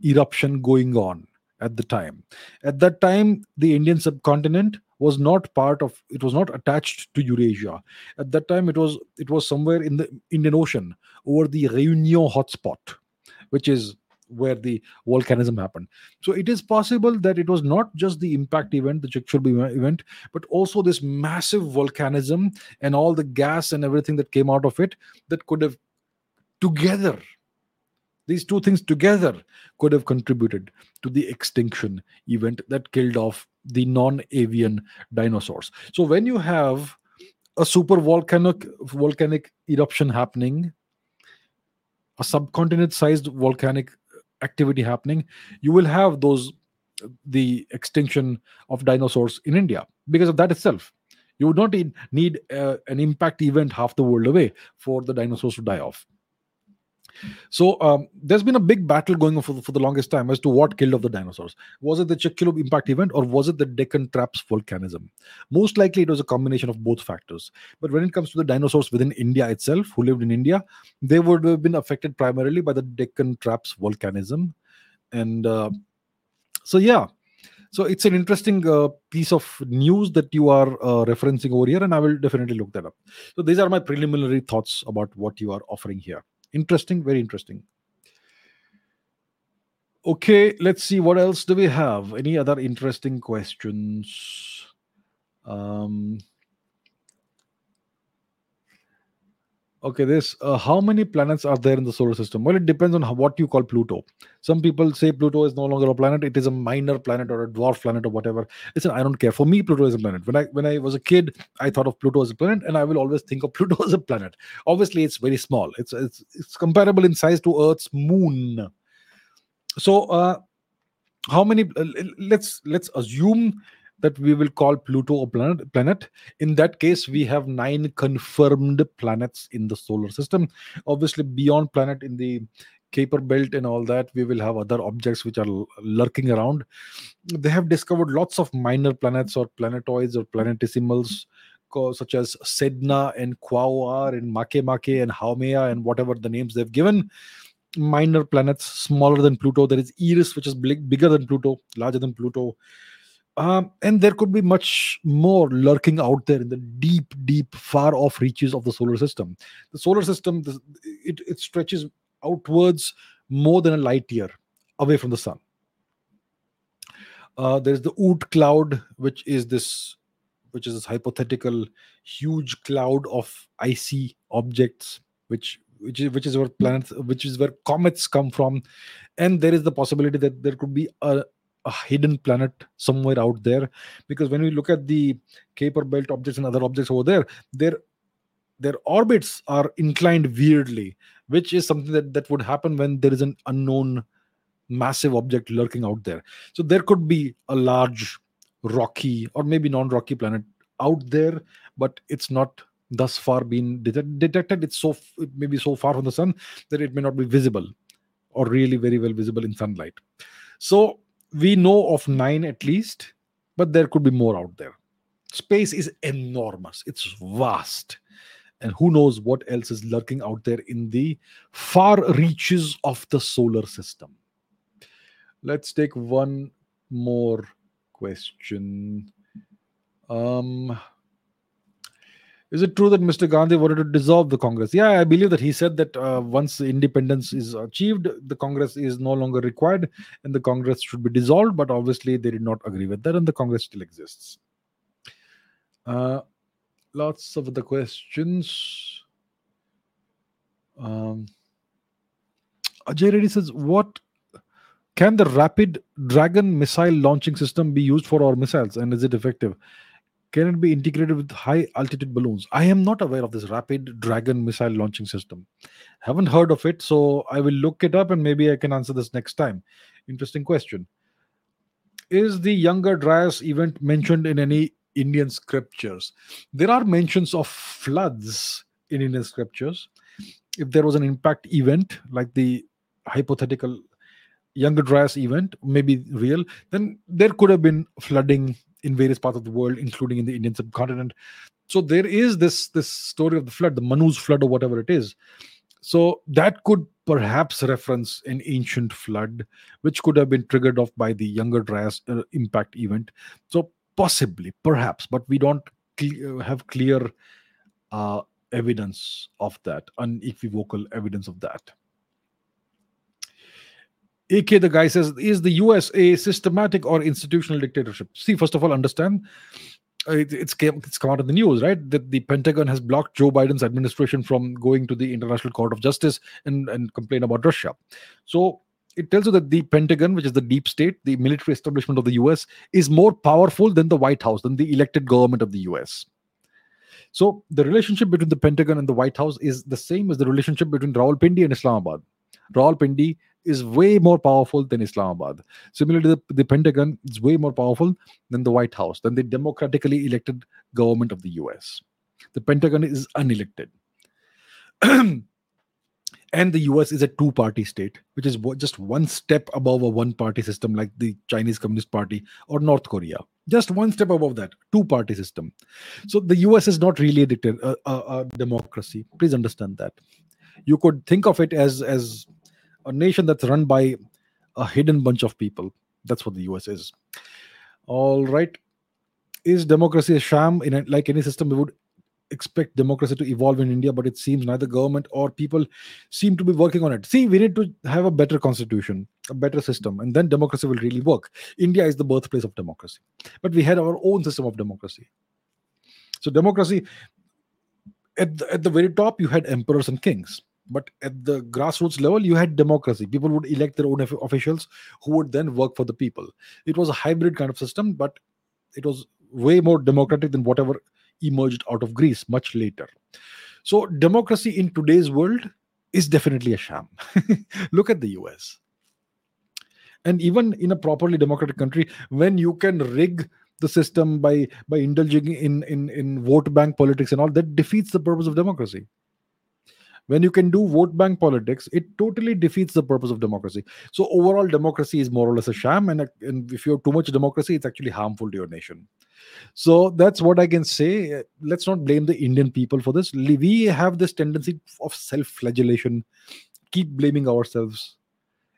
Speaker 1: eruption going on at the time. At that time, the Indian subcontinent was not part of it was not attached to eurasia. At that time it was it was somewhere in the indian ocean over the reunion hotspot which is where the volcanism happened. So it is possible that it was not just the impact event the Chicxulub event but also this massive volcanism and all the gas and everything that came out of it that could have together these two things together could have contributed to the extinction event that killed off the non-avian dinosaurs. So when you have a super volcanic volcanic eruption happening, a subcontinent-sized volcanic activity happening, you will have those the extinction of dinosaurs in India because of that itself. You would not need, need uh, an impact event half the world away for the dinosaurs to die off. So um, there's been a big battle going on for the, for the longest time as to what killed off the dinosaurs. Was it the Chicxulub impact event or was it the Deccan Traps volcanism? Most likely it was a combination of both factors. But when it comes to the dinosaurs within India itself, who lived in India, they would have been affected primarily by the Deccan Traps volcanism. And uh, so, yeah, so it's an interesting uh, piece of news that you are uh, referencing over here, and I will definitely look that up. So these are my preliminary thoughts about what you are offering here. Interesting, very interesting. Okay, let's see what else do we have. Any other interesting questions? Um, Okay, this uh, how many planets are there in the solar system? Well, it depends on how, what you call Pluto. Some people say Pluto is no longer a planet; it is a minor planet or a dwarf planet or whatever. Listen, I don't care. For me, Pluto is a planet. When I when I was a kid, I thought of Pluto as a planet, and I will always think of <laughs> Pluto as a planet. Obviously, it's very small. It's it's, it's comparable in size to Earth's moon. So, uh, how many? Uh, let's let's assume that we will call Pluto a planet. planet. In that case, we have nine confirmed planets in the solar system. Obviously, beyond planet in the Kuiper belt and all that, we will have other objects which are lurking around. They have discovered lots of minor planets or planetoids or planetesimals such as Sedna and Quaoar and Makemake and Haumea and whatever the names they've given. Minor planets smaller than Pluto. There is Eris, which is big, bigger than Pluto, larger than Pluto. Um, and there could be much more lurking out there in the deep, deep, far off reaches of the solar system. The solar system, it, it stretches outwards more than a light year away from the sun. Uh, there's the Oort cloud, which is this, which is this hypothetical huge cloud of icy objects, which which is which is where planets, which is where comets come from, and there is the possibility that there could be a, a hidden planet somewhere out there. Because when we look at the Kuiper belt objects and other objects over there their their orbits are inclined weirdly which is something that that would happen when there is an unknown massive object lurking out there. So there could be a large rocky or maybe non-rocky planet out there but it's not thus far been det- detected. It's so maybe so far from the sun that it may not be visible or really very well visible in sunlight. So we know of nine at least, but there could be more out there. Space is enormous, it's vast. And who knows what else is lurking out there in the far reaches of the solar system. Let's take one more question. Um, Is it true that Mr. Gandhi wanted to dissolve the Congress? Yeah, I believe that he said that uh, once independence is achieved, the Congress is no longer required and the Congress should be dissolved. But obviously, they did not agree with that, and the Congress still exists. Uh, lots of the questions. Um, Ajay Reddy says, What can the rapid Dragon missile launching system be used for our missiles and is it effective? Can it be integrated with high altitude balloons? I am not aware of this rapid Dragon missile launching system. Haven't heard of it, so I will look it up and maybe I can answer this next time. Interesting question. Is the Younger Dryas event mentioned in any Indian scriptures? There are mentions of floods in Indian scriptures. If there was an impact event like the hypothetical Younger Dryas event, maybe real, then there could have been flooding in various parts of the world, including in the Indian subcontinent. So there is this this story of the flood, the Manu's flood, or whatever it is. So that could perhaps reference an ancient flood, which could have been triggered off by the Younger Dryas uh, impact event. So possibly, perhaps, but we don't cl- uh, have clear uh, evidence of that, unequivocal evidence of that. AK, the guy says, is the US a systematic or institutional dictatorship? See, first of all, understand uh, it, it's, came, it's come out in the news, right? That the Pentagon has blocked Joe Biden's administration from going to the International Court of Justice and, and complain about Russia. So it tells you that the Pentagon, which is the deep state, the military establishment of the US, is more powerful than the White House, than the elected government of the US. So the relationship between the Pentagon and the White House is the same as the relationship between Rawalpindi and Islamabad. Rawalpindi is way more powerful than Islamabad. Similarly, the, the Pentagon is way more powerful than the White House, than the democratically elected government of the US. The Pentagon is unelected. <clears throat> and the US is a two party state, which is just one step above a one party system like the Chinese Communist Party or North Korea. Just one step above that, two party system. So the US is not really a, dictator, a, a, a democracy. Please understand that. You could think of it as as a nation that's run by a hidden bunch of people. That's what the US is. All right. Is democracy a sham? In a, like any system, we would expect democracy to evolve in India, but it seems neither government or people seem to be working on it. See, we need to have a better constitution, a better system, and then democracy will really work. India is the birthplace of democracy, but we had our own system of democracy. So, democracy at the, at the very top, you had emperors and kings but at the grassroots level you had democracy. People would elect their own officials who would then work for the people. It was a hybrid kind of system but it was way more democratic than whatever emerged out of greece much later. So democracy in today's world is definitely a sham. <laughs> Look at the us and even in a properly democratic country when you can rig the system by by indulging in in in vote bank politics and all that defeats the purpose of democracy when you can do vote bank politics it totally defeats the purpose of democracy. So overall democracy is more or less a sham and, and if you have too much democracy it's actually harmful to your nation. So that's what i can say. Let's not blame the indian people for this. We have this tendency of self-flagellation. Keep blaming ourselves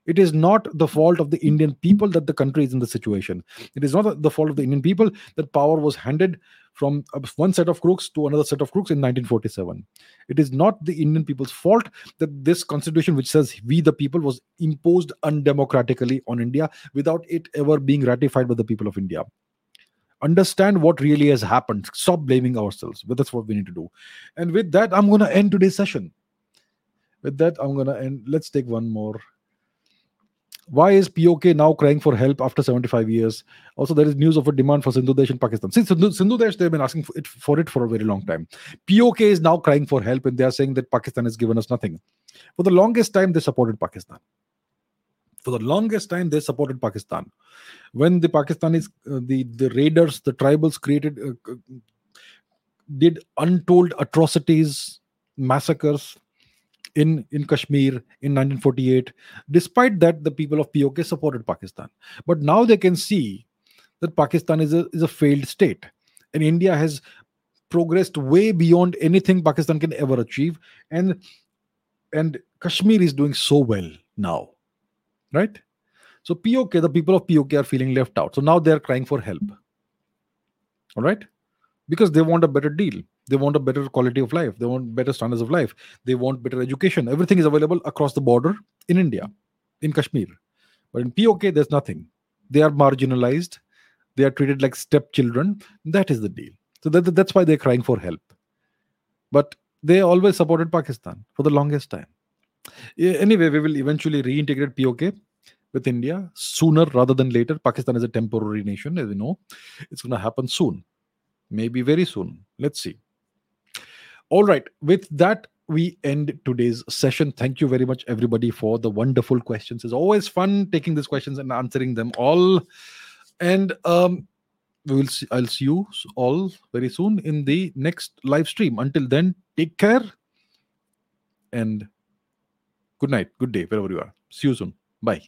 Speaker 1: it is not the fault of the Indian people that the country is in the situation. It is not the fault of the Indian people that power was handed from uh, one set of crooks to another set of crooks in 1947. It is not the Indian people's fault that this constitution, which says we the people, was imposed undemocratically on India without it ever being ratified by the people of India. Understand what really has happened. Stop blaming ourselves. But that's what we need to do. And with that, I'm going to end today's session. With that, I'm going to end. Let's take one more why is POK now crying for help after 75 years? Also, there is news of a demand for Sindhu Desh in Pakistan. Since Sindhu, Sindhu Desh, they've been asking for it, for it for a very long time. POK is now crying for help and they are saying that Pakistan has given us nothing. For the longest time, they supported Pakistan. For the longest time, they supported Pakistan. When the Pakistanis, uh, the, the raiders, the tribals created, uh, did untold atrocities, massacres, in, in Kashmir in 1948. Despite that, the people of POK supported Pakistan. But now they can see that Pakistan is a, is a failed state. And India has progressed way beyond anything Pakistan can ever achieve. And and Kashmir is doing so well now. Right? So POK, the people of POK are feeling left out. So now they're crying for help. All right? Because they want a better deal. They want a better quality of life. They want better standards of life. They want better education. Everything is available across the border in India, in Kashmir. But in POK, there's nothing. They are marginalized. They are treated like stepchildren. That is the deal. So that, that's why they're crying for help. But they always supported Pakistan for the longest time. Anyway, we will eventually reintegrate POK with India sooner rather than later. Pakistan is a temporary nation, as we know. It's going to happen soon. Maybe very soon. Let's see. All right. With that, we end today's session. Thank you very much, everybody, for the wonderful questions. It's always fun taking these questions and answering them all. And um, we will see, I'll see you all very soon in the next live stream. Until then, take care and good night, good day, wherever you are. See you soon. Bye.